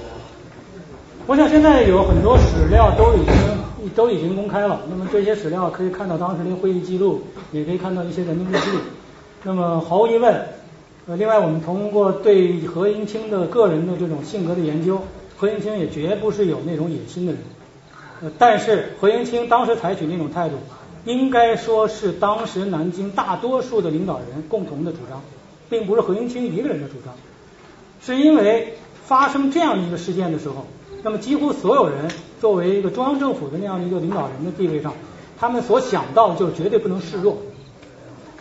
我想现在有很多史料都已经都已经公开了，那么这些史料可以看到当时的会议记录，也可以看到一些人民日记。那么毫无疑问，呃，另外我们通过对何应钦的个人的这种性格的研究，何应钦也绝不是有那种野心的人。呃，但是何应钦当时采取那种态度，应该说是当时南京大多数的领导人共同的主张，并不是何应钦一个人的主张，是因为发生这样一个事件的时候。那么几乎所有人作为一个中央政府的那样的一个领导人的地位上，他们所想到就绝对不能示弱。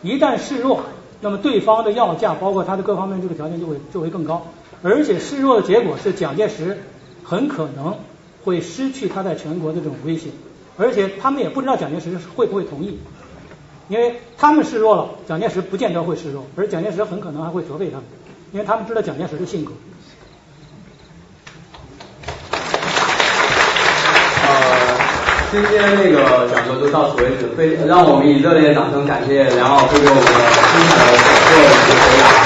一旦示弱，那么对方的要价，包括他的各方面这个条件就会就会更高。而且示弱的结果是蒋介石很可能会失去他在全国的这种威信，而且他们也不知道蒋介石会不会同意，因为他们示弱了，蒋介石不见得会示弱，而蒋介石很可能还会责备他们，因为他们知道蒋介石的性格。呃今天那个讲座就到此为止，非让我们以热烈的掌声感谢梁老师给我们精彩的讲座以及回答。